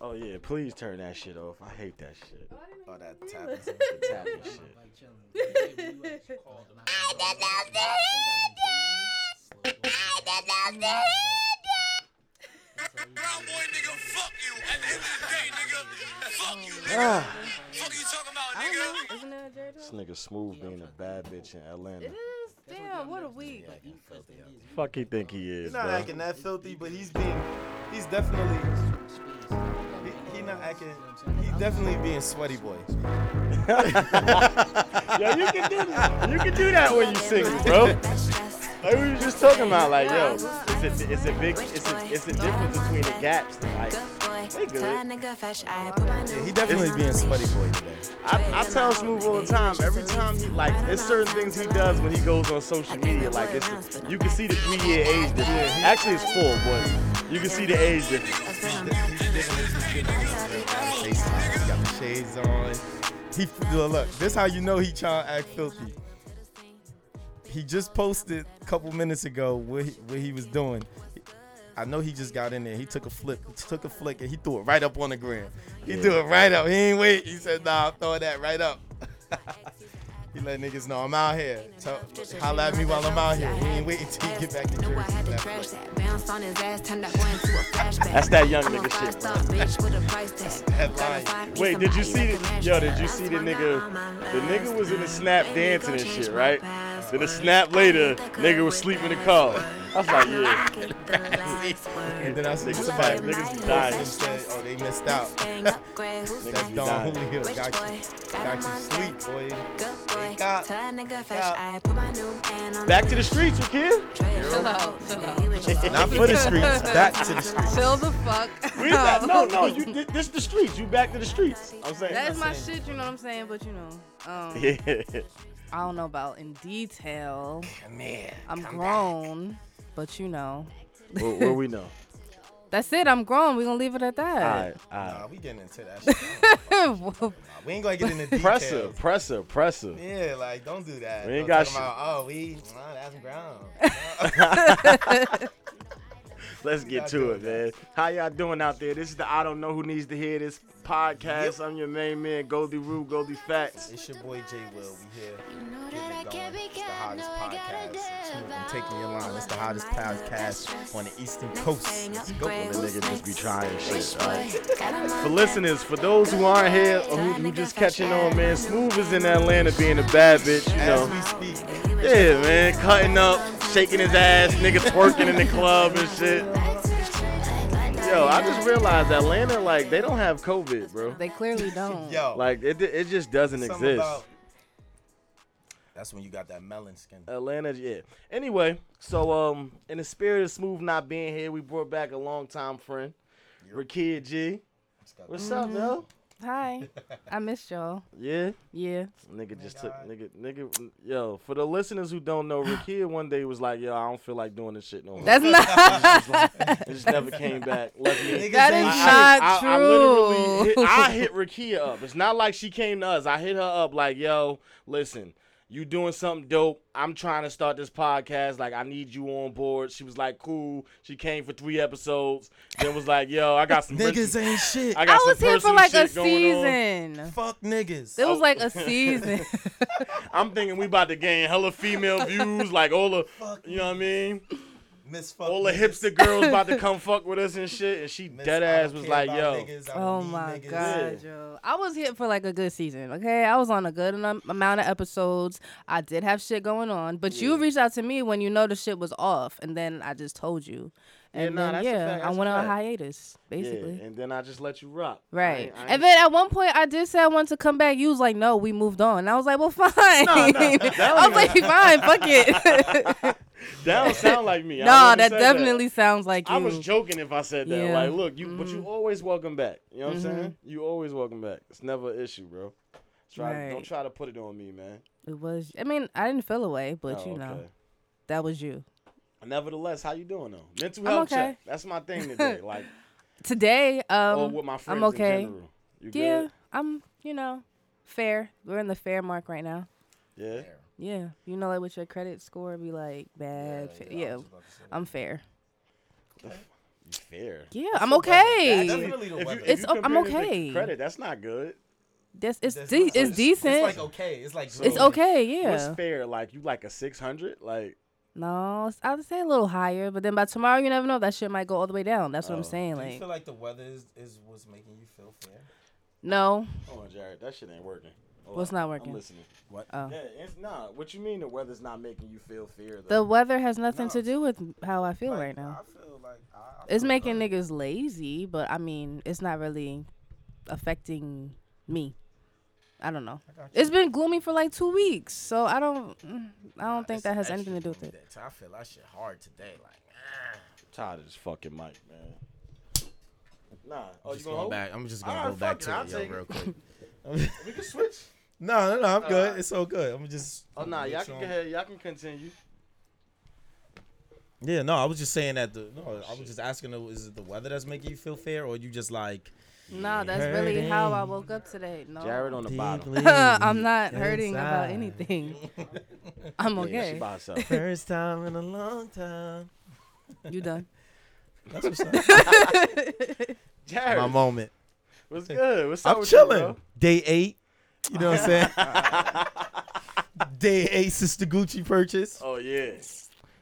Oh yeah, please turn that shit off. I hate that shit. Oh, that tapping. The tapping shit. Brown boy nigga, fuck you. At the end of the day, nigga, fuck you, nigga. Fuck you talking about, I nigga. don't know. Isn't it a Jerry this nigga smooth being a bad bitch in Atlanta. It is. Damn, what a week. Fuck he think he is, He's not bro. acting that filthy, but he's being, he's definitely, he, he not acting, he's definitely being sweaty boy. yo, you can do that. You can do that when you sing, bro. Like we were just talking about, like, yo, it's a, it's a big, it's a, it's a difference between the gaps. Like, they good. Yeah, he definitely being sweaty boy today. I, I tell Smooth all the time. Every time he like, there's certain things he does when he goes on social media. Like, it's you can see the three year age difference. Actually, it's four, but you can see the age difference. He got the shades on. He look, look, this how you know he trying to act filthy. He just posted a couple minutes ago what he, what he was doing. I know he just got in there. He took a flip, took a flick, and he threw it right up on the ground. He Yeah. threw it right up. He ain't wait. He said, "Nah, I'm throwing that right up." he let niggas know I'm out here. Tell, holla at me while I'm out here. He ain't waiting till he get back to Jersey. for that flick. That's that young nigga shit, bro. Headline. Wait, did you see the yo? Did you see the nigga? The nigga was in the snap dancing and shit, right? Then the snap later, nigga was sleeping in the car. I was like, yeah, And then I see Niggas somebody back, niggas be posted dying. said, "Oh, they missed out." That's Niggas be Don dying. Julio. Got you, got you sleep, boy. Got, Back to the streets, with kid. Chill out. Chill out. not for the streets, back to the streets. Chill the fuck. We back. No, no, you thi- this the streets. You back to the streets. I'm saying. That is my saying- shit, you know what I'm saying? But you know, um, Yeah. I don't know about in detail. Man, I'm grown, but you know, Where, where we know? that's it. I'm grown. We're gonna leave it at All right, that. Nah, we getting into that shit. Nah, we ain't gonna get into details. Presser, presser, presser. Yeah, like don't do that. We ain't Don't got talk shit. about, oh, we, nah, that's ground. Let's get to it, man. How y'all doing out there? This is the I Don't Know Who Needs to Hear This podcast. I'm your main man, Goldie Roo, Goldie Facts. It's your boy J Will. We here. Getting it going. It's the hottest podcast. Smooth, I'm taking your line. It's the hottest podcast on the Eastern Coast. Let's go. The nigga just be trying shit, right? For listeners, for those who aren't here or who, who just catching on, man, Smooth is in Atlanta being a bad bitch, you As know. we speak, Yeah, man, cutting up, shaking his ass, nigga twerking in the club and shit. Yo, I just realized Atlanta, like, they don't have COVID, bro. They clearly don't. yo, Like, it, it just doesn't something exist. about- That's when you got that melon skin. Atlanta, yeah. Anyway, so um, in the spirit of Smooth not being here, we brought back a longtime friend, Rakia G. What's up, yo? Hi. I missed y'all. Yeah, Yeah. nigga just took nigga nigga. Yo, for the listeners who don't know, Rakia one day was like, yo, I don't feel like doing this shit no more. That's not. It just never came back. Left me. Niggas That ain't is shit. not I, I true. literally hit, I hit Rakia up. It's not like she came to us. I hit her up like, yo, listen, you doing something dope. I'm trying to start this podcast. Like, I need you on board. She was like, cool. She came for three episodes. Then was like, yo, I got some Niggas ain't shit. I got I was some here for like a shit on. season. Fuck niggas. It was Oh. like a season. I'm thinking we about to gain hella female views, like all the, Fuck you know what I mean? Miss fuck All the niggas. hipster girls about to come fuck with us and shit. And she Miss, dead ass was like, yo, niggas, Oh my niggas. god, yo! I was here for like a good season. Okay, I was on a good amount of episodes. I did have shit going on, but you reached out to me when you know the shit was off, and then I just told you, Yeah, and nah, then that's yeah, I went on hiatus basically. Yeah, and then I just let you rock. Right, ain't- I and then at one point I did say I wanted to come back. You was like, "No, we moved on." And I was like, "Well, fine." No, no, that I was like, "Fine, fuck it." That don't sound like me. No, that definitely sounds like you. I was joking if I said that. Yeah. Like, look, you, but you always welcome back. You know what Mhm. I'm saying? You always welcome back. It's never an issue, bro. Try, don't try to put it on me, man. it was. I mean, I didn't feel away, but Oh, you know, okay. that was you. Nevertheless, how you doing though? Mental I'm health okay. check. That's my thing today. Like, Today, um, or with my friends okay. in general. You Yeah, good? I'm, you know, fair. We're in the fair mark right now. Yeah. Yeah, you know, like with your credit score be like bad. fa- Yeah, I was about to say that. I'm fair. Fair. Yeah, That's I'm the okay. That's Definitely the if you- weather. if It's- you I'm compare it okay. Credit, that's not good. That's it's That's de- not- it's decent. It's like okay. It's like It's okay, yeah. What's fair? Like you like a six hundred? Like No, I would say a little higher, but then by tomorrow you never know. That shit might go all the way down. That's what Oh. I'm saying. Like, do you feel like the weather is, is what's making you feel fair? no, hold on, Jared, that shit ain't working. Hold What's on, not I'm working? listening. What? oh. Yeah, it's not. What you mean the weather's not making you feel fear? the weather has nothing No. to do with how I feel Like, right now. I feel like I, I It's feel making good. niggas lazy, but I mean, it's not really affecting me. I don't know. I. It's been gloomy for like two weeks, so I don't. I don't think that has anything to do with it. that- I feel that shit hard today. Like, ah. tired of this fucking mic, man. Nah. I'm Oh, you just gonna going back. I'm just gonna Alright, go back fuck it, to it, yo, real quick. We can switch. no, no, no. I'm good. Alright. It's all good. I'm just. Oh nah, y'all can go ahead. Y'all can continue. Yeah, no, I was just saying that the no, I was just asking, is it the weather that's making you feel fair, or you just like No, that's really how I woke up today. No, Jared on the bottom. I'm not hurting about anything. I'm Yeah, she okay. by herself. First time in a long time. You done? That's what's up. Jared, My moment. what's good? What's up I'm with chilling. You, bro? Day eight. You know what I'm saying? Day eight, Sister Gucci purchase. Oh yeah.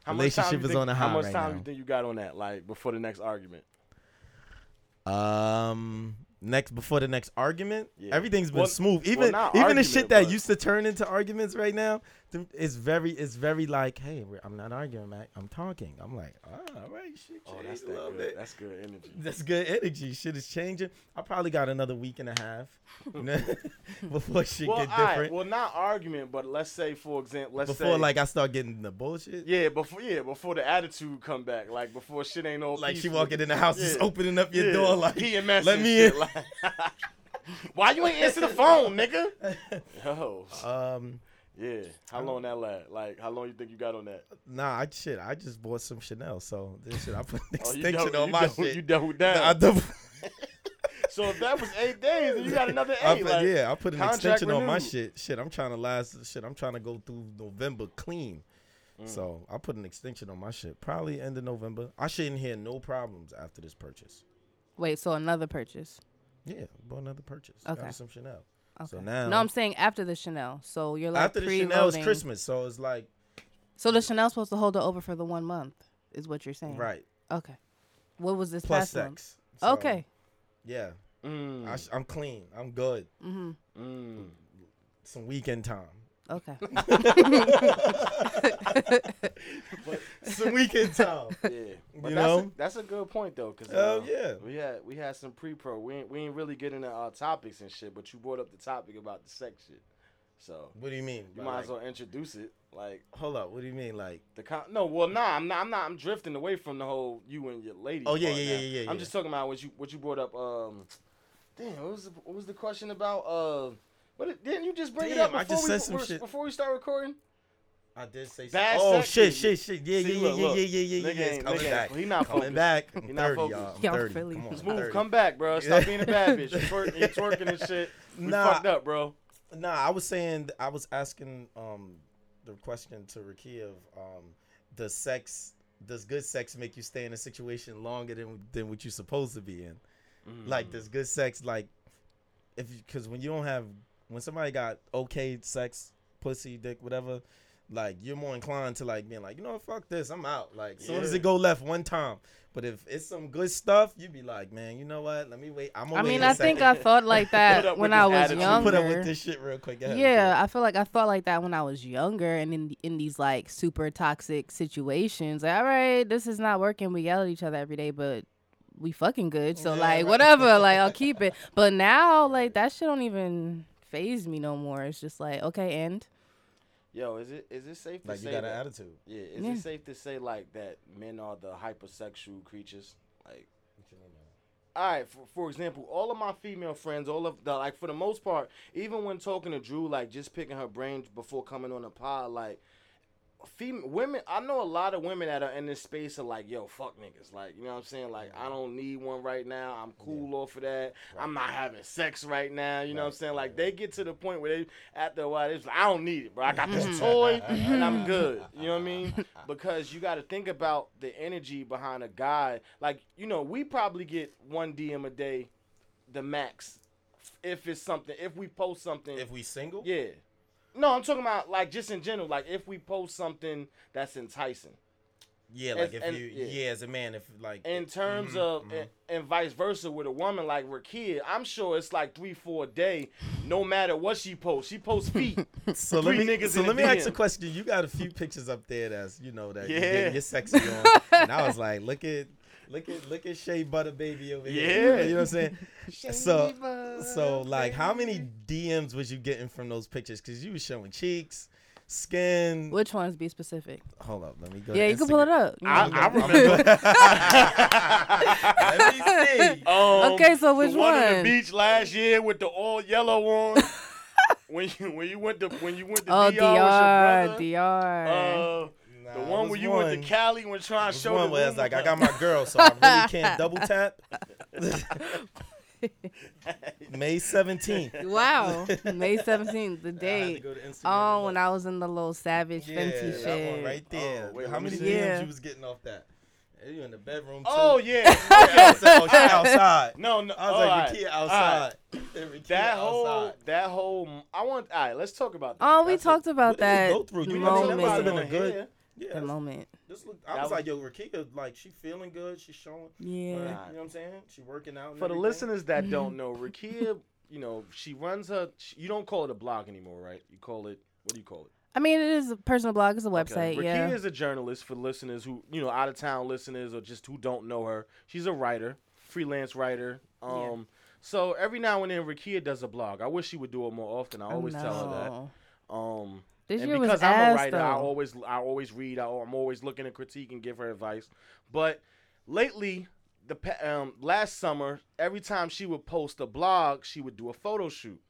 How Relationship time you is think- on a How much right time now. you think you got on that? Like before the next argument? Um, next before the next argument, Yeah. everything's been Well- smooth. well, Even not even the shit that used to turn into arguments right now, it's very it's very like, hey, I'm not arguing, Mac. I'm talking. I'm like, ah, all right, shit, Oh, that's a that little good. bit. That's good energy. That's good energy. Shit is changing. I probably got another week and a half before shit Well, get all right. different. Well, not argument, but let's say, for example, let's before say, like I start getting the bullshit. yeah, before yeah, before the attitude come back, like before shit ain't no Like she walking in the house, just opening up your Yeah, door, like PMS let me shit, in. like- Why you ain't answer the phone, nigga? Yo, Um, yeah. How long that last? Like, how long you think you got on that? nah, I shit. I just bought some Chanel, so this shit I put an Oh, you extension double- on you my double- shit. You doubled Nah, I down. double- So if that was eight days, then you got another eight. I put, like, yeah, I put an contract extension on my shit. Shit, I'm trying to last. Shit, I'm trying to go through November clean. Mm. So I put an extension on my shit. Probably end of November. I shouldn't hear no problems after this purchase. Wait, so another purchase? Yeah, bought another purchase. Got Okay. her some Chanel. Okay. So now no, I'm saying after the Chanel. So you're like after the. Chanel is Christmas, so it's like So the Chanel's supposed to hold it over for the one month, is what you're saying? right Okay. What was this plus past month? sex. So, Okay. Yeah, Mm, I sh- I'm clean. I'm good. Mm-hmm. mm. Some weekend time. Okay. Some weekend time. Yeah, but You that's know? a, that's a good point though, cause Hell uh, yeah. we had we had some pre-pro. We ain't, we ain't really getting into our topics and shit, but you brought up the topic about the sex shit, so What do you mean? you by, might as well introduce it. Like Hold up. What do you mean? Like the con- no, well, nah, I'm not, I'm not, I'm drifting away from the whole you and your lady. Oh, yeah, yeah, yeah, yeah, yeah, I'm yeah. just talking about what you what you brought up. Um, damn, what was the, what was the question about? Uh, what did- didn't you just bring it Damn, up I just we said some shit. before we start recording? I did say. Bad oh sex, shit, shit, shit. Yeah, See, yeah, look, yeah, look. yeah, yeah, yeah, yeah. Nigga yeah. It's ain't- coming nigga back. ain't- he not coming focused. back. I'm He not 30, focused. y'all. I'm Y'all 30. really- Come on. Just I'm move, 30. come back, bro. Stop being a bad bitch. You twerk, you twerking and shit. We Nah. fucked up, bro. Nah, I was saying I was asking um the question to Rakia of um does sex does good sex make you stay in a situation longer than than what you're supposed to be in? Mm. Like does good sex like if because when you don't have when somebody got okay sex, pussy, dick, whatever, like you're more inclined to like being like, you know what, fuck this, I'm out. Like as soon as it go left one time. But if it's some good stuff, you'd be like, man, you know what? Let me wait. I'm gonna I wait mean, think second. I thought like that when I was attitude. younger. put up with this shit real quick. Ahead, Yeah, I feel like I thought like that when I was younger and in in these like super toxic situations. Like, all right, this is not working. We yell at each other every day, but we fucking good. So Yeah, like right. whatever, like I'll keep it. But now like that shit don't even phase me no more. It's just like okay, end. Yo, is it is it safe to Like say you got an that? attitude. Yeah, is Yeah. it safe to say like that men are the hypersexual creatures? Like, all right, for, for example, all of my female friends, all of the like for the most part, even when talking to Drew, like just picking her brain before coming on the pod, like women. I know a lot of women that are in this space are like, yo, fuck niggas. Like, you know what I'm saying? Like, I don't need one right now. I'm cool off of that. I'm not having sex right now. You know what I'm saying? Like, they get to the point where they, after a while, it's like, I don't need it, bro. I got this toy and I'm good. You know what I mean? Because you got to think about the energy behind a guy. Like, you know, we probably get one DM a day, the max. If it's something, if we post something, If we single, yeah. No, I'm talking about like just in general. Like if we post something that's enticing. yeah, like If- if, and- you, yeah. yeah. as a man, if like In terms Mhm, of mhm. and, and vice versa with a woman like Rakia, I'm sure it's like three, four a day. No matter what she posts, she posts feet. So let me niggas so let me ask you a question. You got a few pictures up there that's you know that Yeah. you're getting your sexy on, and I was like, look at look at look at Shea Butter Baby over here. Yeah. you know what I'm saying. so so like, how many DMs was you getting from those pictures? Because you was showing cheeks, skin. Which ones be specific? Hold up, let me go. Yeah, to you can pull it up. You I, know. I I'm remember. Let me see. Um, Okay, so which the one? on the beach last year with the all yellow one when you when you went to when you went to Oh, DR, with your DR, brother. DR. Uh, Nah, the it one where you one- went to Cali when trying it to was show one the where it's room like I got my girl, so I really can't double tap. May 17th. wow, May 17th, the I had to date. go to Oh, when. I was in the little Savage yeah, Fenty that shit. one right there. Oh, wait, How many see. DMs Yeah. you was getting off that? You in the bedroom too? Oh yeah. yeah. oh, she outside. No, no. I was all like, right, Rakia all right. outside. Rakia That whole, outside. that whole. I want. All right, let's talk about. That. Oh, we That's talked about what did you that go through? You A, know, that that must must have have been a good- good. Yeah, the moment. this look, I was was- like, yo, Rakia, like, she feeling good. She's showing. Yeah. Like, you know what I'm saying? She working out. and For the listeners that don't know, Rakia, you know, she runs her. She, you don't call it a blog anymore, right? You call it. What do you call it? I mean, it is a personal blog. It's a website. Rakia Yeah. is a journalist for listeners who, you know, out of town listeners or just who don't know her. She's a writer, freelance writer. Um, so every now and then Rakia does a blog. I wish she would do it more often. I always tell her that. Um, This and year because was I'm ass a writer, I always I always read. I, I'm always looking to critique and give her advice. But lately, the um, last summer, every time she would post a blog, she would do a photo shoot,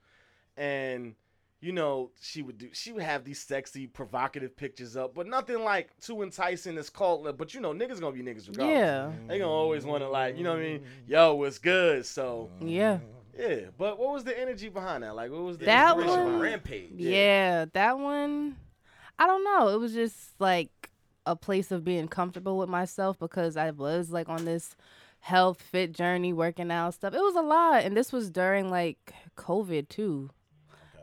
and you know she would do she would have these sexy, provocative pictures up, but nothing like too enticing as cult. But you know, niggas gonna be niggas regardless. Yeah. They gonna always want to like, you know what I mean? Yo, what's good? So Yeah. Yeah, but what was the energy behind that? Like, what was the That one- Rampage. Yeah, that one. I don't know. It was just like a place of being comfortable with myself because I was like on this health fit journey, working out stuff. It was a lot, and this was during like COVID too,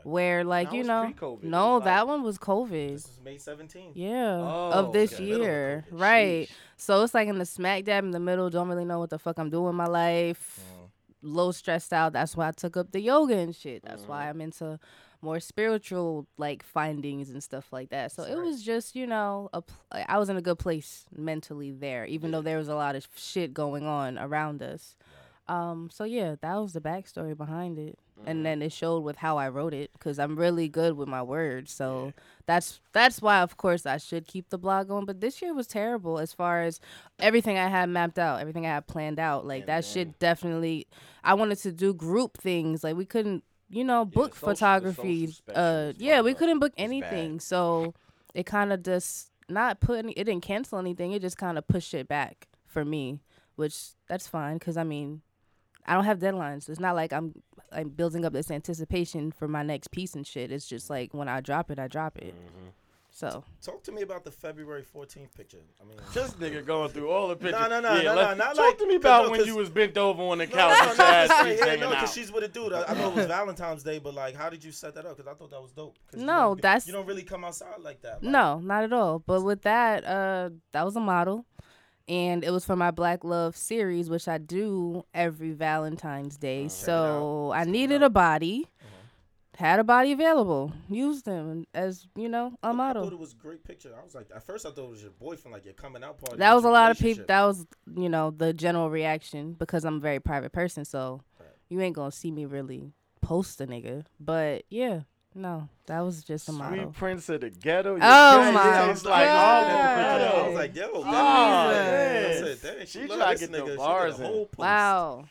where like That you know. No, like- that one was COVID. This is May 17th. Yeah, Oh, of this okay. Year, right? Sheesh. So it's like in the smack dab in the middle. Don't really know what the fuck I'm doing in my life. Mm. Low stressed out. That's why I took up the yoga and shit. That's Mm-hmm. why I'm into more spiritual like findings and stuff like that. So it was just you know a pl- I was in a good place mentally there, even though there was a lot of shit going on around us. Um. So yeah, that was the backstory behind it, Mm-hmm. and then it showed with how I wrote it because I'm really good with my words. So that's that's why of course I should keep the blog going. But this year was terrible as far as everything I had mapped out, everything I had planned out. Like that shit definitely. I wanted to do group things. Like we couldn't, you know, book social- photography. Uh, yeah, we couldn't book anything. So it kind of just not put any. It didn't cancel anything. It just kind of pushed it back for me, which that's fine because I mean. I don't have deadlines. It's not like I'm I'm building up this anticipation for my next piece and shit. It's just like when I drop it, I drop it. Mm-hmm. So Talk to me about the February 14th picture. I mean, This nigga going through all the pictures. no, no, yeah, no, let- no, not Talk like- to me 'cause about no, when 'cause- you was bent over on the couch no, with no, your ass just right cheeks no, because she's with a dude. I, I know it was Valentine's Day, but like, how did you set that up? Because I thought that was dope. 'Cause you No, don't- that's- you don't really come outside like that. Like, no, not at all. But with that, uh, that was a model, and it was for my Black Love series, which I do every Valentine's Day. Oh, so I needed a body, uh-huh. had a body available, used them as you know a I thought model. it was a great picture. I was like, at first I thought it was your boyfriend, like your coming out party. That was a lot of people. That was you know the general reaction because I'm a very private person. So Right. you ain't gonna see me really post a nigga. But yeah, no, that was just a model. Sweet Prince of the Ghetto. Oh Yeah, my It's like, God. oh, I was like, yo, Oh, that yeah. That's it. Dang, She she tried to get the nigga. She did a bars in. whole post. Wow.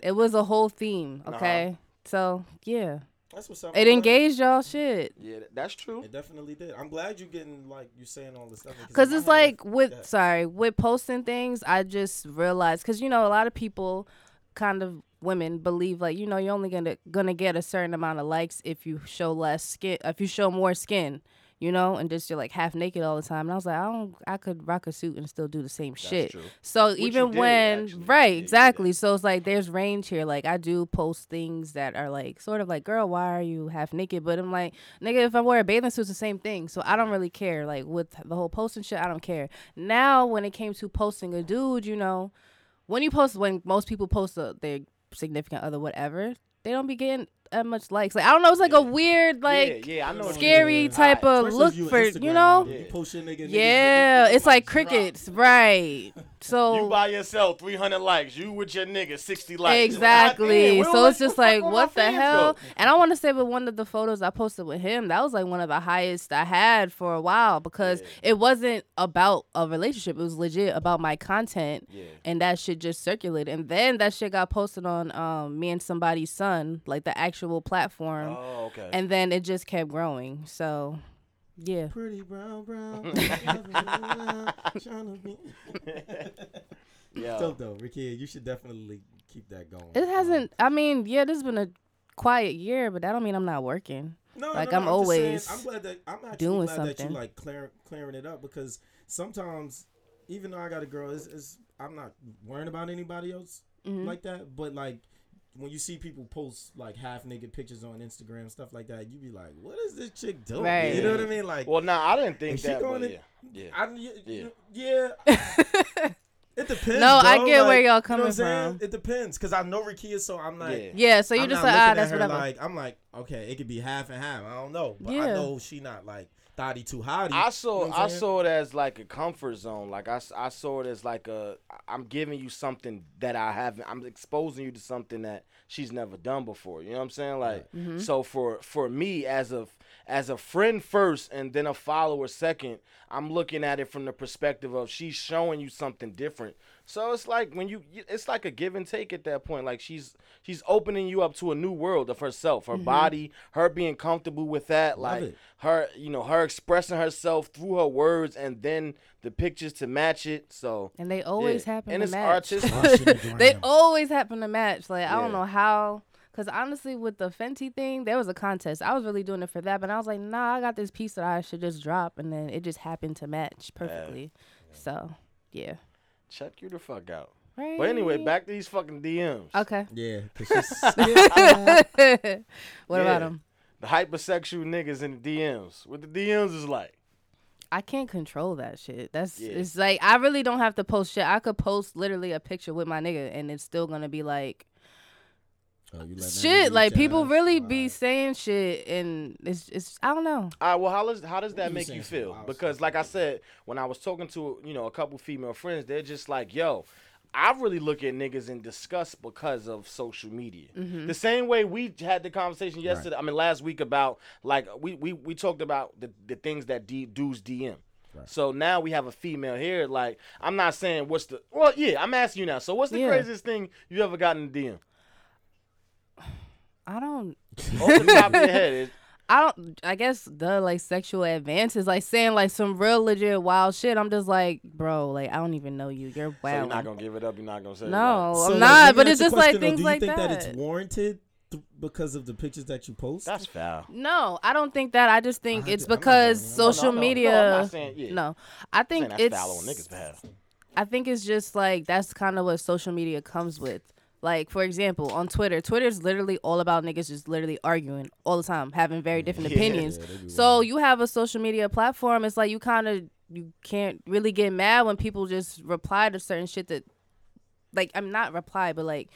It was a whole theme, Uh-huh. okay? So, yeah. That's what's up. It I'm engaged y'all shit. Yeah, that's true. It definitely did. I'm glad you getting like you saying all this stuff. Cause in it's like with that- sorry with posting things, I just realized because you know a lot of people, kind of women believe like you know you're only gonna gonna get a certain amount of likes if you show less skin, if you show more skin, you know, and just you're like half naked all the time. And I was like, I don't, I could rock a suit and still do the same shit. true. So you even did, when actually. Right, exactly. So it's like there's range here. Like I do post things that are like sort of like, girl, why are you half naked? But I'm like, nigga, if I wear a bathing suit, it's the same thing. So I don't really care. Like with the whole posting shit, I don't care. Now when it came to posting a dude, you know, when you post when most people post a, their significant other, whatever, they don't be getting that much likes. Like I don't know, it's like a weird like. yeah, yeah, I know. what you Scary type Alright. of Especially look you for Instagram you know, model, you post your nigga, niggas- yeah, niggas it's like drop. crickets, right? So You by yourself, 300 likes. You with your nigga, 60 likes. Exactly. So it's just like, what the hell? go? And I want to say, with one of the photos I posted with him, that was like one of the highest I had for a while because Yeah. it wasn't about a relationship. It was legit about my content, Yeah. and that shit just circulated. And then that shit got posted on um, me and somebody's son, like the actual platform, Oh, okay. and then it just kept growing. So, yeah. Pretty brown, brown. tryna be- yeah. Dope though, Ricky. You should definitely keep that going. It hasn't. I mean, yeah, this has been a quiet year, but that don't mean I'm not working. No, Like, no, I'm no, just saying, always I'm glad that I'm actually doing glad that something. you like clear, clearing it up because sometimes, even though I got a girl, it's, it's I'm not worrying about anybody else Mhm. like that. But like when you see people post like half naked pictures on Instagram stuff like that, you be like, what is this chick doing? Right. You know what I mean? Like, Well, nah, I didn't think she that. going But in- yeah. Yeah. I, y- Yeah. yeah. It depends. No, I bro. get where y'all you know what coming I'm saying? from. It depends because I know Rakia, so I'm like, Yeah. Yeah, so you're I'm just not like, ah, at that's her whatever. Like I'm like, okay, it could be half and half. I don't know, but I know she not like thotty too hotty. I You saw know I saying? saw it as like a comfort zone. Like I, I saw it as like a I'm giving you something that I haven't. I'm exposing you to something that she's never done before. You know what I'm saying? Like Mm-hmm. so for for me as a as a friend first and then a follower second, I'm looking at it from the perspective of she's showing you something different. So it's like when you you- it's like a give and take at that point. Like she's she's opening you up to a new world of herself, Mm-hmm. her body, her being comfortable with that. like it. her you know her expressing herself through her words and then the pictures to match it so And they always yeah. happen and to it's match. artistic Oh, shit, they always happen to match. Like I don't know how. Cause honestly, with the Fenty thing, there was a contest. I was really doing it for that, but I was like, nah, I got this piece that I should just drop, and then it just happened to match perfectly. So, yeah. check you the fuck out Right. but anyway back to these fucking dms Okay. Yeah. what Yeah. about them? the hypersexual niggas in the dms what the dms is like I can't control that shit. That's Yeah. it's like I really don't have to post shit. I could post literally a picture with my nigga, and it's still gonna be like Oh, you letting that shit. Like people ass? really Wow. be saying shit, and it's it's I don't know. all right well how does how does that You make you feel because like i said when i was talking to you know a couple female friends they're just like yo I really look at niggas in disgust because of social media. Mm-hmm. The same way we had the conversation yesterday, I mean last week about like we we, we talked about the, the things that D, dudes DM. So now we have a female here. Like I'm not saying what's the well, yeah, I'm asking you now. So what's the Yeah. craziest thing you ever got in DM? I don't. Off the top of your head, is, I don't. I guess the like sexual advances, like saying like some real legit wild shit. I'm just like, bro, like I don't even know you. You're so wow. you're not gonna give it up. You're not gonna say it, no, So, I'm like, not. let me But it's a just like question, though. things Do you think that. that it's warranted th- because of the pictures that you post? That's foul. no, I don't think that. I just think I it's do- I'm not because going there. No, social no, no, media. No, I'm not saying, yeah. No, I I'm think saying that's it's. foul on niggas' behalf. I think it's just like that's kind of what social media comes with. Like for example, on Twitter, Twitter's literally all about niggas just literally arguing all the time, having very different Yeah. opinions. Yeah, So you have a social media platform. It's like you kind of you can't really get mad when people just reply to certain shit that, like I'm not reply, but like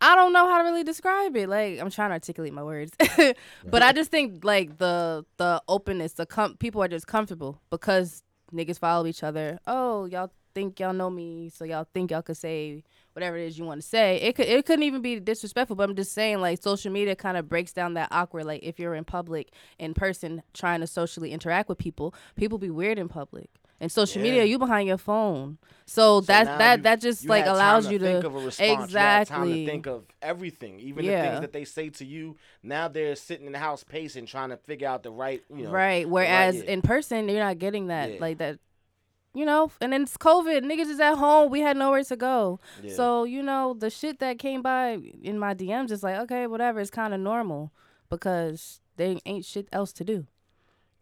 I don't know how to really describe it. Like I'm trying to articulate my words, but I just think like the the openness, the com- people are just comfortable because niggas follow each other. Oh, y'all think y'all know me, so y'all think y'all could say whatever it is you want to say. It could it couldn't even be disrespectful, but I'm just saying like social media kind of breaks down that awkward. Like if you're in public in person trying to socially interact with people, people be weird in public. And social Yeah. media, you behind your phone. So, So that that you- that just like allows to you think to of a response. You had time exactly to think of everything, even the things that they say to you. Now they're sitting in the house pacing, trying to figure out the right, you know, right. Whereas yeah. in person, you're not getting that Yeah. like that. You know, and then it's COVID. Niggas is at home. We had nowhere to go. Yeah. So you know, the shit that came by in my DMs is like, okay, whatever. It's kind of normal because they ain't shit else to do.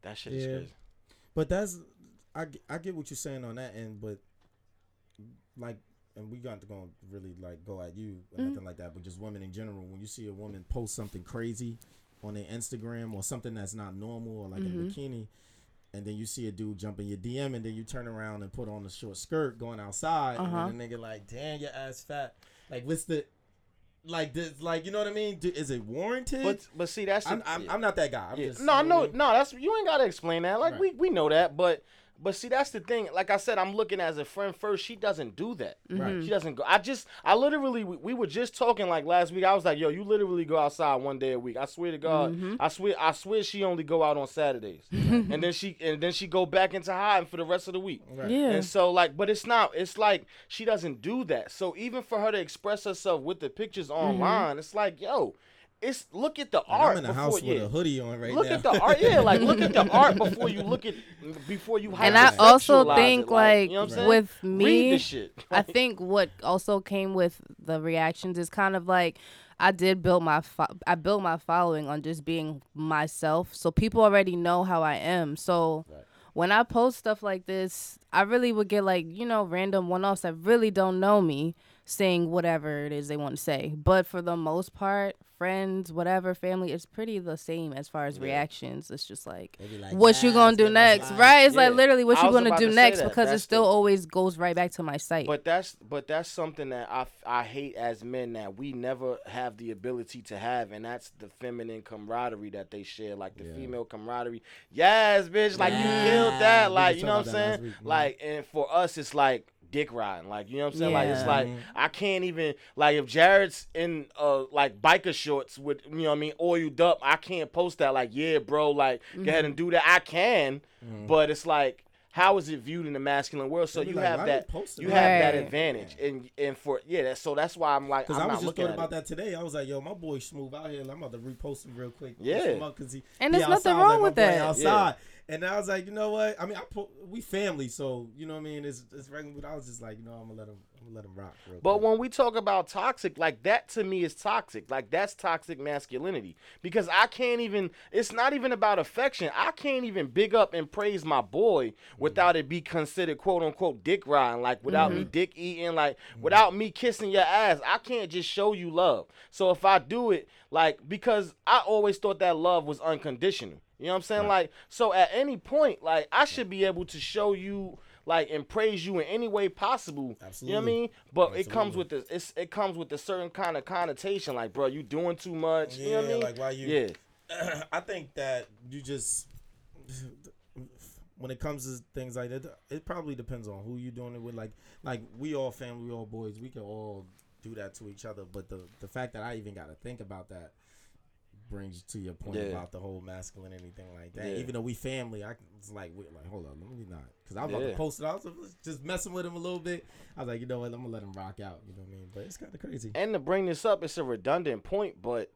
that shit is Yeah. crazy. But that's I, I get what you're saying on that end, but like, and we got to go really like go at you or Mm-hmm. nothing like that, but just women in general. When you see a woman post something crazy on their Instagram or something that's not normal or like Mm-hmm. a bikini, and then you see a dude jump in your DM, and then you turn around and put on a short skirt going outside, Uh-huh. and then the nigga like, damn, your ass fat. Like, what's the like this? Like, you know what I mean? Do, is it warranted? But but see, that's the, I'm, I'm, yeah. I'm not that guy. I'm Yeah. just no, you know I no, mean? no. That's you ain't gotta explain that. Like Right. we we know that, but but see, that's the thing. Like I said, I'm looking as a friend first. She doesn't do that. Right. She doesn't go. I just, I literally, we, we were just talking like last week. I was like, yo, you literally go outside one day a week. I swear to God, mm-hmm. I swear, I swear she only go out on Saturdays, and then she and then she go back into hiding for the rest of the week. Right. Yeah. And so like, but it's not. It's like she doesn't do that. So even for her to express herself with the pictures mm-hmm. online, it's like, yo, it's look at the Like, art I'm in the before, house yeah. with a hoodie on right look now. at the art, yeah. Like look at the art before you look at before you. and I also think it, like you know what I'm saying? with Read me the shit. I think what also came with the reactions is kind of like I did build my fo- I built my following on just being myself. So people already know how I am. So when I post stuff like this, I really would get like, you know, random one-offs that really don't know me saying whatever it is they want to say. But for the most part, friends, whatever, family, it's pretty the same as far as reactions. It's just like, like, what you gonna do next, right? It's like literally what I you gonna do to next that. because it still the- always goes right back to my site. But that's but that's something that I, I hate as men that we never have the ability to have, and that's the feminine camaraderie that they share, like the Yeah. female camaraderie. Yes, bitch, like you killed that, like you know what I'm talking about that saying? week. Like, and for us, it's like dick riding, like you know what I'm saying? Like it's like. I can't even like if Jared's in uh like biker shorts with you know what I mean oiled up, I can't post that like yeah, bro, like go ahead and do that. I can, but it's like. How is it viewed in the masculine world? So you like, have that. posting You that?" have that advantage, and and for yeah, that, so that's why I'm like Because I'm was not just looking thought about it. that today. I was like, yo, my boy Smooth out here. I'm about to repost him real quick. Yeah. Because he, And he there's nothing outside. I was wrong like, with that. Outside. And I was like, you know what? I mean, I po- we family, so you know what I mean. It's it's regular. But I was just like, you know, I'm gonna let him. I'm gonna let him rock. But quick. when we talk about toxic, like that to me is toxic. Like that's toxic masculinity because I can't even. It's not even about affection. I can't even big up and praise my boy mm-hmm. without it be considered quote unquote dick riding. Like without me mm-hmm. dick eating. Like mm-hmm. without me kissing your ass. I can't just show you love. So if I do it, like because I always thought that love was unconditional. You know what I'm saying? Like so at any point, like I should be able to show you. Like and praise you in any way possible. You know what I mean? But it comes with this. It's it comes with a certain kind of connotation. Like, bro, you doing too much. you know what I mean? like, why you- Yeah, I think that you just when it comes to things like that, it probably depends on who you're doing it with. Like, like we all family, we all boys, we can all do that to each other. But the the fact that I even got to think about that brings to your point Yeah. about the whole masculinity anything like that. Yeah. Even though we family, I was like, wait, like hold on, let me not, because I was about Yeah. to post it. I was just messing with him a little bit. I was like, you know what, I'm gonna let him rock out. You know what I mean? But it's kind of crazy. and to bring this up, it's a redundant point, but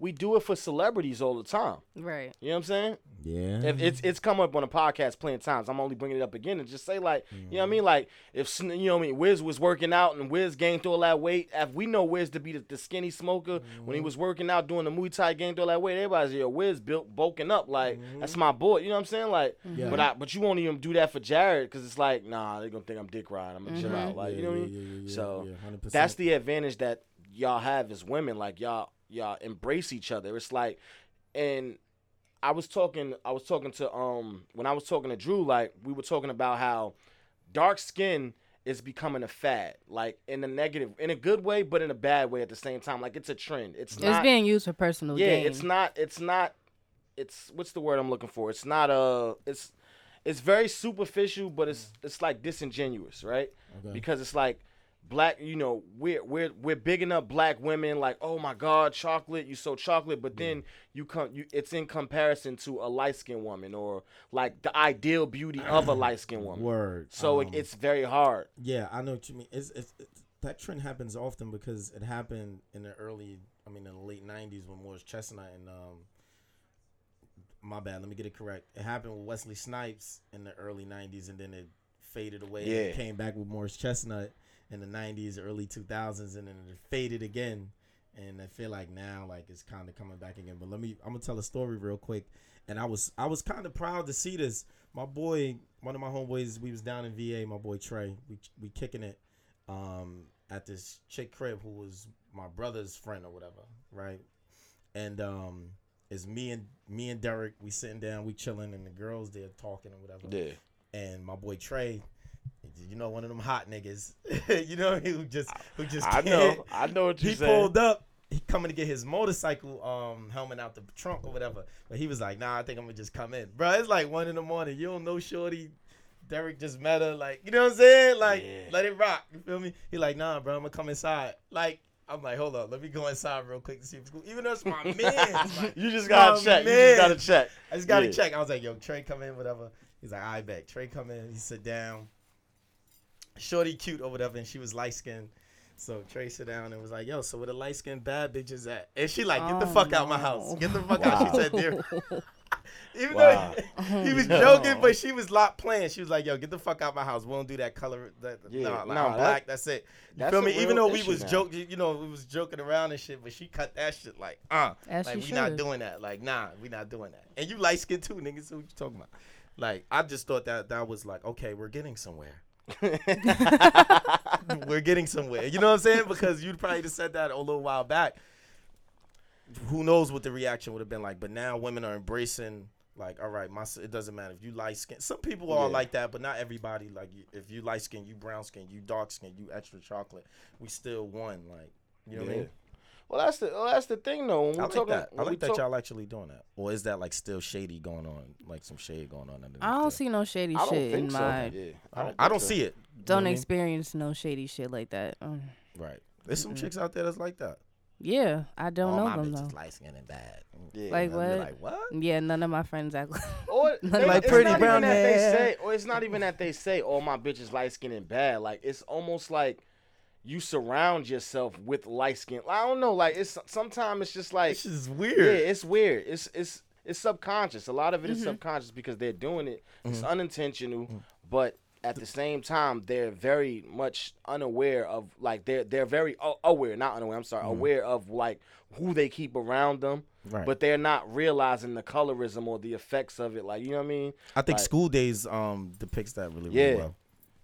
we do it for celebrities all the time. right. You know what I'm saying? Yeah. If it's it's come up on a podcast plenty of times. I'm only bringing it up again and just say like, you know what I mean? Like if you know what I mean, Wiz was working out and Wiz gained all that weight. If we know Wiz to be the, the skinny smoker when he mm-hmm. was working out doing the Muay Thai, gained all that weight. Everybody's yo, Wiz built bulking up like mm-hmm. that's my boy. You know what I'm saying? Like, Yeah. but I but you won't even do that for Jared because it's like, nah, they're gonna think I'm dick riding. I'm gonna chill mm-hmm. out. Like, you know what I mean? so that's the advantage that y'all have as women. Like y'all y'all embrace each other. It's like, and I was talking I was talking to um when I was talking to Drew, like we were talking about how dark skin is becoming a fad, like in a negative, in a good way, but in a bad way at the same time. Like it's a trend. It's It's not. being used for personal yeah, gain. it's not. It's not. It's what's the word I'm looking for? It's not a. It's it's very superficial, but it's it's like disingenuous, right? Okay. Because it's like black you know we're we're we're bigging up black women like oh my god chocolate you so chocolate but then you come you it's in comparison to a light skinned woman or like the ideal beauty of a light skinned woman Word. so Um, it, it's very hard Yeah, I know what you mean. It's, it's, it's that trend happens often because it happened in the early, I mean, in the late '90s when Morris Chestnut and um, my bad, let me get it correct. It happened with Wesley Snipes in the early '90s, and then it faded away. and it Yeah. came back with Morris Chestnut in the '90s, early 2000s, and then it faded again. And I feel like now, like it's kind of coming back again. But let me, I'm gonna tell a story real quick. And I was, I was kind of proud to see this. My boy, one of my homeboys, we was down in VA. My boy Trey, we we kicking it um, at this chick crib who was my brother's friend or whatever, right? And um, it's me and me and Derek. We sitting down, we chilling, and the girls there talking or whatever. yeah And my boy Trey, you know, one of them hot niggas, you know, who just who just i can't. know i know what you're He saying pulled up. He coming to get his motorcycle um helmet out the trunk or whatever. But he was like, "Nah, I think I'm gonna just come in, bro." It's like one in the morning. You don't know, shorty. Derek just met her. Like, you know what I'm saying? Like, Yeah. let it rock. You feel me? He like, "Nah, bro, I'm gonna come inside." Like, I'm like, "Hold up, let me go inside real quick to see if it's cool." Even though it's my man, like, you just gotta check you just gotta check I just gotta Yeah. check. I was like, "Yo, Trey, come in, whatever." He's like, "I bet." Trey come in. He sit down. Shorty cute or whatever, and she was light skinned. So Trey sit down and was like, "Yo, so where the light skinned bad bitches at?" And she like, "Get the Oh, fuck out my house. Get the fuck out." She said, "Dear." Even Wow. though he was no. joking, but she was lot playing. She was like, "Yo, get the fuck out my house. We don't do that color. That, Yeah, nah, like, nah, I'm that- black. That's it. You that's feel me? Even though we was now. joking, you know, we was joking around and shit, but she cut that shit like, uh, As like we she not doing that. Like, nah, we not doing that. And you light skinned too, niggas. So what you talking about? Like, I just thought that that was like, okay, we're getting somewhere. we're getting somewhere. You know what I'm saying? Because you'd probably just said that a little while back. Who knows what the reaction would have been like? But now women are embracing like, all right, my it doesn't matter if you light skin. Some people are Yeah. like that, but not everybody. Like, if you light skin, you brown skin, you dark skin, you extra chocolate. We still won. Like, you know what I mean? Well that's the well, that's the thing though when I we like talking that. I when like that talk- y'all actually doing that, or is that like still shady going on, like some shade going on? Underneath I don't there? see no shady I don't shit think in so. my. Yeah, I don't, I don't so. see it. Don't what I mean? experience no shady shit like that. Um, Right. There's some Mm-mm. chicks out there that's like that. yeah, I don't All know my them bitches though. light skinned and bad. Yeah. Like And I'll be what? Like what? Yeah, none of my friends act like. Or they, Like pretty not brown they hair. say, or it's not even that they say, "Oh, my bitch is light skinned and bad." Like it's almost like you surround yourself with light skin. I don't know. Like it's sometimes it's just like This is weird. yeah, it's weird. It's it's it's subconscious. A lot of it is Mhm. subconscious because they're doing it. It's Mhm. unintentional, Mhm. but at the same time, they're very much unaware of like they're they're very a- aware, not unaware. I'm sorry, Mhm. aware of like who they keep around them Right. but they're not realizing the colorism or the effects of it. Like you know what I mean? I think like- School Daze um depicts that really, Yeah. well.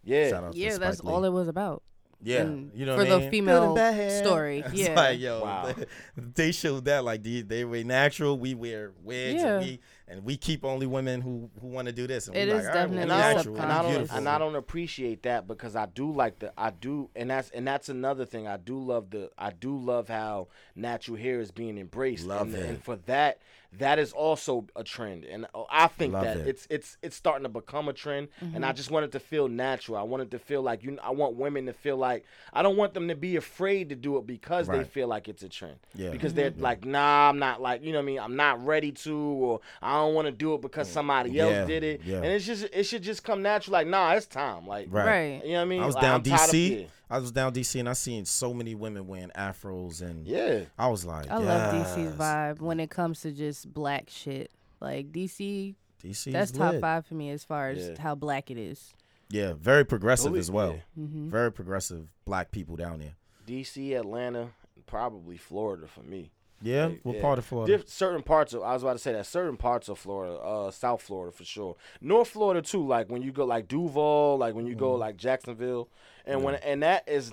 Yeah, Shout out to yeah, that's Lee. all it was about. Yeah, and you know for what the mean? female Good and story, It's yeah. like yo, Wow. they showed that like they they were natural. We wear wigs Yeah. and we and we keep only women who who want to do this. And It we is like, definitely and well, I don't, natural, and I don't, beautiful. and I don't appreciate that because I do like the, I do, and that's, and that's another thing. I do love the, I do love how natural hair is being embraced. Love and, it. and for that, that is also a trend, and uh, I think Love that it. it's, it's, it's starting to become a trend. And I just want it to feel natural. I want it to feel like you. I want women to feel like I don't want them to be afraid to do it because they feel like it's a trend. Yeah. Because they're like, nah, I'm not like, you know what I mean? I'm not ready to, or I don't want to do it because somebody else Mm. Yeah, did it. yeah. And it's just, it should just come natural. Like, nah, it's time. Like, Right. Right. you know what I mean? I was Like, down I'm DC. Yeah. I was down DC and I seen so many women wearing afros and Yeah. I was like, I love DC's vibe when it comes to just black shit. Like DC, DC that's is top lit. five for me as far as Yeah. how black it is. Yeah, very progressive Believe- as well. yeah. Mm-hmm. Very progressive black people down there. DC, Atlanta, probably Florida for me. Yeah, Like, what yeah. part of Florida? Diff- certain parts of I was about to say that certain parts of Florida, uh, South Florida for sure, North Florida too. Like when you go like Duval, like when you go Mhm. like Jacksonville, and when and that is,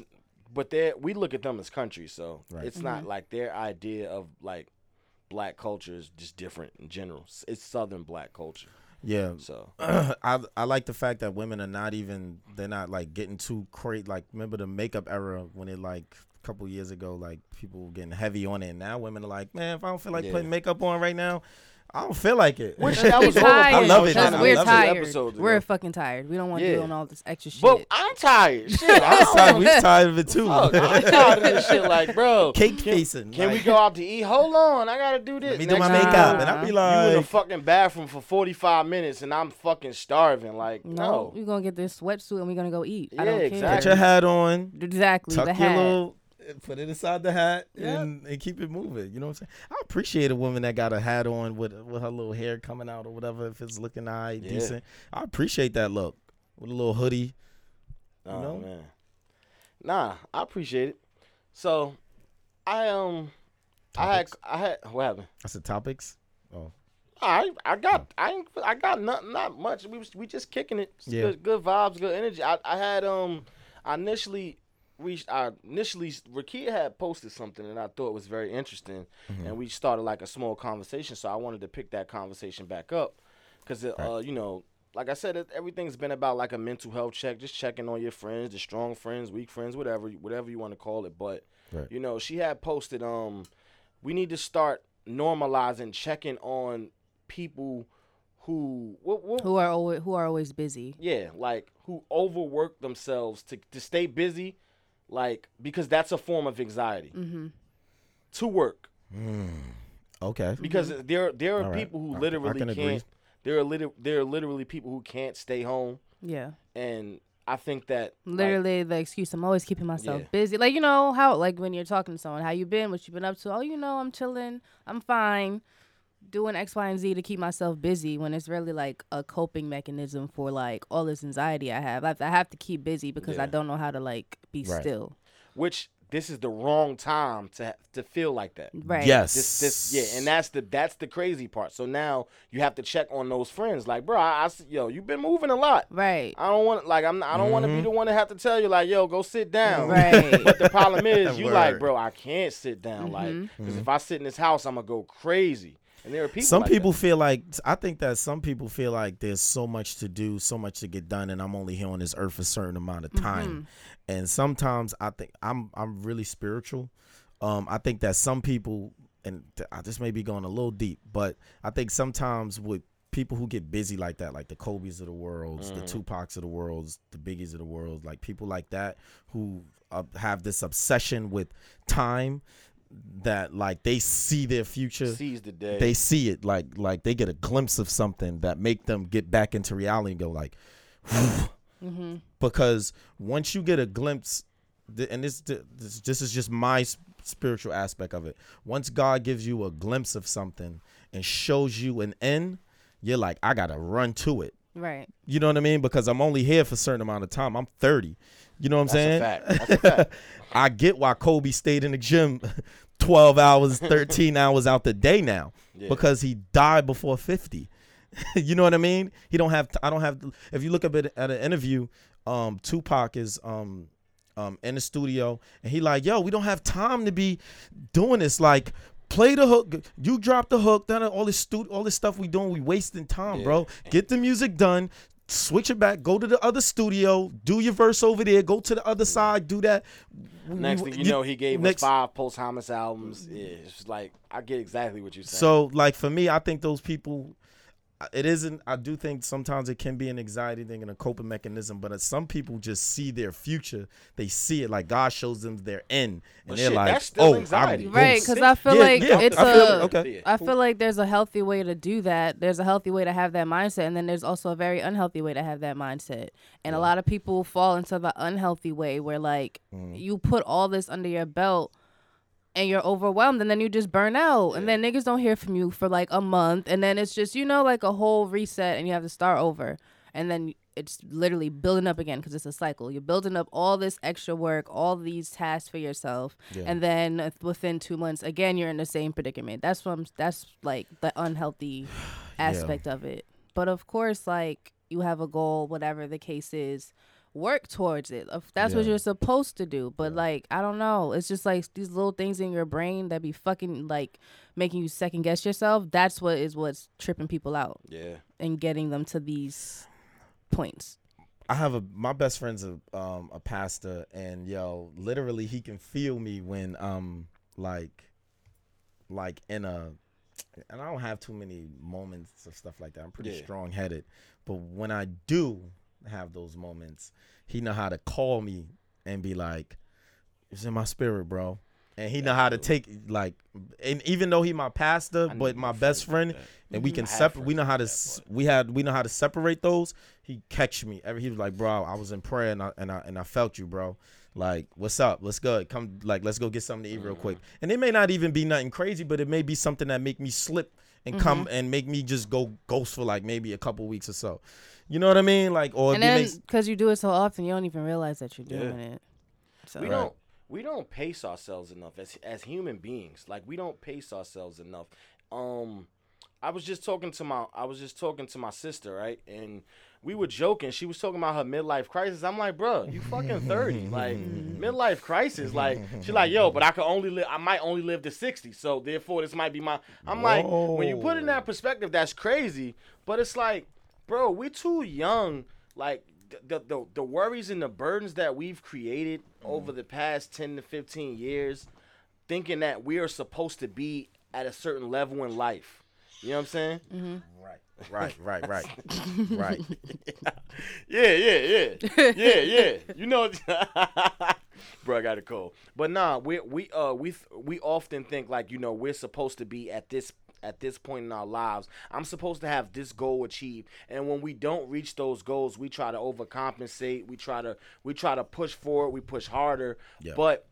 but they we look at them as country, so Right. it's not like their idea of like black culture is just different in general. It's Southern black culture, yeah, so I I like the fact that women are not even they're not like getting too crazy. Like remember the makeup era when it like a couple years ago, like people were getting heavy on it. And now women are like, man, if I don't feel like Yeah. putting makeup on right now, I don't feel like it. Which that We was all tired. I love it, because man. I We're love tired. Episodes We're fucking tired. We don't want to Yeah. do all this extra shit. But I'm tired. Shit, I I tired. We was tired of it too. Fuck, I'm tired of this shit. Like, bro, Cake can, facing. Can we go out to eat? Hold on, I gotta do this. Let me do my thing makeup, and know, I be like, you in the fucking bathroom for 45 minutes, and I'm fucking starving. Like, no, no. we're gonna get this sweatsuit and we're gonna go eat. I Yeah, don't care. put your hat on, Exactly. tuck the your hat. little, put it inside the hat, Yeah. and, and keep it moving. You know what I'm saying? I appreciate a woman that got a hat on with with her little hair coming out or whatever. If it's looking alright, Yeah. decent, I appreciate that look with a little hoodie. Oh know? man. Nah, I appreciate it. So, I um, I had I had what happened? I said topics. Oh, I I got I ain't, I got not not much. We was we just kicking it. It's Yeah. Good, good vibes, good energy. I I had um I initially reached I initially Rakia had posted something and I thought was very interesting Mm-hmm. and we started like a small conversation. So I wanted to pick that conversation back up because uh you know like I said it, everything's been about like a mental health check, just checking on your friends, the strong friends, weak friends, whatever whatever you want to call it. But Right. you know she had posted um we need to start normalizing checking on people who what, what, Who are always who are always busy. yeah like who overwork themselves to to stay busy like because that's a form of anxiety Mm-hmm. to work okay. because there there are All right. people who I- I literally can can't there are lit- there are literally people who can't stay home Yeah. and I think that like, Literally the excuse I'm always keeping myself Yeah. busy. Like you know how like when you're talking to someone, how you been, what you been up to. Oh, you know, I'm chilling, I'm fine, doing X, Y, and Z to keep myself busy. When it's really like a coping mechanism for like all this anxiety I have. I have to, I have to keep busy because I don't know how to like be Right. still. which this is the wrong time to to feel like that Right. Yes. This, this, yeah, and that's the that's the crazy part. So now you have to check on those friends. Like, bro, I, I s- yo, you've been moving a lot. Right. I don't want like I'm I don't want to be the one to have to tell you like, yo, go sit down. Right. But the problem is, you like, bro, I can't sit down. Like, Mhm. because if I sit in this house, I'm gonna go crazy. And there are people. some like people that. feel like I think that some people feel like there's so much to do, so much to get done, and I'm only here on this earth for a certain amount of time. And sometimes I think I'm I'm really spiritual. Um, I think that some people, and th- I just may be going a little deep, but I think sometimes with people who get busy like that, like the Kobe's of the worlds, the Tupacs of the worlds, the Biggies of the world, like people like that who uh, have this obsession with time that like they see their future. Seize the day. they see it like like they get a glimpse of something that make them get back into reality and go like Mm-hmm. because once you get a glimpse and this this, this is just my spiritual aspect of it. Once god gives you a glimpse of something and shows you an end you're like i gotta run to it. Right. you know what i mean? Because i'm only here for a certain amount of time. I'm 30 you know what i'm That's saying fact. That's a fact. I get why Kobe stayed in the gym 12 hours, 13 hours out the day now Yeah. because he died before 50. you know what I mean? He don't have I don't have if you look up at, at an interview, um Tupac is um um in the studio and he like, "Yo, we don't have time to be doing this like Play the hook. You drop the hook. Then all this stu- all this stuff we doing, we wasting time, Yeah. bro. Get the music done. Switch it back. Go to the other studio. Do your verse over there. Go to the other side. Do that. Next thing you know, he gave next- us five posthumous albums. Yeah, it's like I get exactly what you're saying. So like for me, I think those people, it isn't. I do think sometimes it can be an anxiety thing and a coping mechanism, but uh, some people just see their future. They see it like God shows them their end, and But they're shit, like, that's still "Oh, anxiety. I'm Right, because I feel Yeah, like yeah, it's I feel a. Okay. I feel like there's a healthy way to do that. There's a healthy way to have that mindset, and then there's also a very unhealthy way to have that mindset. And a lot of people fall into the unhealthy way where like Mm. you put all this under your belt and you're overwhelmed and then you just burn out and then niggas don't hear from you for like a month and then it's just you know like a whole reset and you have to start over and then it's literally building up again because it's a cycle. You're building up all this extra work all these tasks for yourself Yeah. and then within two months again you're in the same predicament. That's what I'm, that's like the unhealthy aspect of it. But of course like you have a goal whatever the case is work towards it. If that's what you're supposed to do. But like i don't know. It's just like these little things in your brain that be fucking like making you second guess yourself. That's what is what's tripping people out yeah, and getting them to these points. I have a my best friend's a um a pastor and yo, literally he can feel me when um like like in a and I don't have too many moments of stuff like that. I'm pretty Yeah. strong headed, but when I do have those moments, he know how to call me and be like, "It's in my spirit, bro." And he know how to take like, and even though he my pastor, but my best friend, like and we can separate. We know how to. We had. We know how to separate those. He catch me. Every he was like, "Bro, I was in prayer and I and I and I felt you, bro. Like, what's up? Let's go. Come, like, let's go get something to eat real quick. Mm-hmm. And it may not even be nothing crazy, but it may be something that make me slip and come and make me just go ghost for like maybe a couple weeks or so. You know what I mean? Like, or and then makes because you do it so often, you don't even realize that you're Yeah. doing it. So we Right. don't we don't pace ourselves enough as as human beings. Like we don't pace ourselves enough. Um I was just talking to my I was just talking to my sister, right? And we were joking. She was talking about her midlife crisis. I'm like, bro, you fucking 30. Like midlife crisis. Like she's like, yo, but I could only live I might only live to 60. So therefore this might be my I'm like, when you put it in that perspective, that's crazy. But it's like, bro, we're too young. Like the, the the worries and the burdens that we've created over the past 10 to 15 years thinking that we are supposed to be at a certain level in life. You know what i'm saying? Right, right, right, right, right. yeah yeah yeah. Yeah yeah. You know bro i got a cold. But nah we we uh we we often think like you know we're supposed to be at this at this point in our lives i'm supposed to have this goal achieved and when we don't reach those goals we try to overcompensate we try to we try to push forward we push harder Yeah. but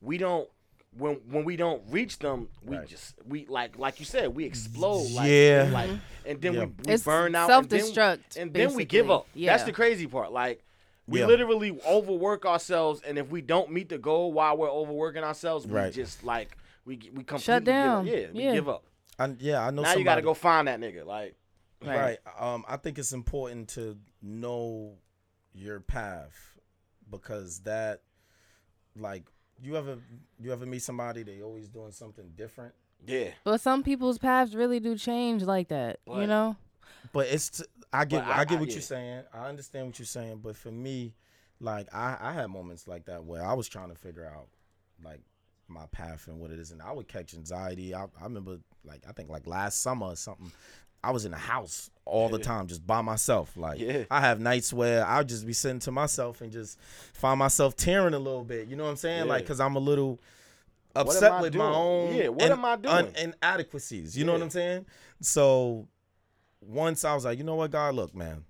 we don't when when we don't reach them we Right. just we like like you said we explode like Yeah. and, like and then Yeah. we, we It's burn out and then- self-destruct, and then, then we give basically. up that's the crazy part like we Yeah. literally overwork ourselves and if we don't meet the goal while we're overworking ourselves we Right. just like we we completely Shut down. give up. yeah we Yeah. give up I, yeah, I know. now you got to go find that nigga like Right. Um, I think it's important to know your path because that, like, you ever you ever meet somebody they always doing something different, yeah But some people's paths really do change like that. But- you know. but it's t- I get I- I, get I- what yeah. you're saying. I understand what you're saying, but for me, like I I had moments like that where I was trying to figure out like my path and what it is, and I would catch anxiety. I I remember like I think like last summer or something. I was in the house all the time, just by myself. Like Yeah. I have nights where I'll just be sitting to myself and just find myself tearing a little bit. You know what I'm saying? Like, cause I'm a little upset with my own Yeah, what in- am I doing? inadequacies. You know what I'm saying? So once I was like, you know what, God, look, man,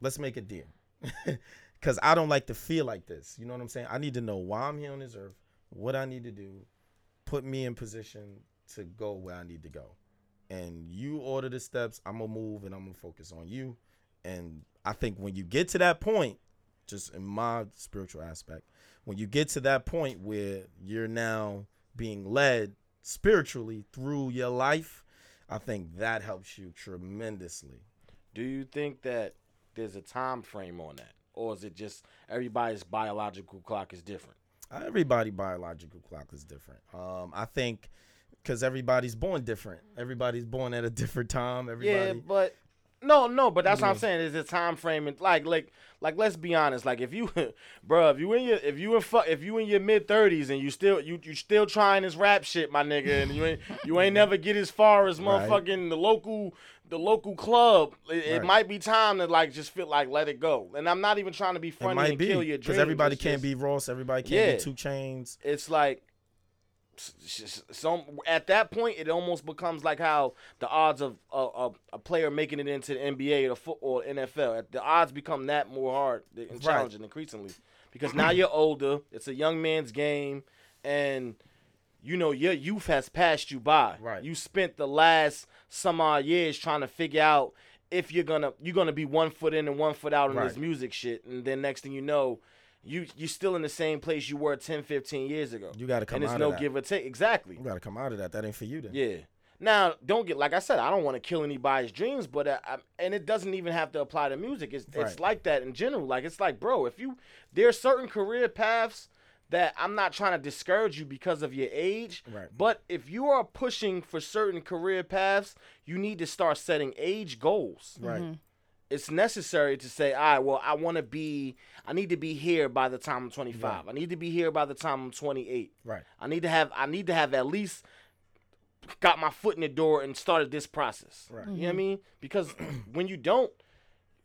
let's make a deal. Cause I don't like to feel like this. You know what I'm saying? I need to know why I'm here on this earth, what I need to do, put me in position to go where I need to go. And you order the steps, I'm gonna move and I'm gonna focus on you. And I think when you get to that point, just in my spiritual aspect, when you get to that point where you're now being led spiritually through your life, I think that helps you tremendously. do you think that there's a time frame on that or is it just everybody's biological clock is different Everybody biological clock is different. Um, I think because everybody's born different. Everybody's born at a different time. Everybody. Yeah, but no, no, but that's what I'm saying. Is the time frame and like, like, like. Let's be honest. Like, if you, bro, if you in your, if you in, fu- if you in your mid thirties and you still, you, you still trying this rap shit, my nigga, and you ain't, you ain't never get as far as Right. motherfucking the local, the local club. It, it might be time to like just feel like let it go. And I'm not even trying to be funny and be kill your dreams. because everybody It's can't just- be Ross. Everybody can't Yeah. be 2 Chainz. it's like some at that point it almost becomes like how the odds of a, a, a player making it into the NBA or football NFL the odds become that more hard and Right. challenging increasingly because now you're older it's a young man's game and you know your youth has passed you by Right. you spent the last some odd years trying to figure out if you're gonna you're gonna be one foot in and one foot out in this music shit and then next thing you know you you're still in the same place you were 10 15 years ago You got to come and it's out no of that. give or take. Exactly. You got to come out of that. That ain't for you then. Yeah. Now, don't get like I said. I don't want to kill anybody's dreams, but uh, I, and it doesn't even have to apply to music. It's it's like that in general. Like it's like, bro, if you there are certain career paths that I'm not trying to discourage you because of your age. Right. But if you are pushing for certain career paths, you need to start setting age goals Right. Mm-hmm. it's necessary to say, all right, well, I want to be, I need to be here by the time I'm 25. I need to be here by the time I'm 28. Right. I need to have, I need to have at least got my foot in the door and started this process. Right. You know what I mm-hmm. mean? Because when you don't,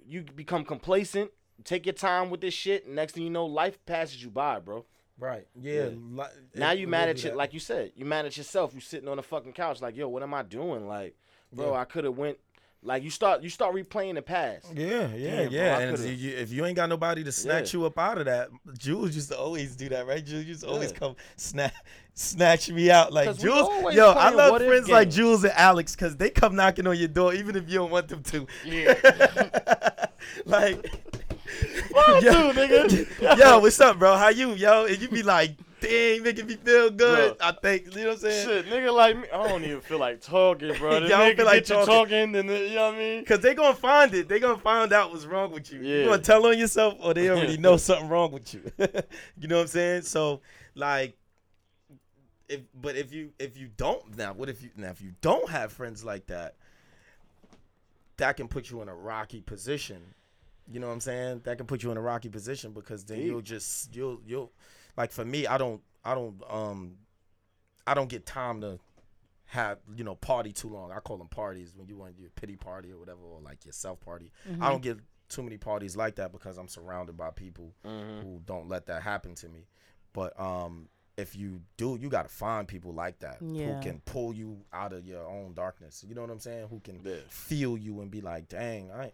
you become complacent. Take your time with this shit. And next thing you know, life passes you by, bro. Right. Yeah. Yeah. Now you mad at like you said, you mad at yourself. You sitting on the fucking couch, like, yo, what am I doing? Like, bro, Yeah. I could have went. Like you start, you start replaying the past. Yeah, yeah, Damn, yeah. I and if you, if you ain't got nobody to snatch Yeah. you up out of that, Jules used to always do that, right? Jules used to always come snatch snatch me out. Like Jules, yo, I love friends like. Jules and Alex because they come knocking on your door even if you don't want them to. Yeah. like, Yo, do, nigga? yo, what's up, bro? How you, yo? And you be like, dang, making me feel good. Bro. I think, you know what I'm saying? Shit, nigga like me, I don't even feel like talking, bro. Y'all nigga feel like talking. talking, then, you know what I mean? Cause they gonna find it. They gonna find out what's wrong with you. You gonna tell on yourself, or they already know something wrong with you. you know what I'm saying? So like, if but if you if you don't now, what if you now if you don't have friends like that, that can put you in a rocky position. You know what I'm saying? That can put you in a rocky position because then Deep. you'll just you'll you'll like for me, I don't I don't um I don't get time to have you know party too long. I call them parties when you want your pity party or whatever, or like your self party. I don't get too many parties like that because I'm surrounded by people who don't let that happen to me. But um, if you do, you gotta find people like that Yeah. who can pull you out of your own darkness. You know what I'm saying? Who can Yeah. feel you and be like, "Dang, I."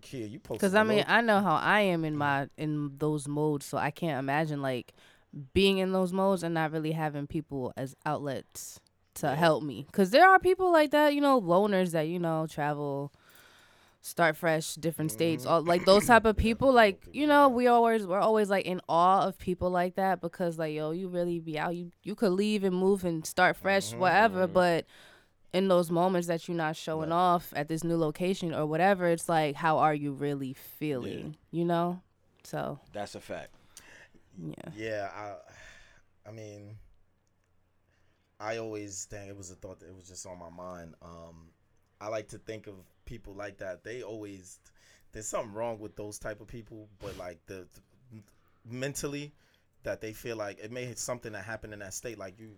Kid, you posted. Because I mean, I know how I am in my in those modes, so I can't imagine like being in those modes and not really having people as outlets to help me. Because there are people like that, you know, loners that you know travel, start fresh, different states, Mm-hmm. all like those type of people. Like you know, we always we're always like in awe of people like that because like yo, you really be out. You you could leave and move and start fresh, Mm-hmm, whatever, but in those moments that you're not showing off at this new location or whatever, it's like, how are you really feeling? You know? So, That's a fact. yeah. Yeah, I, I mean, I always dang it was a thought that it was just on my mind. Um, I like to think of people like that. They always there's something wrong with those type of people, but like the, the mentally that they feel like it may something that happened in that state, like you.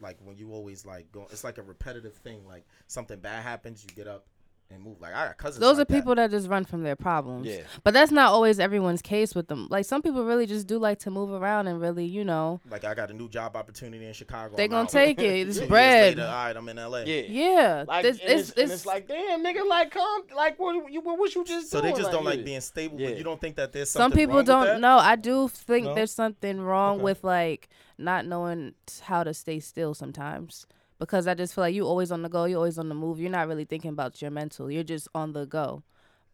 Like when you always like go, it's like a repetitive thing. Like something bad happens, you get up and move. Like I got cousins. Those are like that. people that. just run from their problems. Yeah. But that's not always everyone's case with them. Like, some people really just do like to move around and really, you know, Like I got a new job opportunity in Chicago. they gonna take it. It's Two bread. later, all right, I'm in LA. Yeah. Yeah. Like, This- and it's, it's, and it's, it's like, damn, nigga, like, come, like, what you, what, what you just So they doing? just don't like yeah. being stable. Yeah. But you don't think that there's some people wrong don't that? know. I do think No? there's something wrong Okay. with like not knowing how to stay still sometimes. Because I just feel like you always on the go, you're always on the move. You're not really thinking about your mental. You're just on the go.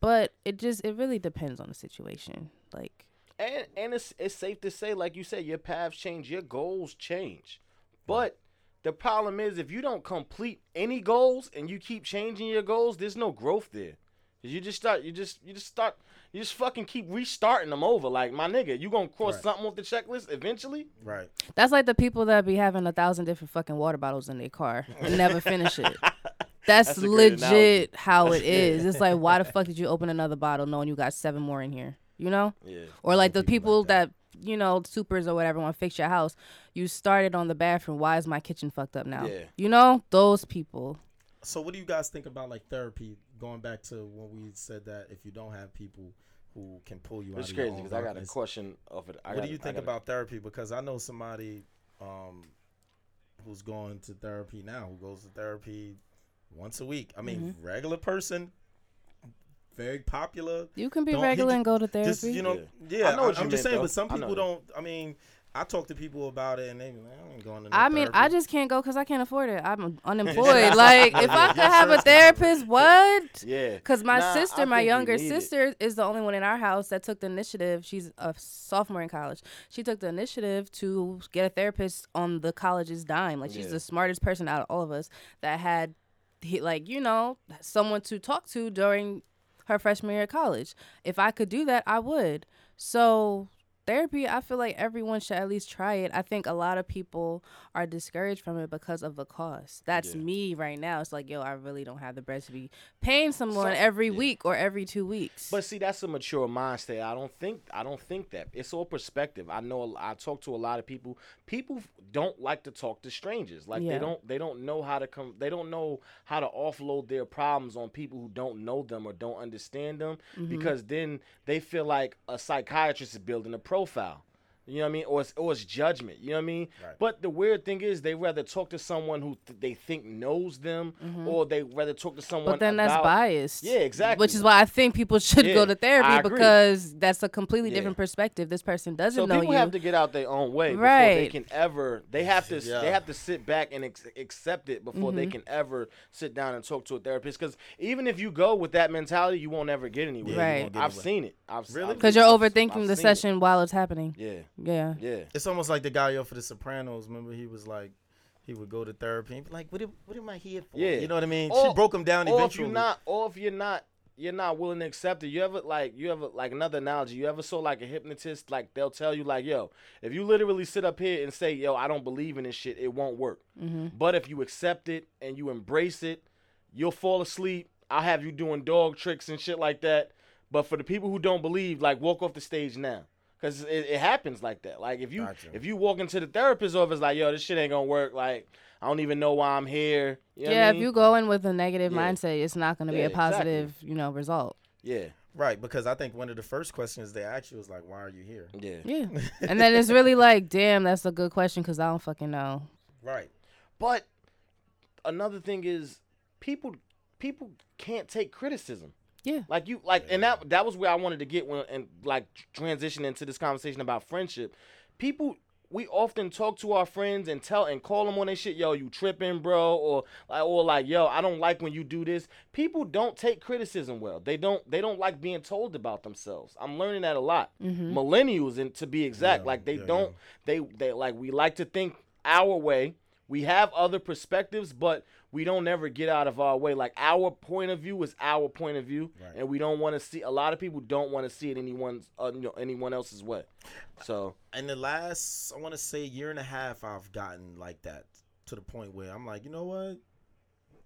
But it just it really depends on the situation. Like And and it's it's safe to say, like you said, your paths change, your goals change. But the problem is if you don't complete any goals and you keep changing your goals, there's no growth there. You just start, you just, you just start, you just fucking keep restarting them over. Like my nigga, you gonna cross Right. something off the checklist eventually? Right. that's like the people that be having a thousand different fucking water bottles in their car and never finish it. That's, That's legit how it is. It's like why the fuck did you open another bottle knowing you got seven more in here? You know? Yeah. Or like the people people like that. you know supers or whatever want to fix your house. You started on the bathroom. Why is my kitchen fucked up now? Yeah. You know those people. So what do you guys think about like therapy? Going back to when we said that if you don't have people who can pull you out It's of crazy because I got a question of it. I what gotta- do you think gotta- about therapy? Because I know somebody um, who's going to therapy now, who goes to therapy once a week. I mean, Mm-hmm. regular person, very popular. You can be Don't- regular ju- and go to therapy. Just you know, Yeah. yeah. I know what I, am you just meant, saying, though. but some people that. don't. I mean, I talk to people about it, and they, man, I ain't going to. No I mean, I just can't go because I can't afford it. I'm unemployed. like, if I could have a therapist, what? Yeah. Because my Nah, I sister, my younger sister, is the only one in our house that took the initiative. She's a sophomore in college. She took the initiative to get a therapist on the college's dime. Like, she's Yeah. the smartest person out of all of us that had, like, you know, someone to talk to during her freshman year of college. If I could do that, I would. So therapy i feel like everyone should at least try it i think a lot of people are discouraged from it because of the cost that's Yeah. me right now it's like yo i really don't have the bread to be paying someone So- every yeah. week or every two weeks But see, that's a mature mindset. I don't think I don't think that. It's all perspective. I know I talk to a lot of people. People don't like to talk to strangers. Like Yeah. they don't they don't know how to come they don't know how to offload their problems on people who don't know them or don't understand them Mm-hmm. because then they feel like a psychiatrist is building a profile. You know what I mean? Or it's, or it's judgment. You know what I mean? Right. But the weird thing is, they rather talk to someone who th- they think knows them, or they rather talk to someone. Mm-hmm. But then that's biased. Yeah, exactly. Which is why I think people should Yeah, go to therapy because that's a completely Yeah. different perspective. This person doesn't So know people you. have to get out their own way before they can ever. They have to. Yeah. They have to sit back and ex- accept it before they Mm-hmm. can ever sit down and talk to a therapist. Because even if you go with that mentality, you won't ever get anywhere. you Right. get I've anywhere. seen it. I've Really? Because you're overthinking I've the seen it. session while it's happening. Yeah. Yeah. Yeah. It's almost like the guy off of The Sopranos. Remember, he was like, he would go to therapy and be like, "What am, what am I here for?" Yeah. you know what I mean. Or- she broke him down Or if eventually. you're not, or if you're not, you're not willing to accept it. You ever like, you ever like another analogy. You ever saw like a hypnotist, like they'll tell you like, yo, if you literally sit up here and say, yo, I don't believe in this shit, it won't work. Mm-hmm. But if you accept it and you embrace it, you'll fall asleep. I'll have you doing dog tricks and shit like that. But for the people who don't believe, like walk off the stage now. Cause it, it happens like that. Like if you Gotcha. if you walk into the therapist's office like, yo, this shit ain't gonna work. Like I don't even know why I'm here. You know what I yeah, mean? if you go in with a negative Yeah. mindset, it's not going to be Yeah, a exactly. positive, you know, result. yeah, right because I think one of the first questions they asked you was like, "Why are you here?" yeah. Yeah. and then it's really like, damn, that's a good question because I don't fucking know. Right. But another thing is people people can't take criticism. Yeah. Like you like and that that was where I wanted to get when and like transition into this conversation about friendship. People we often talk to our friends and tell and call them on their shit, yo, you tripping, bro, or like or like, yo, I don't like when you do this. People don't take criticism well. They don't they don't like being told about themselves. I'm learning that a lot. Mm-hmm. Millennials and to be exact, Yeah, like they yeah, don't they they like we like to think our way. We have other perspectives, but we don't ever get out of our way. Like our point of view is our point of view, Right. and we don't want to see. A lot of people don't want to see it anyone's, uh, you know, anyone else's way. So In the last, I want to say year and a half, I've gotten like that to the point where I'm like, you know what?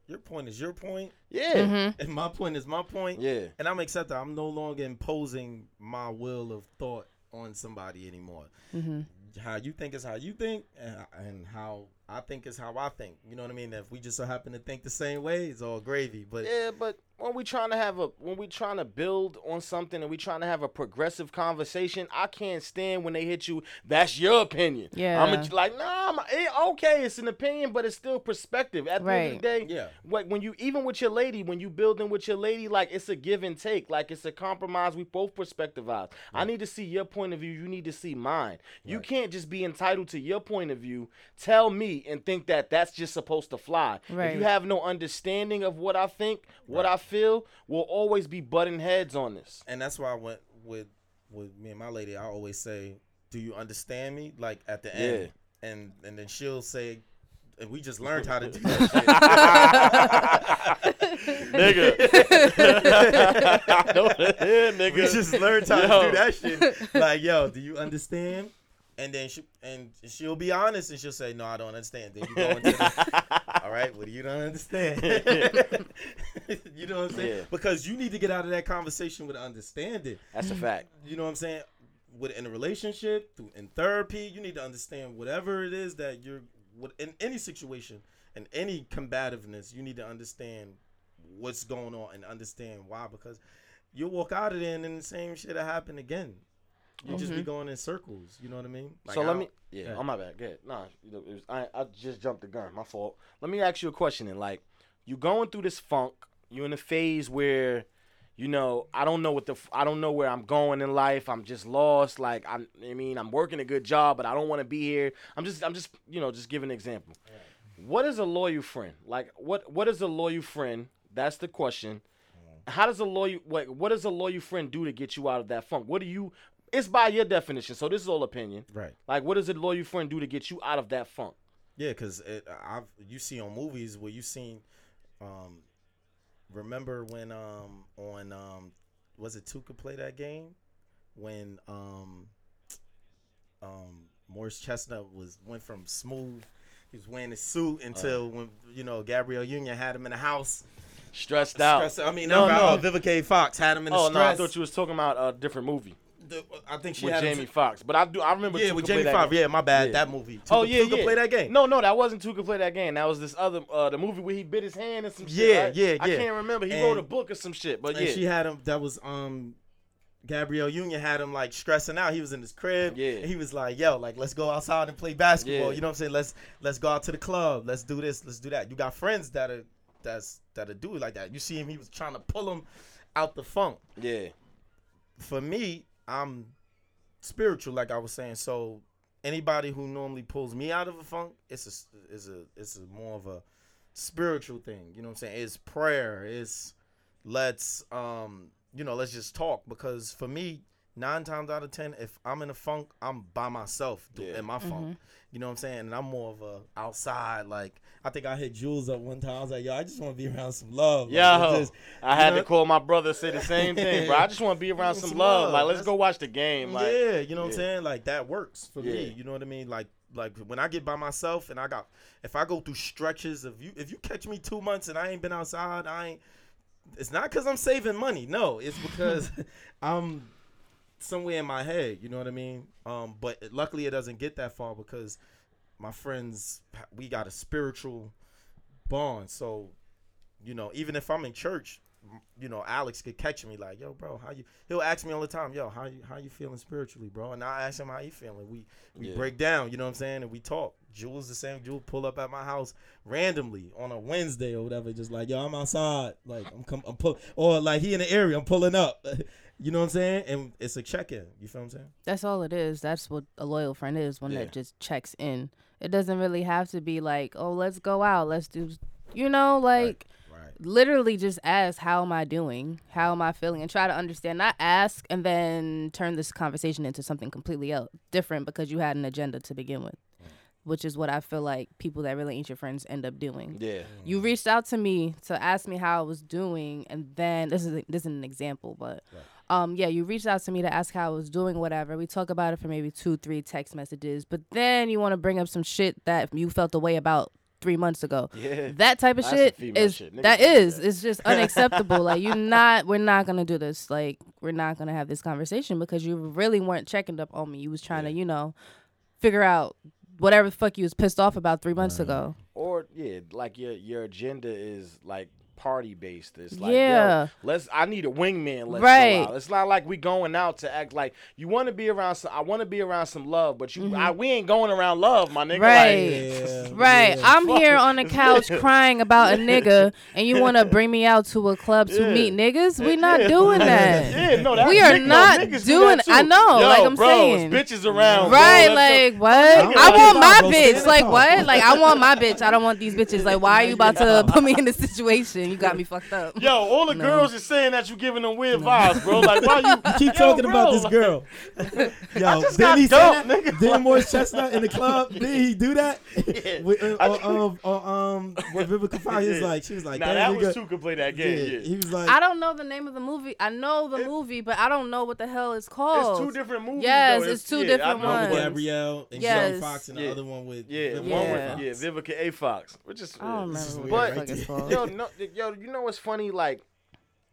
Your point is your point, yeah, Mm-hmm. and my point is my point. yeah, And I'm accepting. I'm no longer imposing my will of thought on somebody anymore. Mm-hmm. How you think is how you think, and, and how I think is how I think. You know what I mean? If we just so happen to think the same way, it's all gravy. But yeah. But when we trying to have a when we trying to build on something and we trying to have a progressive conversation, I can't stand when they hit you. That's your opinion. Yeah. I'm a, like, nah, I'm, eh, okay, it's an opinion, but it's still perspective. At the end of the day, Yeah. Like when you even with your lady, when you building with your lady, like it's a give and take. Like it's a compromise. We both perspectivize. I need to see your point of view. You need to see mine. You can't just be entitled to your point of view. Tell me and think that that's just supposed to fly. Right. If you have no understanding of what I think, what I feel, we'll always be butting heads on this. and that's why I went with with me and my lady. I always say, "Do you understand me?" Like at the end, and and then she'll say, and we just learned how to do that nigga. shit. nigga. we just learned how Yo. to do that shit. Like, yo, do you understand? And then she and she'll be honest and she'll say, "No, I don't understand." Then you go into the, all right, what do you don't understand? you know what I'm saying? Yeah. Because you need to get out of that conversation with understanding. That's a mm-hmm. fact. You know what I'm saying? With in a relationship, through in therapy, you need to understand whatever it is that you're with in any situation and any combativeness, you need to understand what's going on and understand why. Because you'll walk out of there and then the same shit will happen again. You just be mm-hmm. going in circles. You know what I mean? Like, so let me. Yeah, Yeah. oh my bad. Good. Nah, you know, it was, I I just jumped the gun. My fault. Let me ask you a question. And like, you going through this funk. You in a phase where, you know, I don't know what the I don't know where I'm going in life. I'm just lost. Like I'm. I mean, I'm working a good job, but I don't want to be here. I'm just. I'm just. You know, just giving an example. What is a loyal friend? Like, what what is a loyal friend? That's the question. Mm. How does a loyal what what does a loyal friend do to get you out of that funk? What do you? It's by your definition. So this is all opinion. Right. Like, what does a loyal friend do to get you out of that funk? Yeah, because I've you see on movies where you seen, um, remember when um on um was it Two Can Play That Game when um um, Morris Chestnut was went from smooth. He was wearing his suit until when you know Gabrielle Union had him in the house. Stressed out. Stress- I mean, No, no. Vivica Fox had him in the Oh no, I thought you was talking about a different movie The- I think she with had Jamie Foxx. But I do. I remember. Yeah, Two with Jamie Foxx. Yeah, my bad. Yeah. That movie. Oh Two- yeah, Could yeah. play that game. No, no, that wasn't Could Play That Game. That was this other, uh, the movie where he bit his hand and some shit. Yeah, right? yeah, I can't remember. He And- wrote a book or some shit. But and yeah, she had him. That was um, Gabrielle Union had him like stressing out. He was in his crib. Yeah. And he was like, "Yo, like let's go outside and play basketball." Yeah. You know what I'm saying? Let's let's go out to the club. Let's do this. Let's do that. You got friends that are that's that are do it like that. You see him. He was trying to pull him out the funk. yeah, For me, I'm spiritual, like I was saying. So anybody who normally pulls me out of a funk, it's a it's a it's a more of a spiritual thing. You know what I'm saying? It's prayer. It's let's um you know let's just talk because for me nine times out of ten if i'm in a funk i'm by myself do- Yeah. in my funk mm-hmm. you know what i'm saying and i'm more of a outside like i think i hit jules up one time i was like yo i just want to be around some love Like, Yo, it's just- I had know- to call my brother say the same thing, bro. I just want to be around some, Some love. love. Like, let's That's- go watch the game. Like, yeah, you know what I'm saying? Like that works for me. You know what I mean? Like like when I get by myself and I got if I go through stretches of you if you catch me two months and I ain't been outside, I ain't it's not because I'm saving money. No, it's because I'm somewhere in my head. You know what I mean? Um, but luckily it doesn't get that far because my friends we got a spiritual bond. So you know, even if I'm in church, you know, Alex could catch me like, "Yo, bro, how you?" He'll ask me all the time, "Yo, how you how you feeling spiritually, bro?" And I ask him how he feeling. We we Yeah. break down, you know what I'm saying, and we talk. Jules the same. Jules pull up at my house randomly on a Wednesday or whatever, just like, "Yo, I'm outside, like I'm come, I'm pull, or like he in the area, I'm pulling up." you know what I'm saying? And it's a check in. You feel what I'm saying? That's all it is. That's what a loyal friend is. One Yeah. that just checks in. It doesn't really have to be like, oh, let's go out, let's do, you know, like Right. literally just ask, how am I doing? How am I feeling? And try to understand. Not ask and then turn this conversation into something completely else, different because you had an agenda to begin with, mm. which is what I feel like people that really ain't your friends end up doing. yeah, You reached out to me to ask me how I was doing, and then this is this is an example, but um, yeah, you reached out to me to ask how I was doing, whatever. We talk about it for maybe two, three text messages, but then you want to bring up some shit that you felt the way about three months ago. yeah. That type of That's shit is shit. That is it's just unacceptable. like you're not we're not gonna do this. Like we're not gonna have this conversation because you really weren't checking up on me. You was trying to you know figure out whatever the fuck you was pissed off about three months ago. Or yeah, like your your agenda is like party based. It's like Yeah. yo, let's. I need a wingman. Let's Right. go out. It's not like we going out to act like you want to be around. Some, I want to be around some love, but you, I, we ain't going around love, my nigga. Mm-hmm. Right. Yeah. Right. I'm here on the couch crying about a nigga and you want to bring me out to a club to Yeah. meet niggas? We not Yeah. doing that. yeah, no, that's We are nigga- not niggas doing- that. I know, Yo, like I'm bro, saying. it's bitches around. Right, Let's like go- what? I'm I want my bro, bitch. Like what? Like I want my bitch. I don't want these bitches. Like why are you about to put me in this situation? You got me fucked up. Yo, all the No. girls is saying that you giving them weird vibes, bro. Like, why you Keep Yo, talking about bro, this like- girl. Yo, just didn't got he say dumped, that? nigga. Didn't Morris Chestnut in the club? Did he do that? Yeah. With, uh, I um, uh, um, with Vivica Fox, he was like, she was like, Nah, "Damn, that was two could play that game. Yeah, he was like, I don't know the name of the movie. I know the movie, but I don't know what the hell it's called. It's two different movies. Yes, though. it's two yeah, different I know one with Gabrielle and Yes. Sean Fox, and the other one with Yeah, Vivica one with yeah, Vivica A. Fox, which is I don't This is remember weird what the right fuck it's there. called. yo, no, yo, you know what's funny? Like,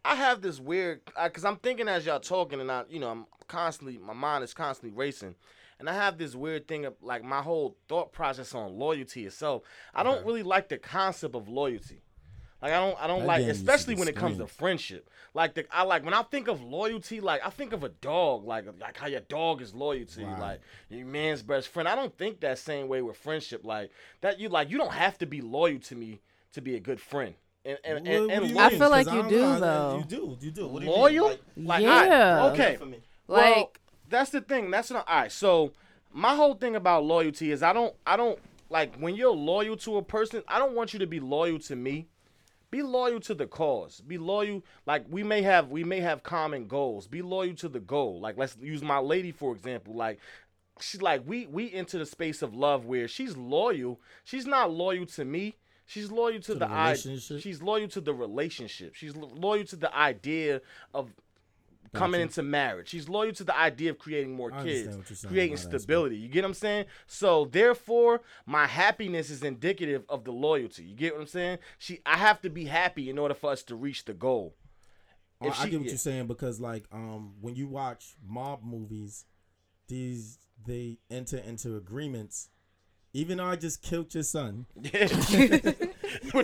I have this weird, because I'm thinking as y'all talking, and I, you know, I'm constantly, my mind is constantly racing, and I have this weird thing of like my whole thought process on loyalty itself. I don't really like the concept of loyalty. Like I don't, I don't That like, game used to especially when it comes to friendship. Like the, I like when I think of loyalty, like I think of a dog, like like how your dog is loyal to you, like your man's best friend. I don't think that same way with friendship. Like that, you like you don't have to be loyal to me to be a good friend. And and, What- and, and do loyal- I feel like you don't know. though. You do, you do. What do you mean? Like, Like, alright, Yeah. okay. for me. Well, Like- that's the thing. That's not all right. So my whole thing about loyalty is I don't I don't like when you're loyal to a person. I don't want you to be loyal to me. Be loyal to the cause. Be loyal. Like we may have we may have common goals. Be loyal to the goal. Like let's use my lady for example. Like she's like we we into the space of love where she's loyal. She's not loyal to me. She's loyal to, the the, i- relationship? She's loyal to the relationship. She's lo- loyal to the idea of coming into marriage. She's loyal to the idea of creating more I kids, what you're saying creating stability. You get what I'm saying? So therefore, my happiness is indicative of the loyalty. You get what I'm saying? She, I have to be happy in order for us to reach the goal. I, If I she- get what yeah. you're saying because like um when you watch mob movies, these they enter into agreements. Even though I just killed your son, which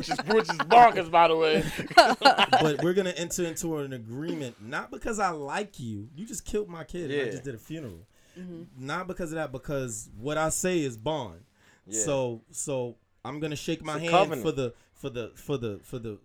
is which is bonkers, by the way. but we're gonna enter into an agreement not because I like you. You just killed my kid. and I Yeah. just did a funeral. Mm-hmm. Not because of that, because what I say is bond. Yeah. So so I'm gonna shake my It's hand covenant. for the for the for the for the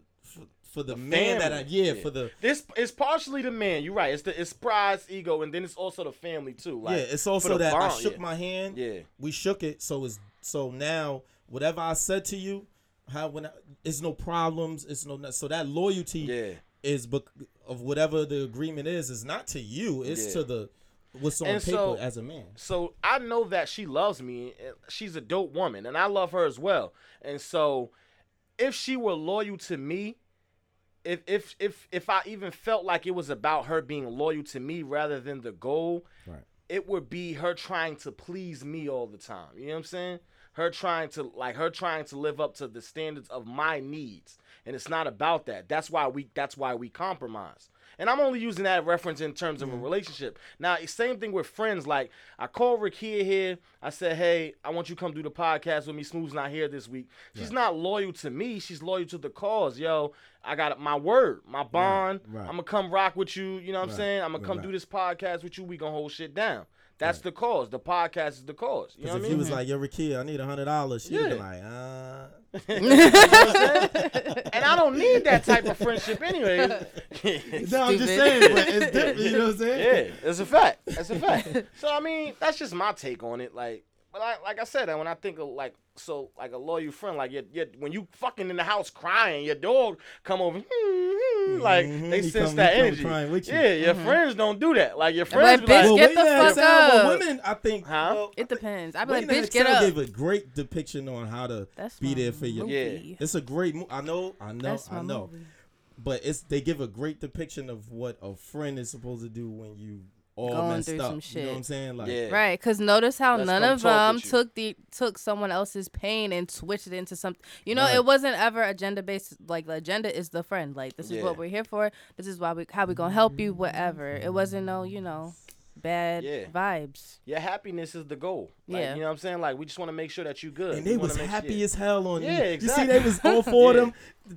for, for the, man that I yeah, for the This it's partially the man. You're right. It's the it's pride's ego, and then it's also the family too. Like, yeah. It's also the that I shook yeah. my hand. Yeah. we shook it. So it's so now whatever I said to you, how when I, it's no problems. It's no so that loyalty Yeah. is bec- of whatever the agreement is is not to you. It's Yeah. to the what's on And paper so- as a man. So I know that she loves me. and She's a dope woman, and I love her as well. And so, if she were loyal to me, if if if if I even felt like it was about her being loyal to me rather than the goal, Right. it would be her trying to please me all the time. You know what I'm saying? Her trying to like her trying to live up to the standards of my needs. And it's not about that. That's why we that's why we compromise. And I'm only using that reference in terms of a relationship. Now, same thing with friends. Like I called Rakia here. I said, "Hey, I want you to come do the podcast with me. Smooth's not here this week. She's not loyal to me. She's loyal to the cause. Yo, I got my word, my bond. right. I'm gonna come rock with you. You know what I'm saying? I'm gonna come right. do this podcast with you. We gonna hold shit down. That's the cause. The podcast is the cause. You know Because what if I you mean? was like, "Yo, Rakia, I need a hundred dollars," she'd Yeah. like, "Uh." And I don't need that type of friendship anyway. No, I'm just saying, but it's different. You know what I'm saying? Yeah, it's a fact. That's a fact. So I mean, that's just my take on it. Like, but I, like I said, when I think of like so like a loyal friend, like you when you fucking in the house crying, your dog come over, hmm, hmm, like Mhm, they he sense come- that he energy. crying with you. Yeah, your friends don't do that. Like your But friends be bitch, like, get the fuck Hassel, but up. Women, I think, Huh? well, It depends. I'd be like, bitch, get Hassel up. gave a great depiction on how to That's be there for you. Yeah, It's a great movie. I know, I know, That's I know. movie. But it's they give a great depiction of what a friend is supposed to do when you all Going messed through up. some You know what I'm saying? Like, Yeah. Right, because notice how Let's none of them took the took someone else's pain and switched it into something. You know, Right. it wasn't ever agenda based. Like the agenda is the friend. Like this is Yeah. what we're here for. This is why we how we gonna help you. Whatever. It wasn't no you know bad Yeah. vibes. your happiness is the goal. Like, Yeah. you know what I'm saying? Like we just want to make sure that you good. And they wanna was happy yeah. as hell on Yeah, you. exactly. You see, they was all four Yeah. of them.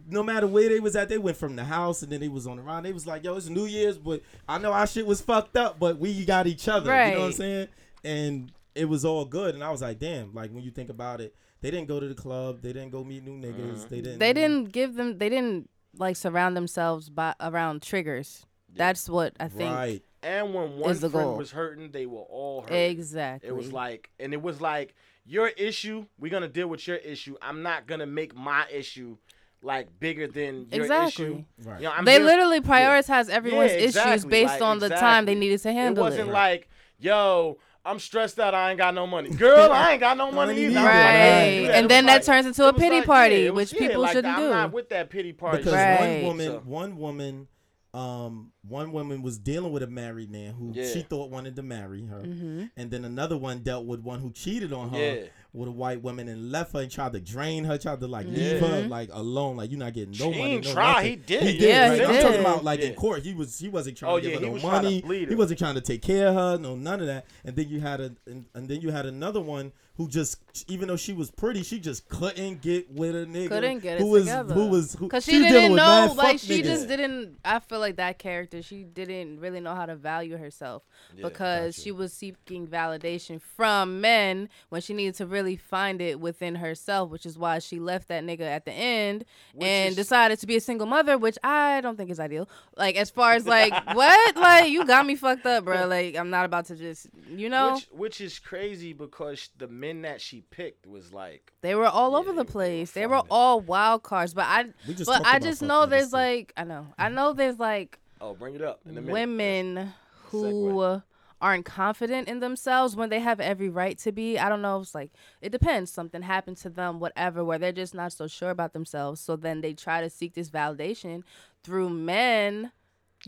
No matter where they was at, they went from the house and then they was on the ride. They was like, "Yo, it's New Year's, but I know our shit was fucked up, but we got each other." Right. You know what I'm saying? And it was all good. And I was like, "Damn!" Like when you think about it, they didn't go to the club. They didn't go meet new niggas. Mm-hmm. They didn't. They didn't give them. They didn't like surround themselves by around triggers. That's what I think. Right. And when one friend goal. was hurting, they were all hurt. Exactly. It was like, and it was like your issue. We're gonna deal with your issue. I'm not gonna make my issue like bigger than your Exactly. issue. Right. You know, I'm they here- literally prioritize everyone's issues exactly, based like, on the time they needed to handle It It wasn't like, yo, I'm stressed out. I ain't got no money. Girl, I ain't got no money Money either. neither. I'm not gonna Right. do. And then was that turns into a pity like, party, yeah, was- which yeah, people like, shouldn't I'm do. not with that pity party. because. Right. one woman, So- one woman, um, one woman was dealing with a married man who Yeah. she thought wanted to marry her, Mm-hmm. and then another one dealt with one who cheated on her Yeah. with a white woman and left her and tried to drain her, tried to like Yeah. leave her like alone, like you're not getting no He money. no try, nothing. he did. He did. Yeah, right? he I'm talking about like in court. He was he wasn't trying Oh, to give yeah, her he no was trying to money. bleed her. He wasn't trying to take care of her. No, none of that. And then you had a and, and then you had another one who just even though she was pretty, she just couldn't get with a nigga couldn't get it who was together. who was who Cause she, was dealing didn't know, like she niggas. just didn't. I feel like that character, she didn't really know how to value herself because she was seeking validation from men when she needed to really find it within herself, which is why she left that nigga at the end Which and is- decided to be a single mother, which I don't think is ideal. Like as far as like what, like you got me fucked up, bro. Like I'm not about to just, you know, Which, which is crazy because the men that she picked was like, they were all over the place. They from were all wild cards, but I, just but I just know there's too. like I know, I know there's like oh, bring it up in a minute. women who aren't confident in themselves when they have every right to be. I don't know. It's like it depends. Something happened to them, whatever, where they're just not so sure about themselves. So then they try to seek this validation through men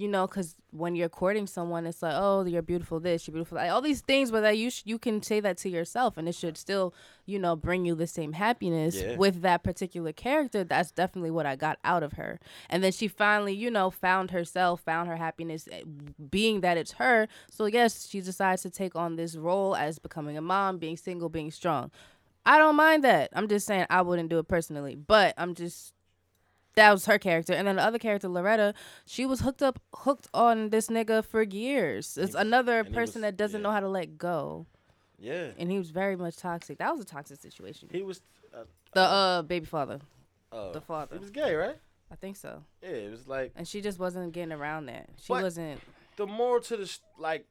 you know, because when you're courting someone, it's like, oh, you're beautiful this, you're beautiful that. All these things, but that you sh- you can say that to yourself, and it should still, you know, bring you the same happiness Yeah. with that particular character. That's definitely what I got out of her. And then she finally, you know, found herself, found her happiness, eh, being that it's her. So yes, she decides to take on this role as becoming a mom, being single, being strong. I don't mind that. I'm just saying I wouldn't do it personally, but I'm just that was her character. And then the other character, Loretta, she was hooked up, hooked on this nigga for years. It's another person was- that doesn't yeah. know how to let go, Yeah. and he was very much toxic. That was a toxic situation. He was. Uh, The uh baby father, uh, the father, He was gay, right? I think so. Yeah. It was like And she just wasn't getting around that. She wasn't. the more to the s- like,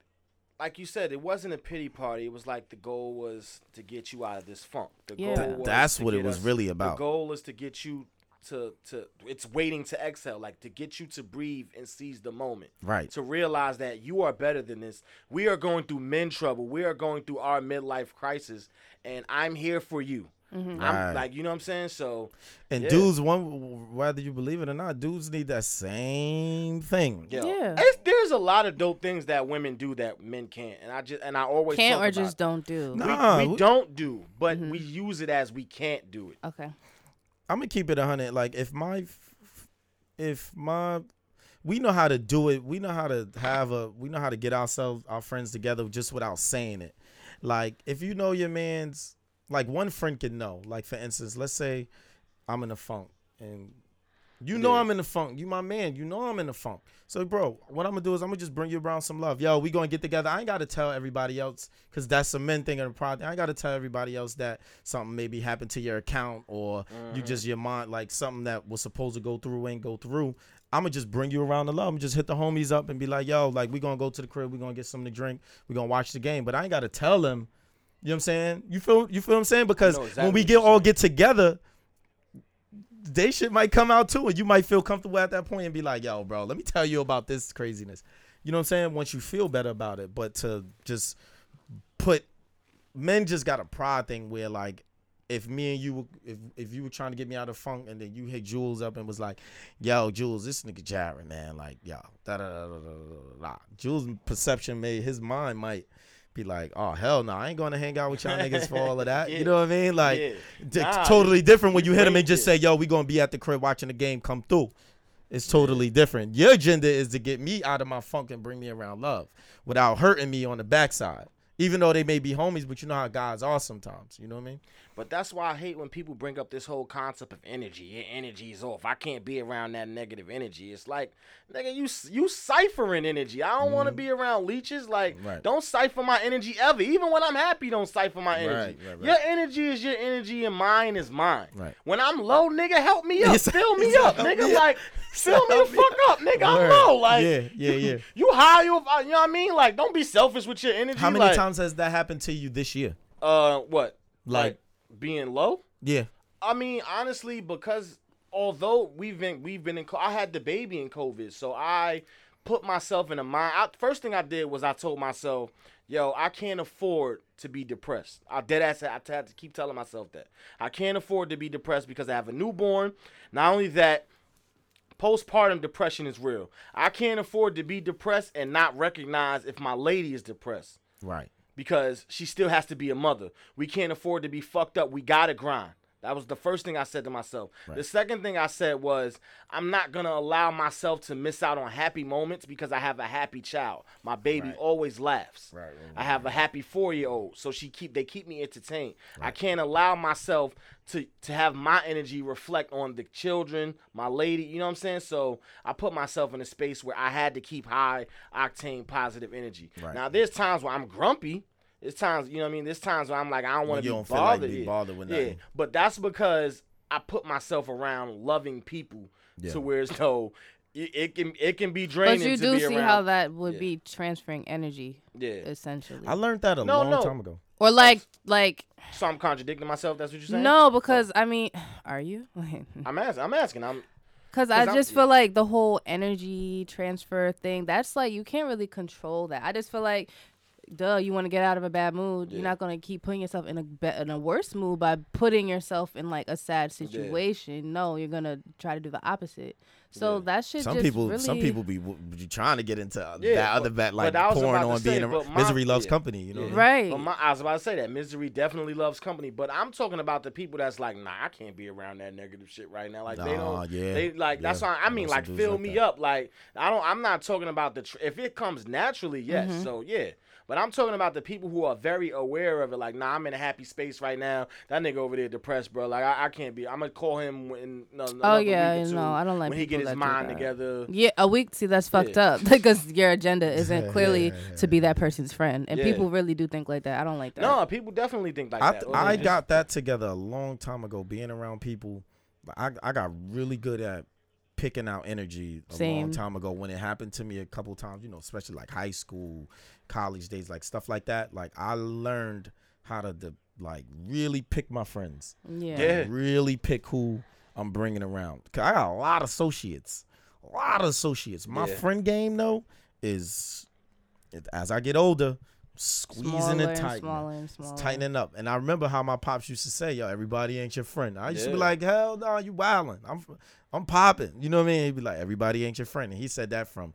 like you said, it wasn't a pity party. It was like the goal was to get you out of this funk. The Yeah. goal Th- was that's what it was us- really about. The goal is to get you to to. It's waiting to exhale, like to get you to breathe and seize the moment. Right. to realize that you are better than this. We are going through men trouble. We are going through our midlife crisis, and I'm here for you. I'm Right. like, you know what I'm saying? So, And Yeah. dudes, one whether you believe it or not, dudes need that same thing. yo, Yeah. it's, there's a lot of dope things that women do that men can't, and I just and I always Can't talk or about just it. don't do. No. We, Nah, we we- don't do, but Mm-hmm. we use it as we can't do it. Okay. I'm gonna keep it a hundred. Like if my, if my, we know how to do it. We know how to have a. We know how to get ourselves, our friends together, just without saying it. Like if you know your man's, like one friend can know. Like for instance, let's say I'm in a funk and. You know Yeah. I'm in the funk. You my man. You know I'm in the funk. So, bro, what I'm gonna do is I'm gonna just bring you around some love. Yo, we gonna get together. I ain't gotta tell everybody else because that's a men thing in the product. I ain't gotta tell everybody else that something maybe happened to your account or you just your mind like something that was supposed to go through ain't go through. I'm gonna just bring you around the love. I'm just hit the homies up and be like, yo, like we gonna go to the crib. We gonna get something to drink. We gonna watch the game. But I ain't gotta tell them. You know what I'm saying? You feel you feel what I'm saying? Because exactly when we get all get together, they shit might come out too, and you might feel comfortable at that point and be like, "Yo, bro, let me tell you about this craziness." You know what I'm saying? Once you feel better about it, but to just put men just got a pride thing where like if me and you were if if you were trying to get me out of funk and then you hit Jules up and was like, "Yo, Jules, this nigga Jared, man, like, yo, da da da da da." da." Jules' perception made his mind might be like, "Oh hell no, I ain't going to hang out with y'all niggas for all of that." Yeah. You know what I mean? Like, Yeah. d- Nah, totally different when you you hit them and just say, "Yo, we gonna be at the crib watching the game. Come through." It's totally different. Your agenda is to get me out of my funk and bring me around love without hurting me on the backside. Even though they may be homies, but you know how guys are sometimes. You know what I mean? But that's why I hate when people bring up this whole concept of energy. Your energy is off. I can't be around that negative energy. It's like, nigga, you you ciphering energy. I don't want to be around leeches. Like. Right. don't cipher my energy ever. Even when I'm happy, don't cipher my energy. Right, right. Your energy is your energy, and mine is mine. Right. When I'm low, nigga, help me up. Fill me up, nigga. Like, fill me the fuck up, nigga. I'm low. Like, Yeah, yeah, yeah. You high, you, you know what I mean? Like, don't be selfish with your energy. How many like, times has that happened to you this year? Uh, what? Like- being low? Yeah. I mean, honestly, because although we've been we've been in, I had the baby in COVID, so I put myself in a mind. I, first thing I did was I told myself, "Yo, I can't afford to be depressed." I dead ass. I had to keep telling myself that I can't afford to be depressed because I have a newborn. Not only that. Postpartum depression is real. I can't afford to be depressed and not recognize if my lady is depressed Right. Because she still has to be a mother. We can't afford to be fucked up. We gotta grind. That was the first thing I said to myself. The second thing I said was, I'm not gonna allow myself to miss out on happy moments because I have a happy child. My baby always laughs. Right, right, I have a happy four year old, so she keep they keep me entertained. I can't allow myself to to have my energy reflect on the children, my lady. You know what I'm saying? So I put myself in a space where I had to keep high octane positive energy. Right. Now there's times where I'm grumpy. There's times, you know what I mean? There's times where I'm like, I don't want When to you be don't feel like bothered. be bothered with yeah, but that's because I put myself around loving people Yeah. to where it's though it, it can it can be draining. But you to do be see around. how that would Yeah. be transferring energy, yeah. essentially. I learned that a No, long no. time ago. Or like, like So I'm contradicting myself. That's what you're saying? no, because I mean, are you? I'm asking. I'm asking. I'm. Because I 'Cause I'm- just feel like the whole energy transfer thing, that's like you can't really control that. I just feel like duh, you want to get out of a bad mood. You're not gonna keep putting yourself in a be- in a worse mood by putting yourself in like a sad situation. No, you're gonna try to do the opposite. So Yeah. that shit Some just people, really. some people be, be trying to get into uh, Yeah, that other but- bad, like but I was pouring on say, being a my- misery loves yeah. company. You know, Yeah. Right. But my, I was about to say that misery definitely loves company, but I'm talking about the people that's like, nah, I can't be around that negative shit right now. Like they don't, yeah, they like that's yeah. why I I mean, like fill like me that. up. Like I don't, I'm not talking about the tr- if it comes naturally, yes. Mm-hmm. So yeah, but I'm talking about the people who are very aware of it. Like, nah, I'm in a happy space right now. That nigga over there depressed, bro. Like I, I can't be. I'm gonna call him when. No, Oh yeah, week or two no, I don't like when he get his mind together. Yeah, a week. See, that's fucked Yeah. up because your agenda isn't Yeah, clearly yeah, yeah, to be that person's friend, and Yeah. people really do think like that. I don't like that. No, people definitely think like I, that. th- Or I just- got that together a long time ago, being around people. I, I got really good at picking out energy a long time ago when it happened to me a couple times, you know, especially like high school, college days, like stuff like that. Like I learned how to de- like really pick my friends, Yeah. Yeah. really pick who I'm bringing around. Cause I got a lot of associates, a lot of associates. My Yeah. friend game though is, it, as I get older, squeezing Smaller and and tightening. smaller and It's smaller. tightening up. And I remember how my pops used to say, "Yo, everybody ain't your friend." I used to be like, "Hell no, you wildin'. I'm, I'm popping." You know what I mean? He'd be like, "Everybody ain't your friend," and he said that from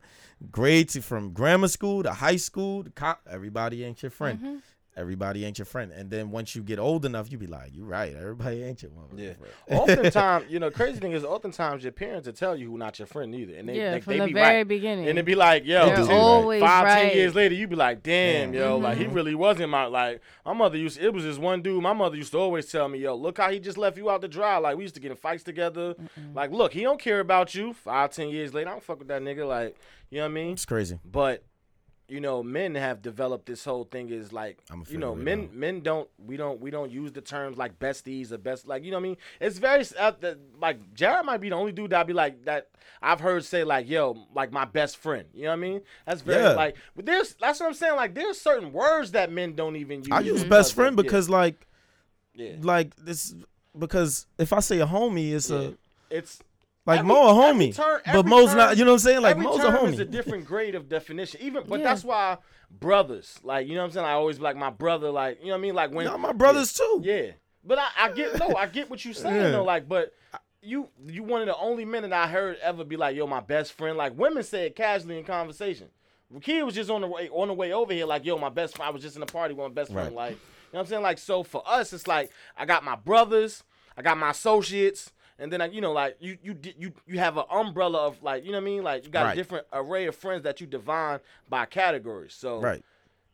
grade to from grammar school to high school to co- everybody ain't your friend. Mm-hmm. Everybody ain't your friend. And then once you get old enough, you be like, you're right. Everybody ain't your mother." Yeah. Oftentimes, you know, crazy thing is, oftentimes your parents will tell you who not your friend either, and they, yeah, they, be like, from they the be very right. beginning. And it'd be like, yo, They're dude, always five, ten right. years later, you be like, damn, Damn. yo, like Mm-hmm. he really wasn't my like. My mother used. it was this one dude. My mother used to always tell me, yo, look how he just left you out to dry. Like we used to get in fights together. Like, look, he don't care about you. Five, ten years later, I don't fuck with that nigga. Like, you know what I mean? It's crazy. But you know, men have developed this whole thing is like I'ma you know, men out. men don't we don't we don't use the terms like besties or best like you know what I mean. It's very uh, the, like Jared might be the only dude that I be like that I've heard say like yo like my best friend. You know what I mean? That's very Yeah. like but there's that's what I'm saying. Like there's certain words that men don't even use. I use because best of- friend yeah, because like, yeah, like this because if I say a homie, it's yeah. a it's like Every- Mo a homie, term- but Mo's term- not. You know what I'm saying? Like Mo's a term is a different grade of definition. Even but Yeah. that's why brothers, like you know what I'm saying. I always be like my brother, like you know what I mean. Like when Y'all my brothers too. Yeah, but I, I get no, I get what you're saying Yeah. though. Like, but you you one of the only men that I heard ever be like, "Yo, my best friend." Like women say it casually in conversation. Kid was just on the way on the way over here, like, "Yo, my best friend." I was just in the party with my best friend. Right. Like, you know what I'm saying? Like, so for us, it's like I got my brothers, I got my associates. And then I, you know, like you, you, you, you have an umbrella of like, you know what I mean? Like you got Right. a different array of friends that you divine by categories. So, Right.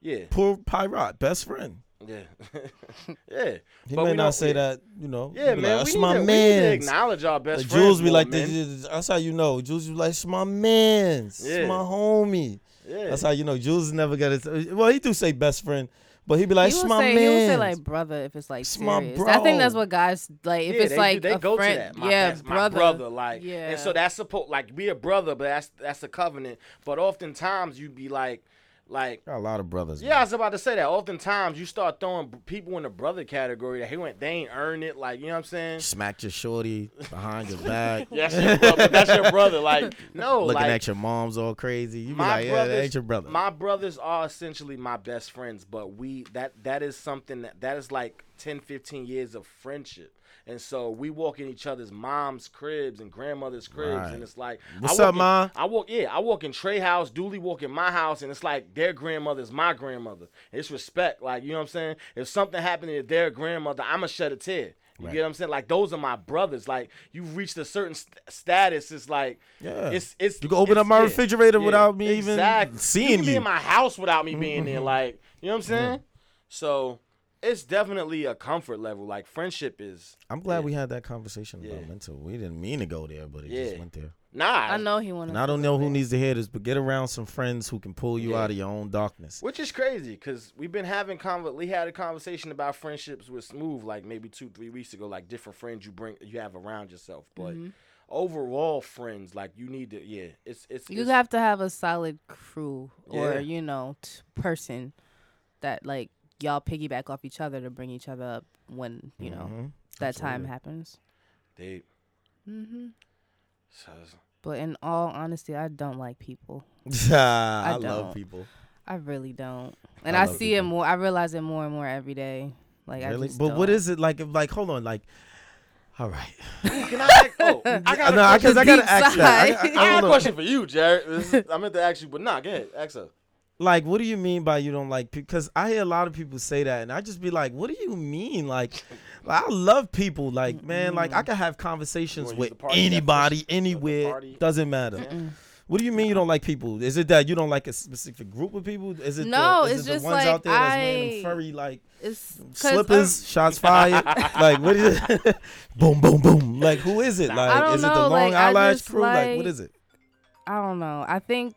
yeah, Poor Pyrat, best friend. yeah, yeah. He But may not say yeah. that, you know. Yeah, man. Like, we, that's need my to, we need to man. acknowledge our best Like, friends. Jules be like, this, that's how you know. Jules be like, it's my man's. Yeah. It's my homie. Yeah. That's how you know. Jules never got it. Well, he do say best friend, but he'd be like, he it's my say man. He would say like brother if it's like It's my serious. I think that's what guys like. If yeah, it's they, like they a go friend, to that. My yeah, brother, my brother, like, yeah. and so that's supposed like be a brother, but that's that's a covenant. But oftentimes you'd be like, like, Got a lot of brothers. yeah, I was about to say that. Oftentimes you start throwing people in the brother category that he went, they ain't earned it, like you know what I'm saying? Smacked your shorty behind your back. That's your brother. That's your brother. Like, no, Looking like, at your mom's all crazy. You be my like, yeah, brothers, that ain't your brother. My brothers are essentially my best friends, but we that that is something that that is like 10, 15 years of friendship. And so we walk in each other's mom's cribs and grandmother's cribs, Right. and it's like, What's I up, in- Ma? I walk, yeah, I walk in Trey house, Dooley walk in my house, and it's like their grandmother's my grandmother. It's respect, like you know what I'm saying. If something happened to their grandmother, I'ma shed a tear. You Right. get what I'm saying? Like those are my brothers. Like you've reached a certain st- status. It's like, Yeah. it's it's. You can open up my yeah, refrigerator yeah, without me even seeing you. Can be you. in my house without me being there. Like you know what I'm saying? So it's definitely a comfort level. Like friendship is. I'm glad yeah. we had that conversation about mental. We didn't mean to go there, but it Yeah. just went there. Nah, I know he wanted. And I don't know who needs to hear this, but get around some friends who can pull you Yeah. out of your own darkness. Which is crazy because we've been having convo- we had a conversation about friendships with Smooth like maybe two three weeks ago, like different friends you bring you have around yourself. But mm-hmm. overall, friends like you need to yeah, it's it's You it's, have to have a solid crew or Yeah. you know t- person that like y'all piggyback off each other to bring each other up when you know Mhm. that time Absolutely. happens. they. hmm So, But in all honesty, I don't like people. I, I love people. I really don't, and I I, love see it more. I realize it more and more every day. Like I Really? just But what don't. is it like? If, like, hold on, like, all right. Can I ask? Oh, I got a no, question. because I gotta deep ask that. I. I, I I, got a question for you, Jared. This is- I meant to ask you, but nah, go ahead. Ask her. Like, what do you mean by you don't like people? Because I hear a lot of people say that, and I just be like, what do you mean? Like, I love people. Like, man, like I can have conversations You with anybody, definition? anywhere. Doesn't matter. What do you mean you don't like people? Is it that you don't like a specific group of people? Is it No, the, is it's it the just ones like out there that's wearing them I- furry like It's 'cause slippers, shots fired? like what is it? boom, boom, boom. Like who is it? Like don't is it the long like, I eyelash crew? Like, what like- is it? I don't know. I think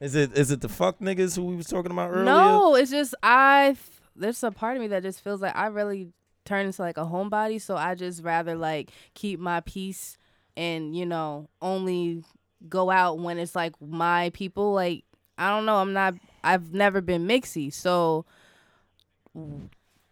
Is it is it the fuck niggas who we was talking about earlier? no. It's just I. There's a part of me that just feels like I really turn into like a homebody. So I just rather like keep my peace and you know only go out when it's like my people. Like I don't know. I'm not. I've never been mixy. So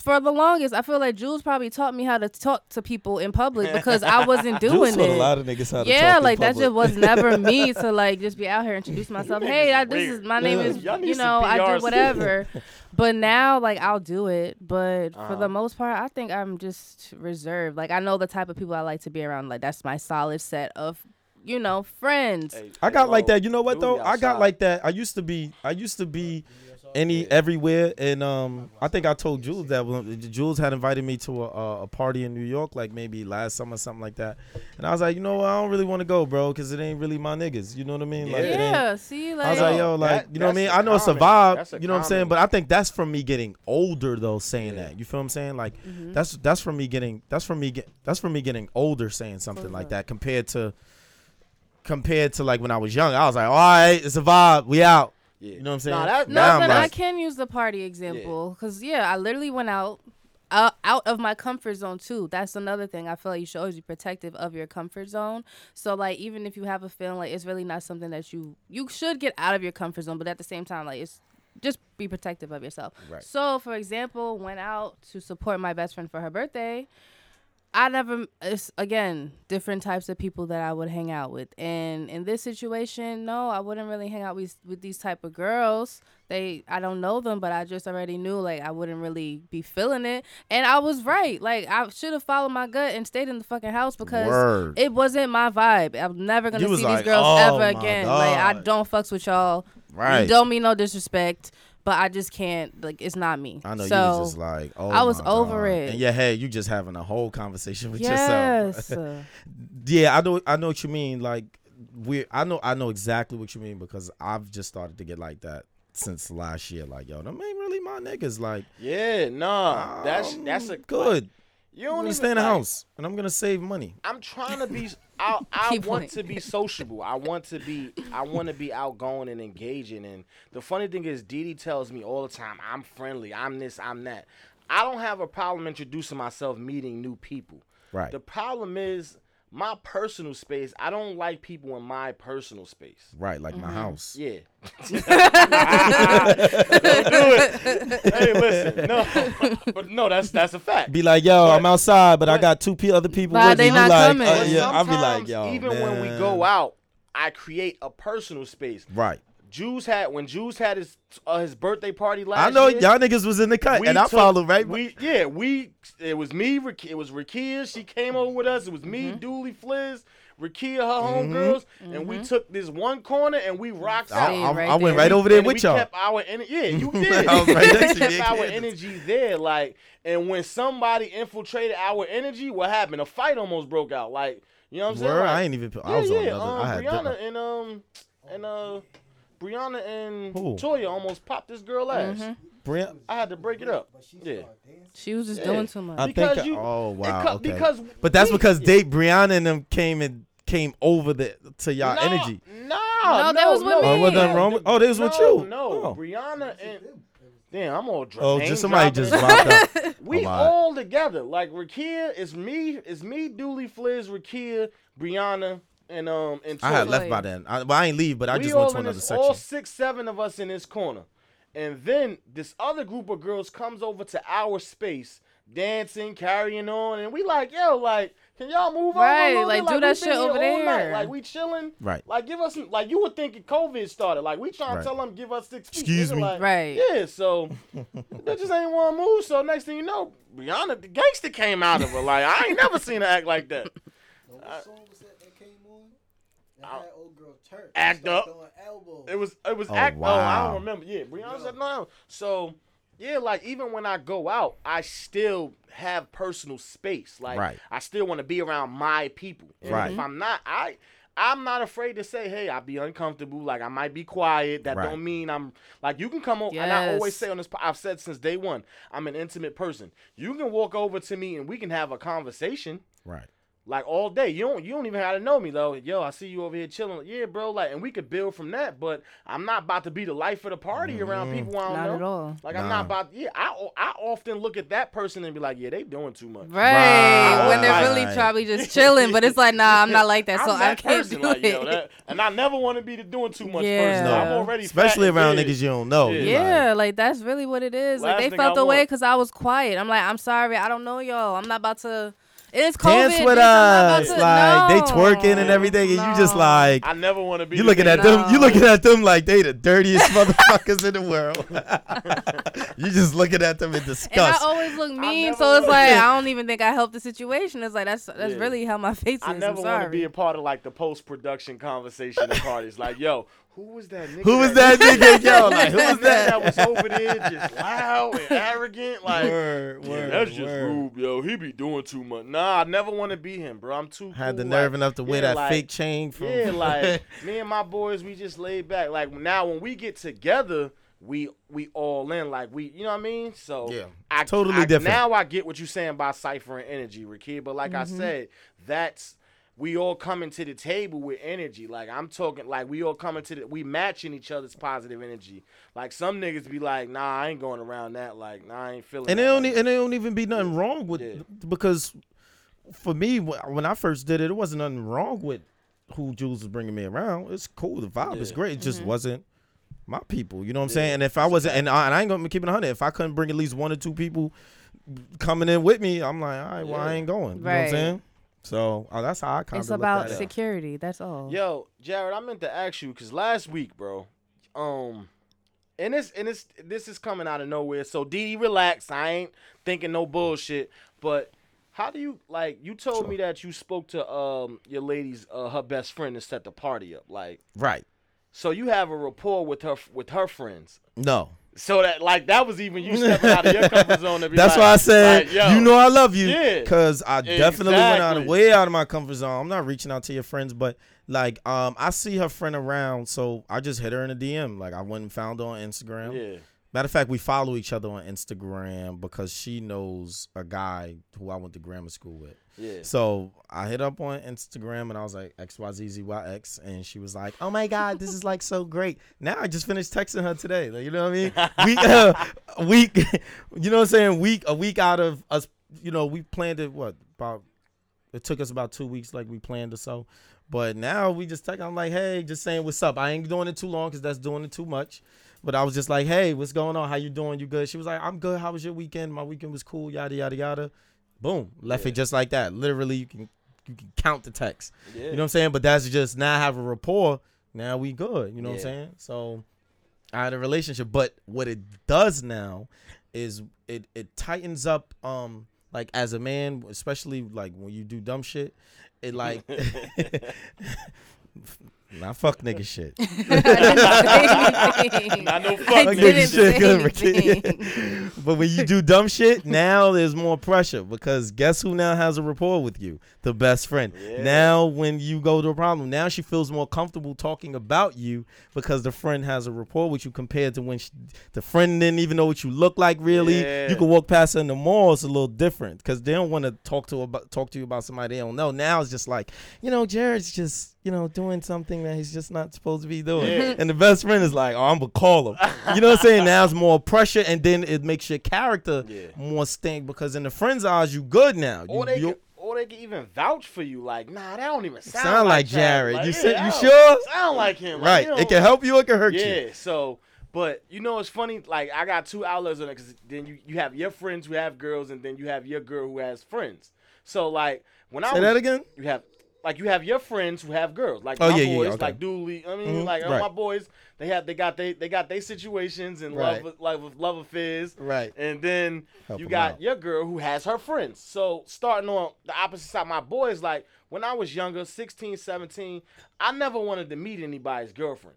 for the longest, I feel like Jules probably taught me how to talk to people in public because I wasn't doing Juice taught it. a lot of niggas how to yeah, talk in like that just was never me to like just be out here introduce myself. Hey, I, this is my name is Y'all need you some know I PR do whatever. but now like I'll do it, but for Uh-huh. the most part, I think I'm just reserved. Like I know the type of people I like to be around. Like that's my solid set of you know friends. Hey, I got hey, like that. You know what though? I got like that. I used to be. I used to be any everywhere, and um, I think I told Jules that when Jules had invited me to a, a party in New York, like maybe last summer, something like that, and I was like, you know, what? I don't really want to go, bro, because it ain't really my niggas. You know what I mean? Like, yeah, see, like I was like, yo, like, that- you know what I mean? I know it's a vibe, you know what I'm saying? But I think that's from me getting older, though, saying Yeah. that. You feel what I'm saying? Like, Mm-hmm. that's that's from me getting that's from me get that's from me getting older, saying something like that compared to compared to like when I was young. I was like, all right, it's a vibe, we out. Yeah. You know what I'm saying? Nah, that, No, I'm but I can use the party example because yeah. I literally went out. Uh, out of my comfort zone too. That's another thing. I feel like you should always be protective of your comfort zone. So like even if you have a feeling like it's really not something that you you should get out of your comfort zone, but at the same time like it's just be protective of yourself. Right. So for example, went out to support my best friend for her birthday. I never it's again different types of people that I would hang out with. And in this situation, no, I wouldn't really hang out with with these type of girls. They I don't know them, but I just already knew like I wouldn't really be feeling it. And I was right. Like I should have followed my gut and stayed in the fucking house because Word. it wasn't my vibe. I'm never gonna You see like, these girls "Oh ever again. Like I don't fucks with y'all. Right. You don't mean no disrespect, but I just can't like it's not me. I know so, you was just like, oh, I was my over God. it. In your head, you just having a whole conversation with Yes. yourself. yeah, I know, I know what you mean. Like, we, I know, I know exactly what you mean because I've just started to get like that since last year. Like, yo, them ain't really my niggas. Like, Yeah, nah. That's um, that's a good. You I'm don't gonna even stay in the like, house and I'm gonna save money. I'm trying to be. I, I want going. to be sociable. I want to be. I want to be outgoing and engaging. And the funny thing is, Dee Dee tells me all the time, "I'm friendly. I'm this. I'm that." I don't have a problem introducing myself, meeting new people. Right. The problem is my personal space. I don't like people in my personal space. Right, like my house. Yeah. don't do it. Hey, listen. No, but no, that's that's a fact. Be like, yo, But- I'm outside, but I got two pe- other people Why with they me. Not like, coming? uh, yeah, I'll be like, sometimes, yo, even when we go out, I create a personal space. right. Juice had when Jews had his uh, his birthday party last night. I know year, y'all niggas was in the cut, we and I took- followed right. We yeah, we it was me. It was Rakia. She came over with us. It was me, Dooley Fliz, Rakia, her homegirls, and we took this one corner and we rocked I, out. Stayed I- right I went right over there And with we y'all. kept our ener- yeah, you did. I was right next to we you, kept our Candace. energy there, like, and when somebody infiltrated our energy, what happened? A fight almost broke out. Like, you know what I'm saying? Word, Like, I ain't even. I yeah, was on yeah. another. Um, I had Brianna different- and um and uh Brianna and Who? Toya almost popped this girl ass. Mm-hmm. Brian- I had to break it up. Yeah. She was just Yeah. doing too much. I Because think. you- oh wow. It co- okay. Because but that's we- because they Brianna and them came and came over the to y'all no, energy. No, No, that was with no. Oh, me. Oh, what done wrong? with- Oh, they was no, with you. No, Oh. Brianna and damn, I'm all dr- Oh, just somebody dropping. just dropped out. We Oh, all together. Like Rakia it's me, it's me, Dooley Fliz, Rakia, Brianna, and um and I had left by then. I, well, I ain't leave, but I we just went to another this, section. all six, seven of us in this corner. And then this other group of girls comes over to our space, dancing, carrying on, and we like, yo, like, Can y'all move Right, over? a little like, do that shit over all night. there. Like we chilling. Right. Like give us like you would think COVID started. Like we trying Right. to tell them give us six feet. Excuse nigga, me. Like, Right. Yeah. So they just ain't want to move. So next thing you know, Brianna, the gangster came out of her. Like I ain't never seen her act like that. What song was that that came on? That I- had old girl Turk. Act up. elbows. It was it was Oh, act. Oh, I don't remember. Yeah, Brianna said no, no. So yeah, like even when I go out, I still have personal space. Like Right. I still want to be around my people. And Right. If I'm not, I. I'm not afraid to say, hey, I'll be uncomfortable. Like I might be quiet. That Right. don't mean I'm like you can come over. Yes. And I always say on this, I've said since day one, I'm an intimate person. You can walk over to me and we can have a conversation Right. Like all day. You don't you don't even have to know me though. Yo, I see you over here chilling. Yeah, bro. Like, and we could build from that. But I'm not about to be the life of the party mm-hmm. around people I don't Not know. at all. Like I'm not about. Yeah, I I often look at that person and be like, yeah, they doing too much. Right. When they're Right. really probably just chilling, but it's like, nah, I'm not like that, I'm so I can't person, do like, it. yo, that, and I never want to be the doing too much Yeah. person. No. I'm already Especially around niggas you don't know. Yeah. Yeah, like, like that's really what it is. Like they felt I away want- because I was quiet. I'm like, I'm sorry, I don't know y'all. I'm not about to. It's COVID. Dance with bitch, I'm not us, about to- like they twerking and everything, and you just like I never want to be. you the looking nigga- at them. You looking at them like they the dirtiest motherfuckers in the world. you just looking at them in disgust. And I always look mean, so it's wanna- like I don't even think I helped the situation. It's like that's that's Yeah. really how my face is. I never want to be a part of like the post production conversation at parties. Like, yo, who was that nigga? Who was that nigga? Yo, like who was that that? was over there just loud and arrogant. Like, Word, yeah, that's just word. rude, yo. He be doing too much. Nah, I never want to be him, bro. I'm too. Had the nerve like- enough to wear yeah, that like- fake chain from. Yeah, like me and my boys, we just laid back. Like now, when we get together, we we all in. Like we, you know what I mean? So Yeah, I, totally I- different. Now I get what you're saying about cipher and energy, Rakia. But like I mm-hmm. said, that's we all coming to the table with energy. Like I'm talking, like we all coming to the, we matching each other's positive energy. Like some niggas be like, nah, I ain't going around that. Like, nah, I ain't feeling. and that it don't like e- and it don't even be nothing wrong with Yeah. because for me when I first did it, it wasn't nothing wrong with who Jules was bringing me around. It's cool, the vibe is great. It just Mm-hmm. wasn't my people. You know what I'm saying? And if I wasn't, and I, and I ain't gonna keep it hundred. If I couldn't bring at least one or two people coming in with me, I'm like, all right, well, I ain't going. You know what I'm saying? So uh, that's how I kind of It's about at it. security. That's all. Yo, Jared, I meant to ask you because last week, bro, um, and this and this this is coming out of nowhere. So Dee, relax. I ain't thinking no bullshit. But how do you like? You told me that you spoke to um your lady's uh, her best friend to set the party up. Like, Right? so you have a rapport with her with her friends. No. So that like that was even you stepping out of your comfort zone. That's like- why I said like, you know I love you. Yeah. Cause I definitely went out of way out of my comfort zone. I'm not reaching out to your friends, but like um I see her friend around, so I just hit her in a DM. Like I went and found her on Instagram. Yeah. Matter of fact, we follow each other on Instagram because she knows a guy who I went to grammar school with. Yeah. So I hit up on Instagram and I was like XYZZYX and she was like, Oh my God, this is like so great. Now I just finished texting her today. Like, you know what I mean? Week uh, a week you know what I'm saying? Week a week out of us you know, we planned it what about it took us about two weeks like we planned or so. But now we just text I'm like, hey, just saying what's up. I ain't doing it too long because that's doing it too much. But I was just like, hey, what's going on? How you doing? You good? She was like, I'm good. How was your weekend? My weekend was cool, yada yada yada. Boom. Left Yeah. it just like that. Literally you can you can count the text. Yeah. You know what I'm saying? But that's just now I have a rapport. Now we good. You know what I'm saying? So I had a relationship. But what it does now is it it tightens up um like as a man, especially like when you do dumb shit, it like Not fuck nigga shit. I didn't say anything. Not no I fuck nigga didn't shit, say good, Ricky. anything. but when you do dumb shit, now there's more pressure because guess who now has a rapport with you? The best friend. Yeah. Now when you go to a problem, now she feels more comfortable talking about you because the friend has a rapport with you compared to when she, the friend didn't even know what you look like really. Yeah. You can walk past her in the mall, it's a little different because they don't want to talk to about talk to you about somebody they don't know. Now it's just like, you know, Jared's just, you know, doing something that he's just not supposed to be doing. Yeah. And the best friend is like, oh, I'm gonna call him. You know what I'm saying? Now it's more pressure, and then it makes your character Yeah. more stink because in the friend's eyes, you good now. Or You, they can, or they can even vouch for you. Like, nah, that don't even sound, sound like Jared. Jared. Like, you yeah, said, you sure? Sound like him. Like, Right. It can help you. It can hurt you. yeah, so but you know it's funny, like I got two outlets on it because then you, you have your friends who have girls and then you have your girl who has friends. So like when I Say was that again. you have like you have your friends who have girls like Oh, my yeah, yeah, yeah, boys okay. like Dooley I mean Mhm, like all right. my boys they have they got they they got their situations and Right. love like with love affairs Right. and then Help you got out. your girl who has her friends so starting on the opposite side my boys like when I was younger 16 17 I never wanted to meet anybody's girlfriend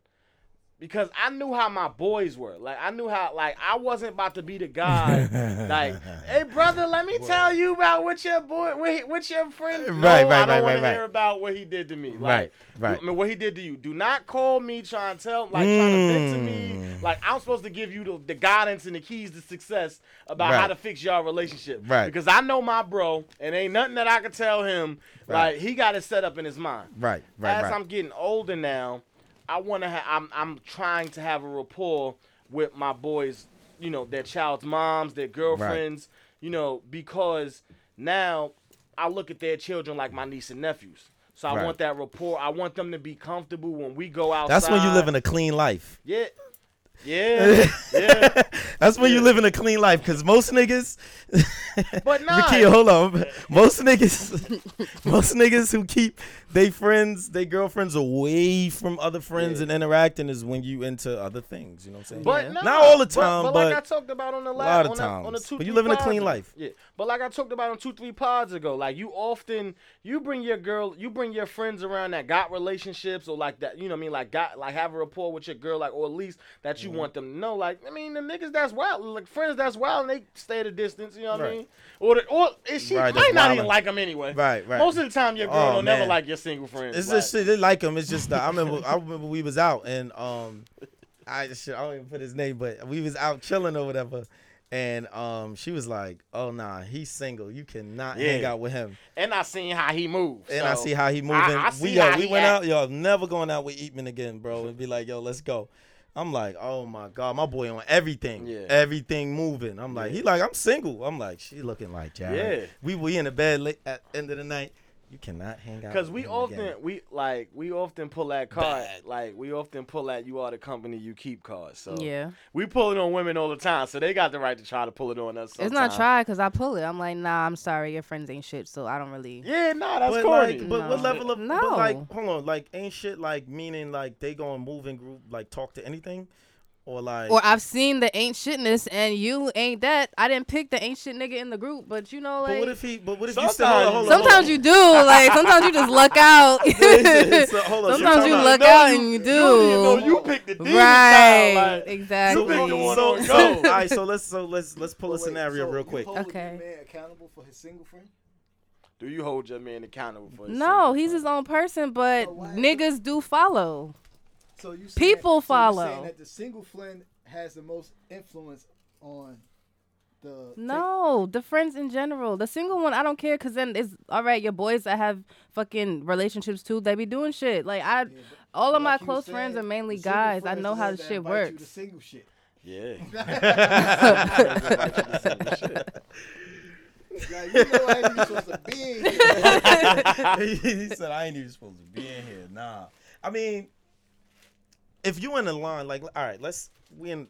because I knew how my boys were. Like I knew how like I wasn't about to be the guy like, hey brother, let me tell you about what your boy what, what your friend no, Right, right, I don't right, want right, to hear about what he did to me. Like, Right, right. I mean, what he did to you. Do not call me trying to tell like trying to vent to me. Mm. Like I'm supposed to give you the, the guidance and the keys to success about how to fix your relationship. Right. Because I know my bro and ain't nothing that I can tell him. Right. Like he got it set up in his mind Right. Right. as right. I'm getting older now, I want to. Ha- I'm I'm trying to have a rapport with my boys. You know, their child's moms, their girlfriends. You know, because now I look at their children like my niece and nephews. So I Right. want that rapport. I want them to be comfortable when we go outside. That's when you live in a clean life. Yeah. Yeah. yeah. That's when you live in a clean life. Cause most niggas, But nah. Hold on. Most niggas, most niggas who keep they friends, they girlfriends away from other friends Yeah. and interacting is when you into other things. You know what I'm saying? But nah, not all the time, but, but, like I talked about on the last, a lot of on, the, on the two, But you live in a clean life. Yeah, but like I talked about on two three pods ago, like you often you bring your girl, you bring your friends around that got relationships or like that, you know what I mean, like got like have a rapport with your girl, like or at least that Mm-hmm. You want them to know. Like I mean, the niggas that's wild, like friends that's wild, and they stay at a distance. You know what I Right. mean? Or the, or is she Right, might not even like them anyway. Right, right. Most of the time, your girl Oh, don't never like your single friends. It's like, just shit. They like him. It's just that I remember. I remember we was out and um, I shit, I don't even put his name, but we was out chilling or whatever, and um, she was like, "Oh nah, he's single. You cannot hang out with him." and I seen how he moves. And I see how he moving. I, I we yo, we went act. out. Yo, never going out with Eatman again, bro. And be like, yo, let's go. I'm like, oh my god, my boy on everything, Yeah. everything moving. I'm like, Yeah. he like, I'm single. I'm like, she looking like Jared. Yeah. We we in the bed late at end of the night. You cannot hang out. Cause we him often again. we like we often pull that card like we often pull that you are the company you keep card. So Yeah. we pull it on women all the time, so they got the right to try to pull it on us. It's not sometime. try because I pull it. I'm like, nah, I'm sorry, your friends ain't shit, so I don't really. Yeah, nah, that's but corny. like, but what level of No. but like, hold on, like, ain't shit like meaning like they gonna move in group, like talk to anything, or like, Or I've seen the ain't shitness, and you ain't that. I didn't pick the ain't shit nigga in the group, but you know, like but like what if he, but what if you still hold on, Sometimes- hold on, hold on. sometimes you do. Like sometimes you just luck out. So, hold on, sometimes you out. luck No, out you- and you You, do. know, you pick the demon right. child, like, exactly. You pick the one so, on go. all right, so let's so let's let's pull a But wait, scenario so real quick. Okay. your man accountable for his single friend? Do you hold your man accountable for? His single friend? No, he's friend? his own person, but So why- niggas do follow. So you saying, People so you're saying follow. that the single friend has the most influence on the No, the friends in general. The single one, I don't care, cause then it's all right. Your boys that have fucking relationships too, they be doing shit. Like I, all of my Like you close said, friends are mainly guys. I know how ones the shit invite you to works. single shit. Yeah. Like, you know I ain't even supposed to be in here. he said, "I ain't even supposed to be in here." Nah, I mean, if you in the line, like, all right, let's we in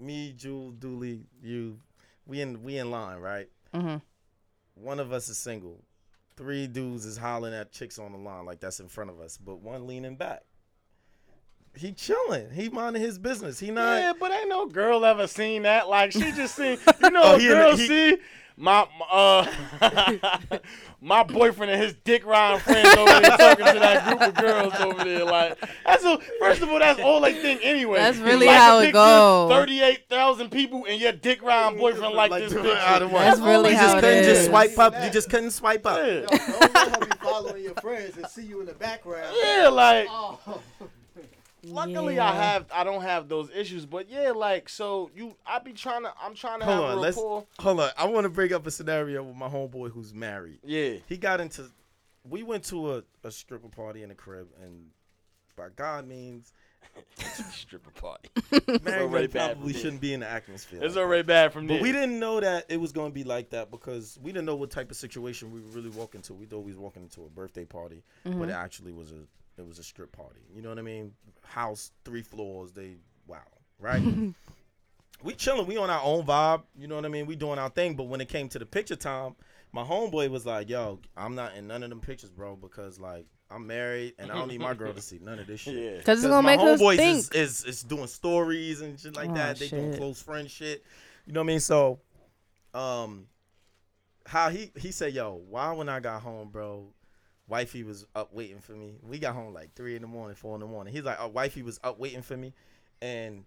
me, Jewel, Dooley, you, we in we in line, right? Mhm. One of us is single. Three dudes is hollering at chicks on the line like that's in front of us, but one leaning back. He chilling. He minding his business. He not. Yeah, but ain't no girl ever seen that. Like she just seen, you know, Oh, he in he- see my uh my boyfriend and his dick riding friends over there talking to that group of girls over there. Like that's a, first of all, that's all they think anyway. That's really Like how it picture, go. Thirty-eight thousand people and your dick riding boyfriend like, Like this the- picture. out of one. That's all really they you how just it couldn't just swipe up. You just couldn't swipe up. Yeah. Yo, don't let her be following your friends and see you in the background. Yeah, like Oh, luckily I have I don't have those issues, but yeah, like so you I be trying to I'm trying to Hold have on, a let's hold on. I want to bring up a scenario with my homeboy who's married. Yeah. He got into. We went to a, a stripper party in the crib, and by God means, Stripper party. married already men bad probably shouldn't be in the atmosphere. It's like already bad from that. there. But we didn't know that it was going to be like that because we didn't know what type of situation we were really walking into. We thought we was walking into a birthday party, but mm-hmm. it actually was a it was a strip party. You know what I mean? House, three floors. They wow, right? we chilling, we on our own vibe. You know what I mean? We doing our thing. But when it came to the picture time, my homeboy was like, "Yo, I'm not in none of them pictures, bro, because like I'm married and I don't need my girl to see none of this shit." Yeah. Because it's gonna my make us homeboys think. is, is is doing stories and shit like Oh, that. They doing close friend shit. You know what I mean? So, um, how he he said, "Yo, why when I got home, bro, wifey was up waiting for me. We got home like three in the morning, four in the morning. He's like, oh, wifey was up waiting for me, and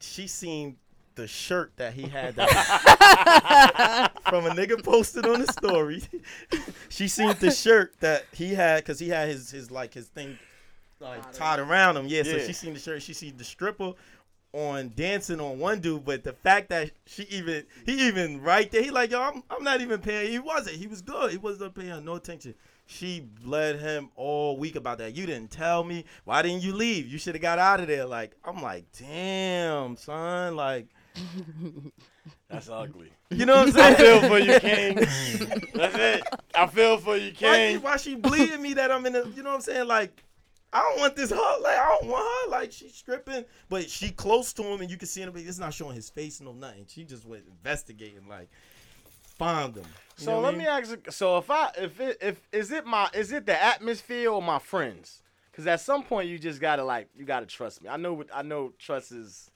she seen the shirt that he had that from a nigga posted on the story. she seen the shirt that he had because he had his his like his thing like tied around him. Yeah, so she seen the shirt. She seen the stripper on dancing on one dude, but the fact that she even he even right there, he like yo, I'm I'm not even paying. He wasn't. He was good. He wasn't paying no attention. She bled him all week about that. You didn't tell me. Why didn't you leave? You should have got out of there. Like I'm like, damn, son. Like That's ugly. you know what I'm saying? I saying? feel for you, King. That's it. I feel for you, why, King. why she bleeding me that I'm in a, you know what I'm saying? Like, I don't want this her. Like, I don't want her. Like, she's stripping, but she close to him and you can see him, but it's not showing his face, no nothing. She just went investigating, like, found him. You know So I let mean? me ask. you- So if I if it if is it my is it the atmosphere or my friends? Because at some point you just gotta like you gotta trust me. I know what I know. Trust is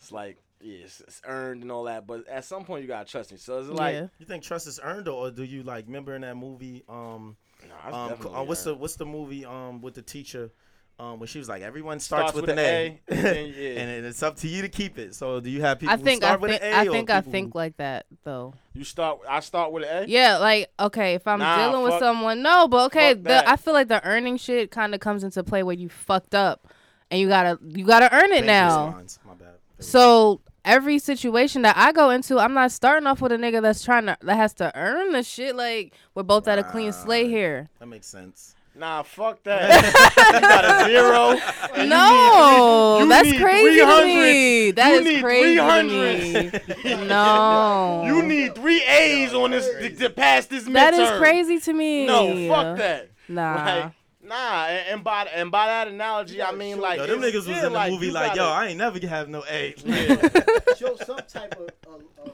it's like yeah, it's, it's earned and all that, but at some point you gotta trust me. So is it like yeah. You think trust is earned, or do you like remember in that movie? Um, Nah, it's um, uh, what's the what's the movie? Um, with the teacher, um, when she was like, everyone starts, Starts with, with an an A, A, and yeah. and it's up to you to keep it. So, do you have people I think who I with think an A? I think I think who- like that though. you start? I start with an A. Yeah, like okay, if I'm Nah, dealing with someone, no, but okay, the. I feel like the earning shit kind of comes into play where you fucked up, and you gotta you gotta earn it Dangerous now. lines. My bad. So every situation that I go into, I'm not starting off with a nigga that's trying to that has to earn the shit. Like we're both at a clean slate here. that makes sense. Nah, fuck that. you got a zero. and you No, need- you that's crazy to 300. me. That You is need crazy 300. to me. No, You need three A's on this to, to pass this midterm. that is crazy to me. No, fuck that. Nah. Like, nah, and, and by and by that analogy, I mean like Yo, them niggas was yeah, in the movie like, yo, gotta- I ain't never have no A. Show some type of, of, of, of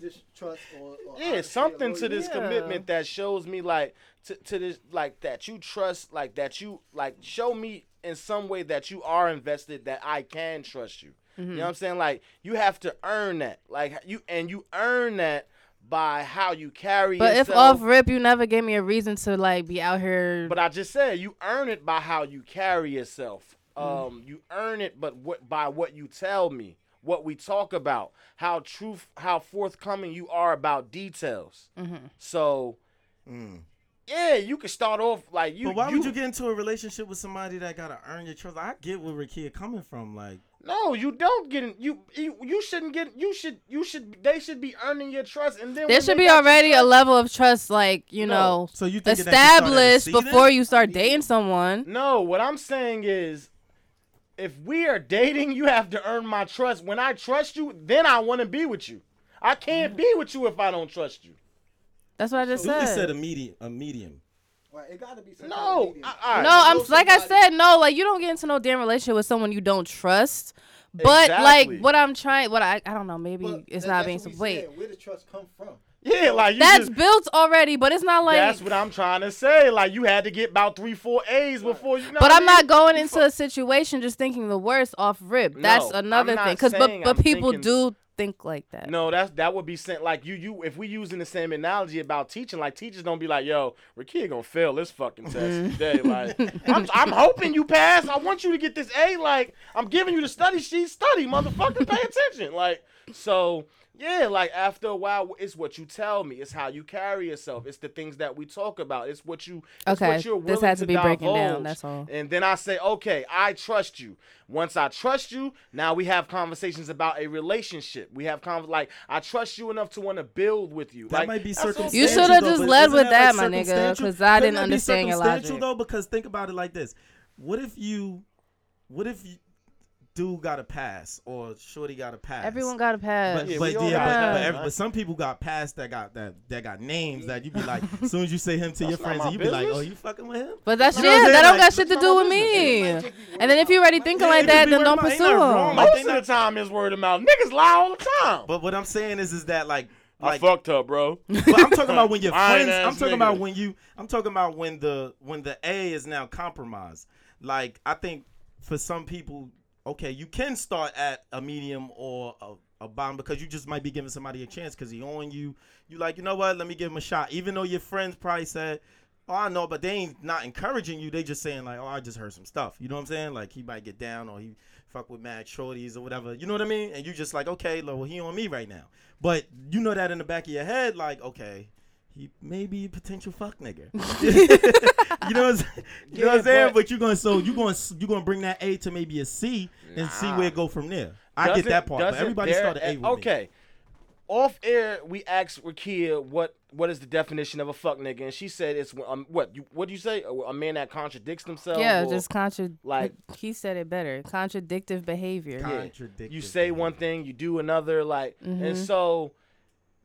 distrust or, or yeah, something to this Yeah. commitment that shows me like to, to this like that you trust, like that you like show me in some way that you are invested, that I can trust you. You know what I'm saying? Like you have to earn that, like you and you earn that by how you carry But if off rip, you never gave me a reason to like be out here. But I just said you earn it by how you carry yourself. Mm. Um, you earn it, but what by what you tell me, what we talk about, how truth, how forthcoming you are about details. Mm-hmm. So, yeah, you can start off like you. But why would you get into a relationship with somebody that gotta earn your trust? I get where Rakia coming from. Like, No, you don't get in. You, you you shouldn't get. You should you should. They should be earning your trust, and then there should be got your already a level of trust, like you No. know, so you think that should start at a established season? before you start dating someone. No, what I'm saying is, if we are dating, you have to earn my trust. When I trust you, then I want to be with you. I can't be with you if I don't trust you. That's what I just Dooley said. said a medium. A medium. Right, it gotta be some No, kind of. I, I, no. I'm know like I said, no, like you don't get into no damn relationship with someone you don't trust. But like what I'm trying, what I I don't know, maybe But it's that- not being what we wait. said, Where the trust come from? Yeah, like you That's just, built already, but it's not like. that's what I'm trying to say. Like you had to get about three, four A's before you. know but what I I'm not going into a situation just thinking the worst off rip. That's No, another I'm not thing. Cause but but I'm people thinking- do think like that. No, that's that would be sent like you you if we using the same analogy about teaching, like teachers don't be like, yo, Rakia gonna fail this fucking test Mm-hmm. today. Like I'm, I'm hoping you pass. I want you to get this A. Like I'm giving you the study sheet, study, motherfucker, pay attention. Like so yeah, like after a while, it's what you tell me. It's how you carry yourself. It's the things that we talk about. It's what you. It's Okay, what you're this willing had to be breaking down, that's all. And then I say, okay, I trust you. Once I trust you, now we have conversations about a relationship. We have con like I trust you enough to want to build with you. That like, might be circumstantial. You shoulda just but led with that, that, like, my nigga, circumstantial? 'cause I didn't that be understand your circumstantial, logic. though, because think about it like this: What if you, what if you, dude got a pass or shorty got a pass. Everyone got a pass. But, Yeah, but we yeah, but, but, every- but some people got pass that got that that got names that you be like, as soon as you say him to your friends, you be like, oh, you fucking with him? But that's You know yeah, that don't Like, got shit to do with me. business. It might take you And then if you already thinking Yeah, like that, then don't of mouth. Ain't pursue nothing wrong. them. Most of the time, it's word of mouth. Niggas lie all the time. But what I'm saying is, is that like, I fucked her, bro. But I'm talking about when your friends. I'm talking nigga. about when you. I'm talking about when the when the A is now compromised. Like I think for some people, okay, you can start at a medium or a, a bomb because you just might be giving somebody a chance because he on you. You like, you know what? Let me give him a shot. Even though your friends probably said, "Oh, I know," but they ain't not encouraging you. They just saying like, "Oh, I just heard some stuff." You know what I'm saying? Like he might get down or he fuck with mad shorties or whatever. You know what I mean? And you just like, okay, well, he on me right now. But you know that in the back of your head, like, okay, he may be a potential fuck nigga. you know what I'm, saying? you know what I'm saying? but- But you're gonna so you gonna you gonna bring that A to maybe a C and see where it go from there. I get Doesn't- that part, but everybody there- started A with me. Okay. Off air, we asked Rakia what what is the definition of a fuck nigga, and she said it's um, what you what do you say a, a man that contradicts themselves. Yeah, or- just contra. like- he said it better. Contradictive behavior. Yeah. You say one thing, you do another, like, and so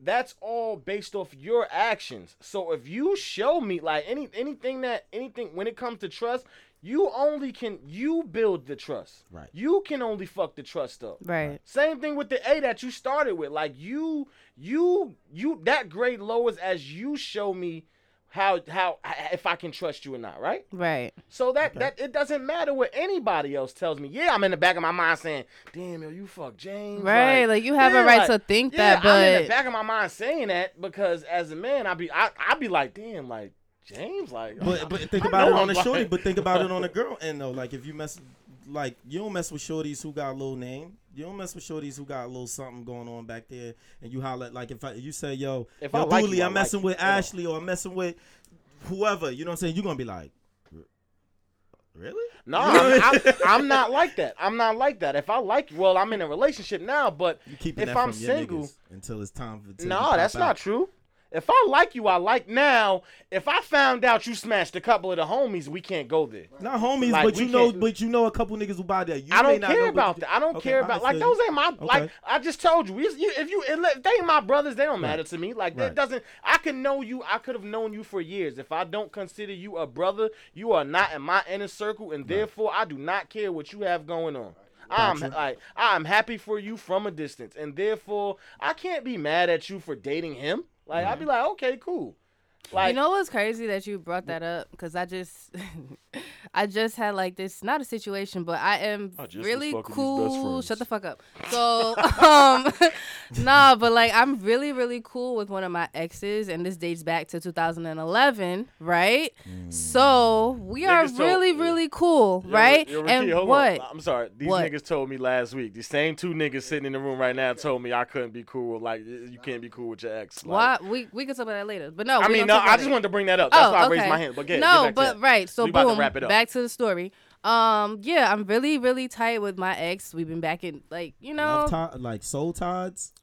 that's all based off your actions. So if you show me like any anything that anything when it comes to trust, you only can you build the trust. Right. You can only fuck the trust up. Right. Same thing with the A that you started with. Like you, you, you. That grade lowers as you show me how how if I can trust you or not. Right. Right. So that that it doesn't matter what anybody else tells me. Yeah, I'm in the back of my mind saying, "Damn, yo, you fuck James." Right, like, you have a yeah, right to think yeah, that, but I'm in the back of my mind saying that because as a man, I be I I be like, "Damn, like James, like." But but think I about it on the I'm shorty. lying. But think about it on the girl end though. Like if you mess, like you don't mess with shorties who got a little name. You don't mess with shorties who got a little something going on back there, and you holler like if I, you say yo, If yo, I like Dooley, you, I'm messing like with you, you know. Ashley or I'm messing with whoever. You know what I'm saying? You're gonna be like, really? No, I'm, I'm, I'm not like that. I'm not like that. If I like you, well, I'm in a relationship now, but if I'm single, until it's time for. no, pop that's out. not true. If I like you, I like now. If I found out you smashed a couple of the homies, we can't go there. Not homies, Like, but we you know, can't- but you know a couple niggas who buy that. You I may don't not care know, but about you- that. I don't Okay, care about like feel those ain't my Okay. like. I just told you, if you if you they ain't my brothers, they don't matter to me. Like Right. that doesn't. I can know you. I could have known you for years. If I don't consider you a brother, you are not in my inner circle, and therefore I do not care what you have going on. I'm Gotcha. like I'm happy for you from a distance, and therefore I can't be mad at you for dating him. Like I'd be like, okay, cool. Like you know what's crazy that you brought that up because I just, I just had like this not a situation, but I am I really fucking these best cool. Shut the fuck up. So, um, nah, but like I'm really really cool with one of my exes, and this dates back to 2011, right? So we are Niggas told- really really cool, right? Yo, Ricky, and hold on. what? I'm sorry. These What? niggas told me last week. The same two niggas sitting in the room right now told me I couldn't be cool. Like you can't be cool with your ex. Why? We we can talk about that later, but no. I mean, no. I just it. wanted to bring that up. That's oh, why I okay. raised my hand. But get, no, get back but right. So We boom, wrap it up. back to the story. Um, yeah, I'm really, really tight with my ex. We've been back in, like, you know, Love Tide- like soul tides.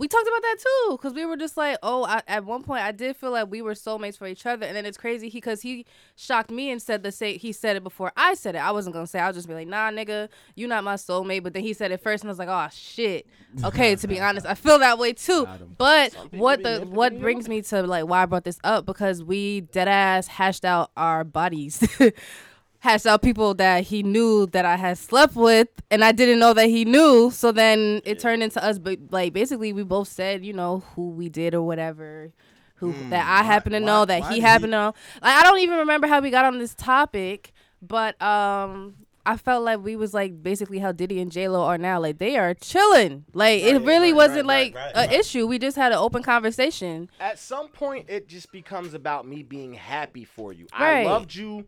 We talked about that too, because we were just like, oh, I, at one point I did feel like we were soulmates for each other, and then it's crazy because he shocked me and said the say he said it before I said it. I wasn't gonna say. I was just be like, nah, nigga, you not my soulmate. But then he said it first, and I was like, oh shit. Okay, to be honest, I feel that way too. But what the what brings me to like why I brought this up because we dead ass hashed out our bodies. hashed out people that he knew that I had slept with and I didn't know that he knew. So then it turned into us but like basically we both said, you know, who we did or whatever. Who that I happen to why- know, that he happened he- to know. Like I don't even remember how we got on this topic, but um I felt like we was like basically how Diddy and J Lo are now. Like they are chilling. Like it really right, wasn't right, like right, an right. issue. We just had an open conversation. at some point it just becomes about me being happy for you. Right. I loved you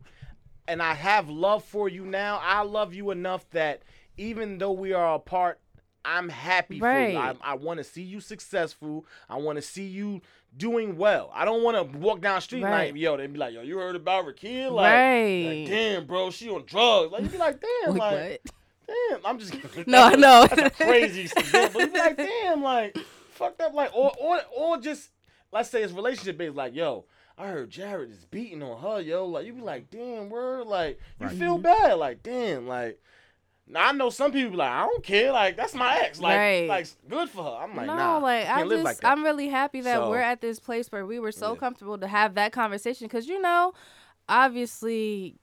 and I have love for you now. I love you enough that even though we are apart, I'm happy for you. I, I want to see you successful. I want to see you doing well. I don't want to walk down the street Right. like, yo, they be like, yo, you heard about Rakia? Like, Right. like, damn, bro, she on drugs. Like, you be like, damn, Like, like, damn. I'm just No, I know. That's a crazy example. You be like, damn, like, fucked up, like, or or or just let's say it's relationship based, like, yo, I heard Jared is beating on her, yo. Like, you be like, damn, word, like, you Right. feel bad, like, damn, like. Now I know some people be like, I don't care, like that's my ex, like, Right. like good for her. I'm like, no, nah, like I live just, like. I'm really happy that So- we're at this place where we were so Yeah. comfortable to have that conversation. Because you know, obviously,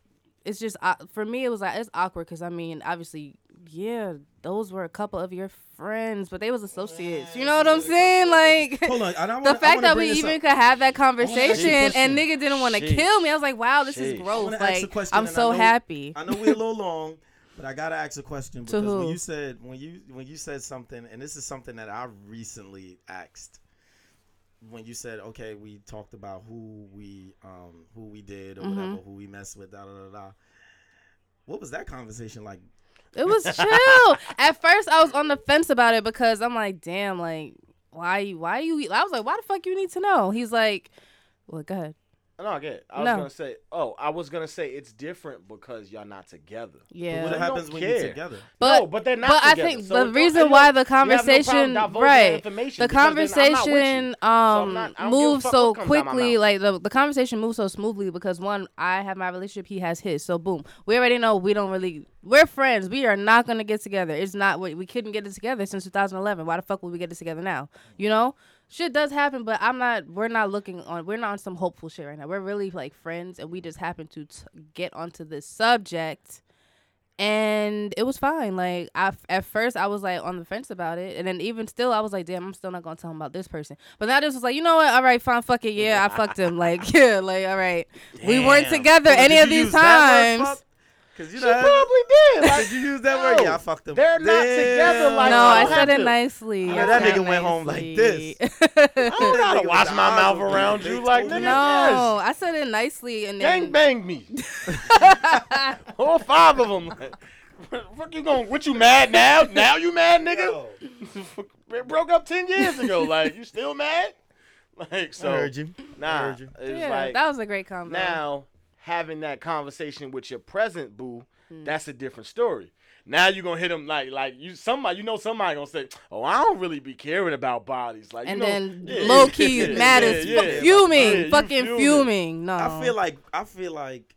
it's just uh, for me. It was like it's awkward because I mean, obviously, yeah, those were a couple of your friends, but they was associates. You know what I'm saying? Like Hold on, and I the wanna, I fact wanna that we even up. could have that ask you a conversation and nigga didn't want to kill me. I was like, wow, this is Sheesh. I gross. wanna ask a Like I'm and I so know- happy. I know we're a little long, but I gotta ask a question To because when who? you said when you when you said something, and this is something that I recently asked. When you said, "Okay, we talked about who we um who we did or Mhm. whatever, who we messed with, da da da da." What was that conversation like? It was chill. At first, I was on the fence about it because I'm like, damn, like, why, why you? I was like, why the fuck you need to know? He's like, well, go ahead. No, I get. It. I was No. gonna say, oh, I was gonna say it's different because y'all not together. Yeah. What They happens don't when you're care. together? But no, but they're not. but I together, think so the don't- reason and why look, the you have no problem conversation, divulging that right? information The because then I'm not with you. conversation I'm um not- I don't give a moves fuck so what comes out my quickly. mouth. Like the the conversation moves so smoothly because one, I have my relationship, he has his. So boom, we already know we don't really. We're friends. We are not gonna get together. It's not. We we couldn't get it together since 2011. Why the fuck would we get it together now? You know. Shit does happen, but I'm not. We're not looking on. We're not on some hopeful shit right now. We're really like friends, and we just happen to t- get onto this subject and it was fine. Like I, at first, I was like on the fence about it, and then even still, I was like, "Damn, I'm still not gonna tell him about this person." But now this was like, you know what? All right, fine, fuck it. Yeah, I fucked him. Like, yeah, like, all right, we weren't together any of these times. Fuck? Cause you She know, probably did. Like, did you use that word? Yeah, I fucked him. They're not together. Like, no, I I said it to- nicely. Yeah, that nigga it went home like this. I don't gotta Nigga wash my mouth around you. Like, told nigga, no, yes. I said it nicely, and Gang then bang me. All five of them. Like, what, what you going? What you mad now? Now you mad, nigga? We Broke up ten years ago. Like you still mad? Like so. I heard you. I heard you. it's yeah, like that was a great convo. now having that conversation with your present boo. Hmm. That's a different story. Now you're gonna hit him like like you somebody you know somebody gonna say oh I don't really be caring about bodies like you and know, then yeah, low key yeah, mad yeah, as yeah, fu- yeah. fuming, Yeah, fucking fuming. fuming. No, I feel like I feel like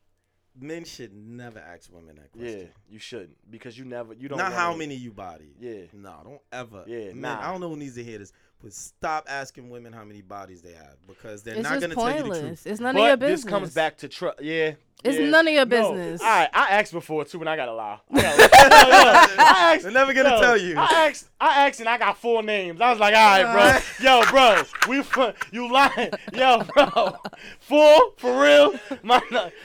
men should never ask women that question. Yeah, you shouldn't because you never you don't. Not wanna- how many you body. Yeah. No, don't ever. Yeah, Man, nah. I don't know who needs to hear this, but stop asking women how many bodies they have because they're it's not gonna tell you the truth. It's none but of your business. this comes back to trust. Yeah. It's yeah. none of your No. business. All right, I asked before too, and I gotta lie. I, gotta lie. No, no, I asked. They're never gonna yo, tell you. I asked. I asked, and I got four names. I was like, all right, bro. Yo, bro, we you lying? Yo, bro, four for real? My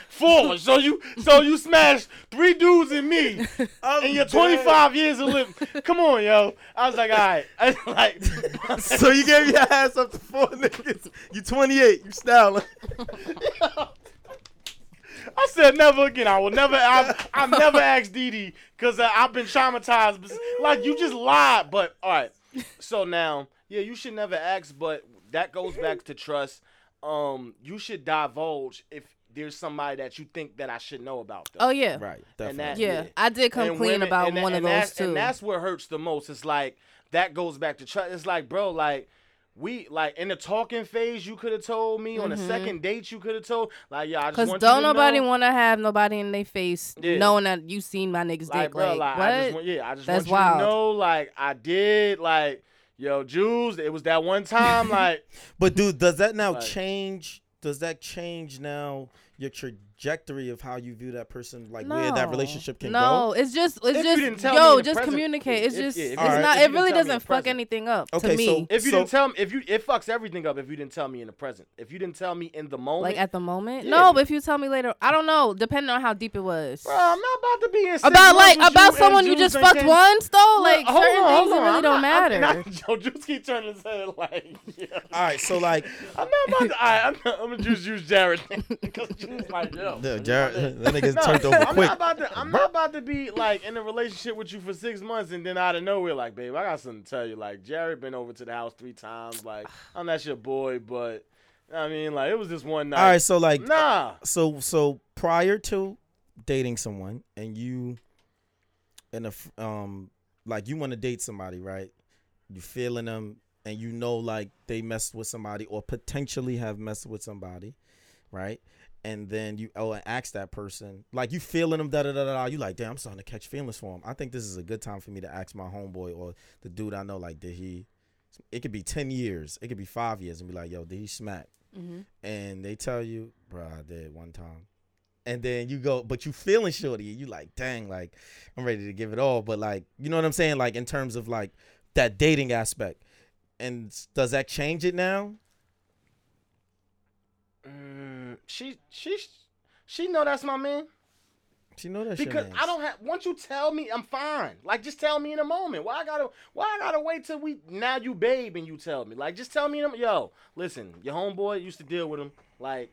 four. So you so you smashed three dudes and me I'm in your dead. 25 years of living. Come on, yo. I was like, all right. I was like, So you gave your ass up to four niggas. You 28. You styling. I said never again. I will never. I've, I've never asked Didi because uh, I've been traumatized. Like you just lied. But all right. So now, yeah, you should never ask. But that goes back to trust. Um, you should divulge if there's somebody that you think that I should know about. Though. oh yeah, Right. And that- yeah. yeah. I did come And clean women- about and that- one of and those that's, too. And that's what hurts the most. It's like that goes back to trust. It's like, bro, like we like in the talking phase, you could have told me. On the mm-hmm. second date, you could have told. Like, yeah, I just wanted to. Cause want don't you to nobody know, want to have nobody in their face Yeah. knowing that you seen my niggas like, dick. bro, like, like what? I just want, yeah, I just That's want you wild. to know, like I did, like yo, Jews. It was that one time, like But dude, does that now Like- change? Does that change now your trajectory of how you view that person, like where that relationship can no, go? it's just it's If you just didn't tell yo, in just present- communicate. It's if- just if it's you- not. It really didn't tell me in doesn't fuck present. anything up Okay, to me. so- if you So- didn't tell me, if you it fucks everything up if you didn't tell me in the present. If you didn't tell me in the moment, like at the moment, Yeah. no. But if you tell me later, I don't know. Depending on how deep it was. bro, I'm not about to be in about like about you someone you just fucked came- once though. Like hold certain on, things hold it on. really I'm don't matter. and I- Joe Juice keep turning his head like. All right, so like, I'm not about to. I, I'm, not, I'm gonna just use Jared because Juice like yo. The, Jared, that nigga's No, turned over I'm quick. not about to. I'm not about to be like in a relationship with you for six months and then out of nowhere, like, babe, I got something to tell you. Like, Jared been over to the house three times. Like, I'm not your boy, but I mean, like, it was just one night. All right, so like, Nah. so so prior to dating someone and you and a f- um like you want to date somebody right you feeling them and you know like they messed with somebody or potentially have messed with somebody right and then you oh and ask that person like you feeling them da da da da. You like damn, I'm starting to catch feelings for him. I think this is a good time for me to ask my homeboy or the dude I know like did he. It could be ten years, it could be five years, and be like, yo, did he smack? Mhm. And they tell you, bro, I did one time. And then you go, but you feeling shorty, you like, dang, like I'm ready to give it all. But like, you know what I'm saying? Like in terms of like that dating aspect. And does that change it now? Mm, she she she know that's my man. She know that Because I don't have. Once you tell me, I'm fine. Like, just tell me in a moment. Why I gotta? Why I gotta wait till we? Now you babe and you tell me. Like, just tell me. In a, yo, listen. Your homeboy used to deal with him. Like,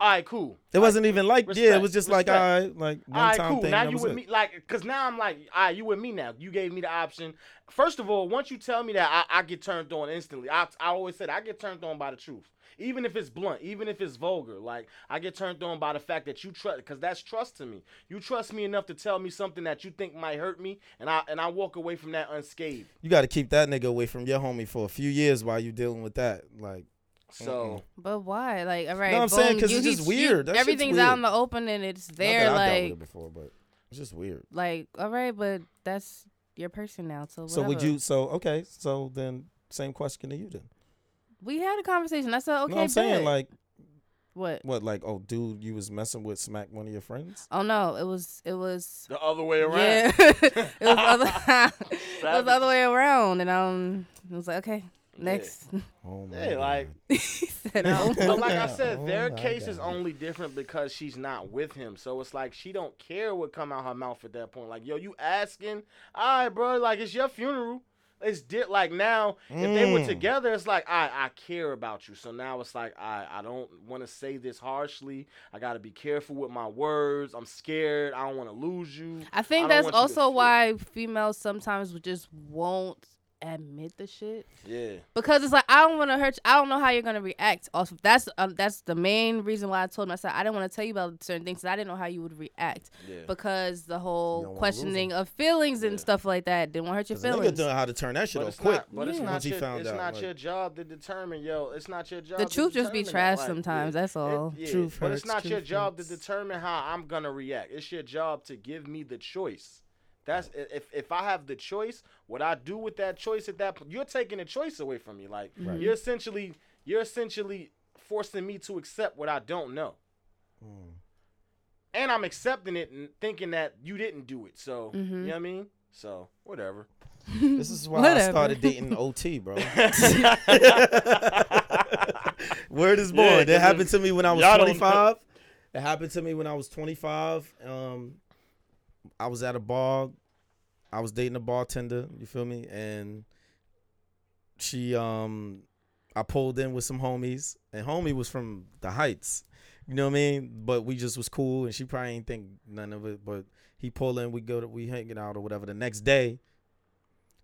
all right, cool. It wasn't even like yeah. It was just like respect. all right, like one All right, time cool. thing. Now you with it. me, like, cause now I'm like, all right, you with me now. You gave me the option. First of all, once you tell me that, I, I get turned on instantly. I, I always said I get turned on by the truth, even if it's blunt, even if it's vulgar. Like I get turned on by the fact that you trust, cause that's trust to me. You trust me enough to tell me something that you think might hurt me, and I and I walk away from that unscathed. You got to keep that nigga away from your homie for a few years while you dealing with that. Like So But why? Like, all right. No, I'm saying because you- it's just he's- you- weird. Everything's out in the open and it's there. that I dealt with Like, it before, but it's just weird. like, all right, but that's your person now. So, So would you? So okay. So then, same question to you then. We had a conversation. I said, okay, no, I'm saying like what? what? Like oh, dude, you was messing with smack one of your friends. Oh no, it was it was the other way around. yeah, it was other it was the other way around, and um, it was like okay, next. Oh my Yeah, like he said, Now, um, but like I said, Oh their my case is only different because she's not with him. So it's like she don't care what come out her mouth at that point. Like, yo, you asking? All right, bro. Like it's your funeral. It's di- like now if they were Mm. together, it's like I I care about you. So now it's like I I don't want to say this harshly. I got to be careful with my words. I'm scared. I don't want to lose you. I think I that's want you to also why females sometimes just won't admit the shit Yeah. because it's like I don't want to hurt. You. I don't know how you're gonna react. Off of, that's um, that's the main reason why I told him I said I didn't want to tell you about certain things. 'cause I didn't know how you would react Yeah. because the whole wanna lose questioning 'em. of feelings and Yeah. stuff like that didn't want to hurt your the nigga feelings. know how to turn that shit But off it's quick. not. But it's not Once he your. found it's out, not like- your job to determine. Yo, it's not your job. The to truth just be trash. Like, sometimes. yeah. That's all. It- yeah, Truth but it's not your truth job to determine how I'm gonna react. It's your job to give me the choice. That's if if I have the choice, what I do with that choice at that point, you're taking a choice away from me. Like Right. you're essentially you're essentially forcing me to accept what I don't know, Mm. and I'm accepting it and thinking that you didn't do it. So you Mhm. know what I mean. So whatever. This is why I started dating OT, bro. Word is born. Yeah, that 'cause happened to me when I was 25. It happened to me when I was 25. Um, I was at a bar. I was dating a bartender. You feel me? And she, um, I pulled in with some homies, and homie was from the Heights. You know what I mean? But we just was cool, and she probably ain't think none of it. But he pulled in, we go to we hanging out or whatever. The next day,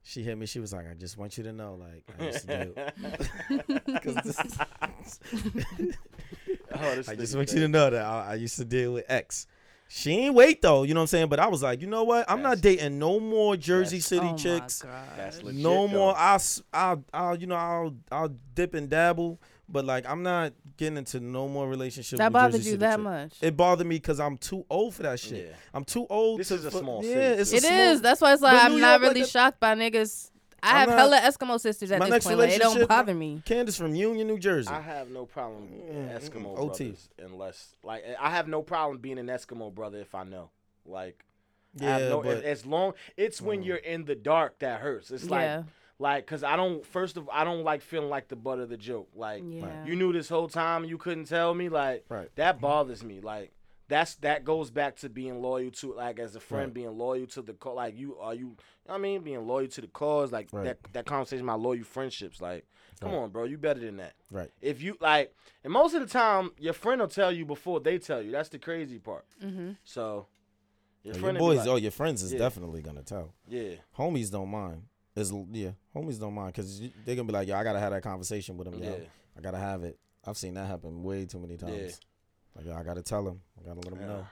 she hit me. She was like, "I just want you to know, like, I used to do." 'Cause this- Oh, I just want you to know that I, I used to deal with X. She ain't wait though, you know what I'm saying? But I was like, you know what? I'm not dating no more Jersey City oh chicks. My God. That's legit, No more. I'll, s- I'll, I'll, you know, I'll, I'll dip and dabble, but like, I'm not getting into no more relationship. That with bothered Jersey you City that chick. much. It bothered me because I'm too old for that shit. Yeah. I'm too old. This to is a fu- small yeah, city. It's a It small, is. That's why it's like But I'm New not York, like really the- shocked by niggas. I have not- hella Eskimo sisters at My this next point. Like, it don't bother me. Candace from Union, New Jersey. I have no problem being Mm, Eskimo mm, OT. brothers unless like I have no problem being an Eskimo brother if I know. Like I yeah, have no, but as long it's when Mm. you're in the dark that hurts. It's like yeah. like cuz I don't first of I don't like feeling like the butt of the joke. Like Yeah. you knew this whole time you couldn't tell me like right. that bothers me. Like that's that goes back to being loyal to like as a friend Right. being loyal to the co- like you are you I mean being loyal to the cause like Right. that that conversation about loyal friendships like come Right. on bro you better than that Right. if you like and most of the time your friend will tell you before they tell you that's the crazy part Mm-hmm. so your Your friend will be boys, like, oh, your friends is Yeah. definitely gonna tell. yeah Homies don't mind. Is yeah, homies don't mind because they're gonna be like, yo, I gotta have that conversation with him. Yo. yeah I gotta have it. I've seen that happen way too many times. Yeah. Like, yo, I gotta tell him. I gotta let him Yeah. know.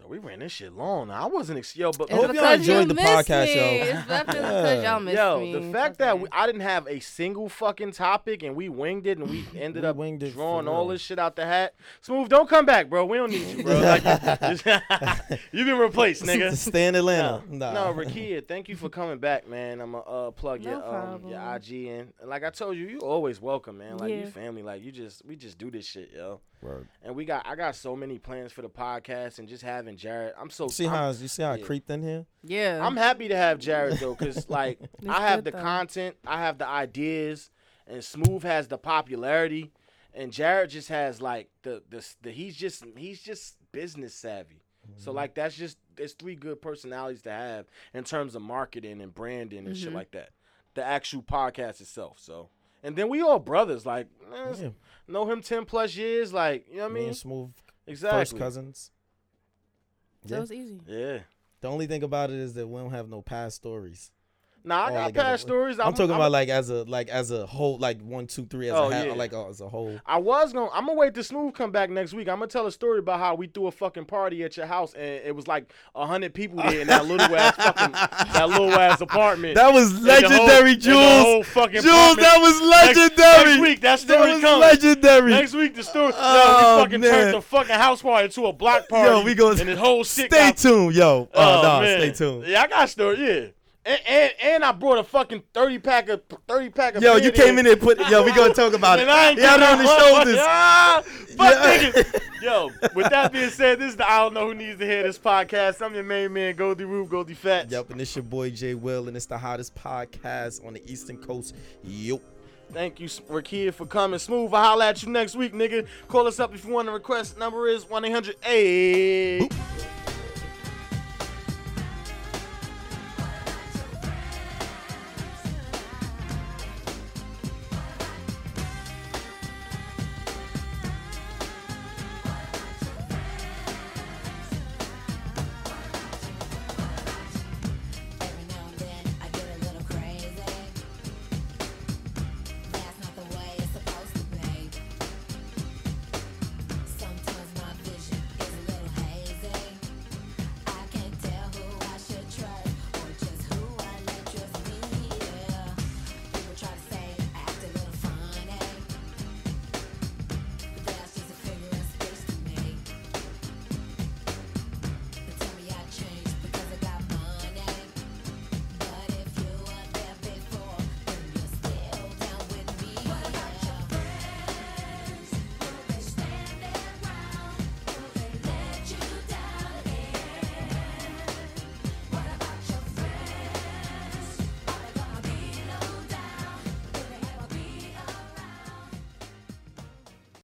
So we ran this shit long. I wasn't ex- yo, but hope y'all enjoyed the podcast, me. yo. It's Yeah. because y'all missed yo, me. the fact that we, I didn't have a single fucking topic and we winged it and we ended We up winged it drawing all real. this shit out the hat. Smooth, don't come back, bro. We don't need you, bro. Like, you've been replaced, nigga. Stay in Atlanta. No, Nah. no, Rakia, thank you for coming back, man. I'm gonna uh, plug No your um, your. IG in. And like I told you, you always welcome, man. Like you family. Like you just we just do this shit, yo. Word. And we got I got so many plans for the podcast and just having Jared. I'm so See I'm, how you see how I creeped in here? yeah. I'm happy to have Jared though, cause like I have the though. content, I have the ideas, and Smooth has the popularity, and Jared just has like the the, the he's just he's just business savvy. So like that's just it's three good personalities to have in terms of marketing and branding and shit Mhm. like that. The actual podcast itself. So and then we all brothers, like man, it's- Yeah. know him ten plus years, like you know what I Me mean? Smooth Exactly. first cousins. so Yeah. it's easy. Yeah. The only thing about it is that we don't have no past stories. Nah, I got past stories. I'm, talking about like as a like as a whole, like one, two, three, as Oh, a yeah. like uh, as a whole. I was gonna. I'm gonna wait to Smooth come back next week. I'm gonna tell a story about how we threw a fucking party at your house and it was like a hundred people there in that little ass fucking that little ass apartment. That was And the whole- legendary, and the whole Jules. fucking Jules, that was legendary. Next, week, that that story was comes. legendary. Next week, the story. Oh, yo, we fucking man. turned the fucking house party into a block party. Yo, we gonna- and this whole shit. Stay got, tuned, yo. Oh, no, man. stay tuned. Yeah, I got a story. Yeah. And, and, and I brought a fucking thirty pack of thirty pack of Yo, you came there. in there, put yo. We gonna talk about it. And I ain't getting on the shoulders. Ah, fuck Yeah. niggas. Yo, with that being said, this is the I don't know who needs to hear this podcast. I'm your main man, Goldie Roof, Goldie Fats. Yep, and it's your boy Jay Will, and it's the hottest podcast on the Eastern Coast. Yup. Thank you, Rakia, for coming. Smooth. I'll holla at you next week, nigga. Call us up if you want to request. Number is 1 800 8.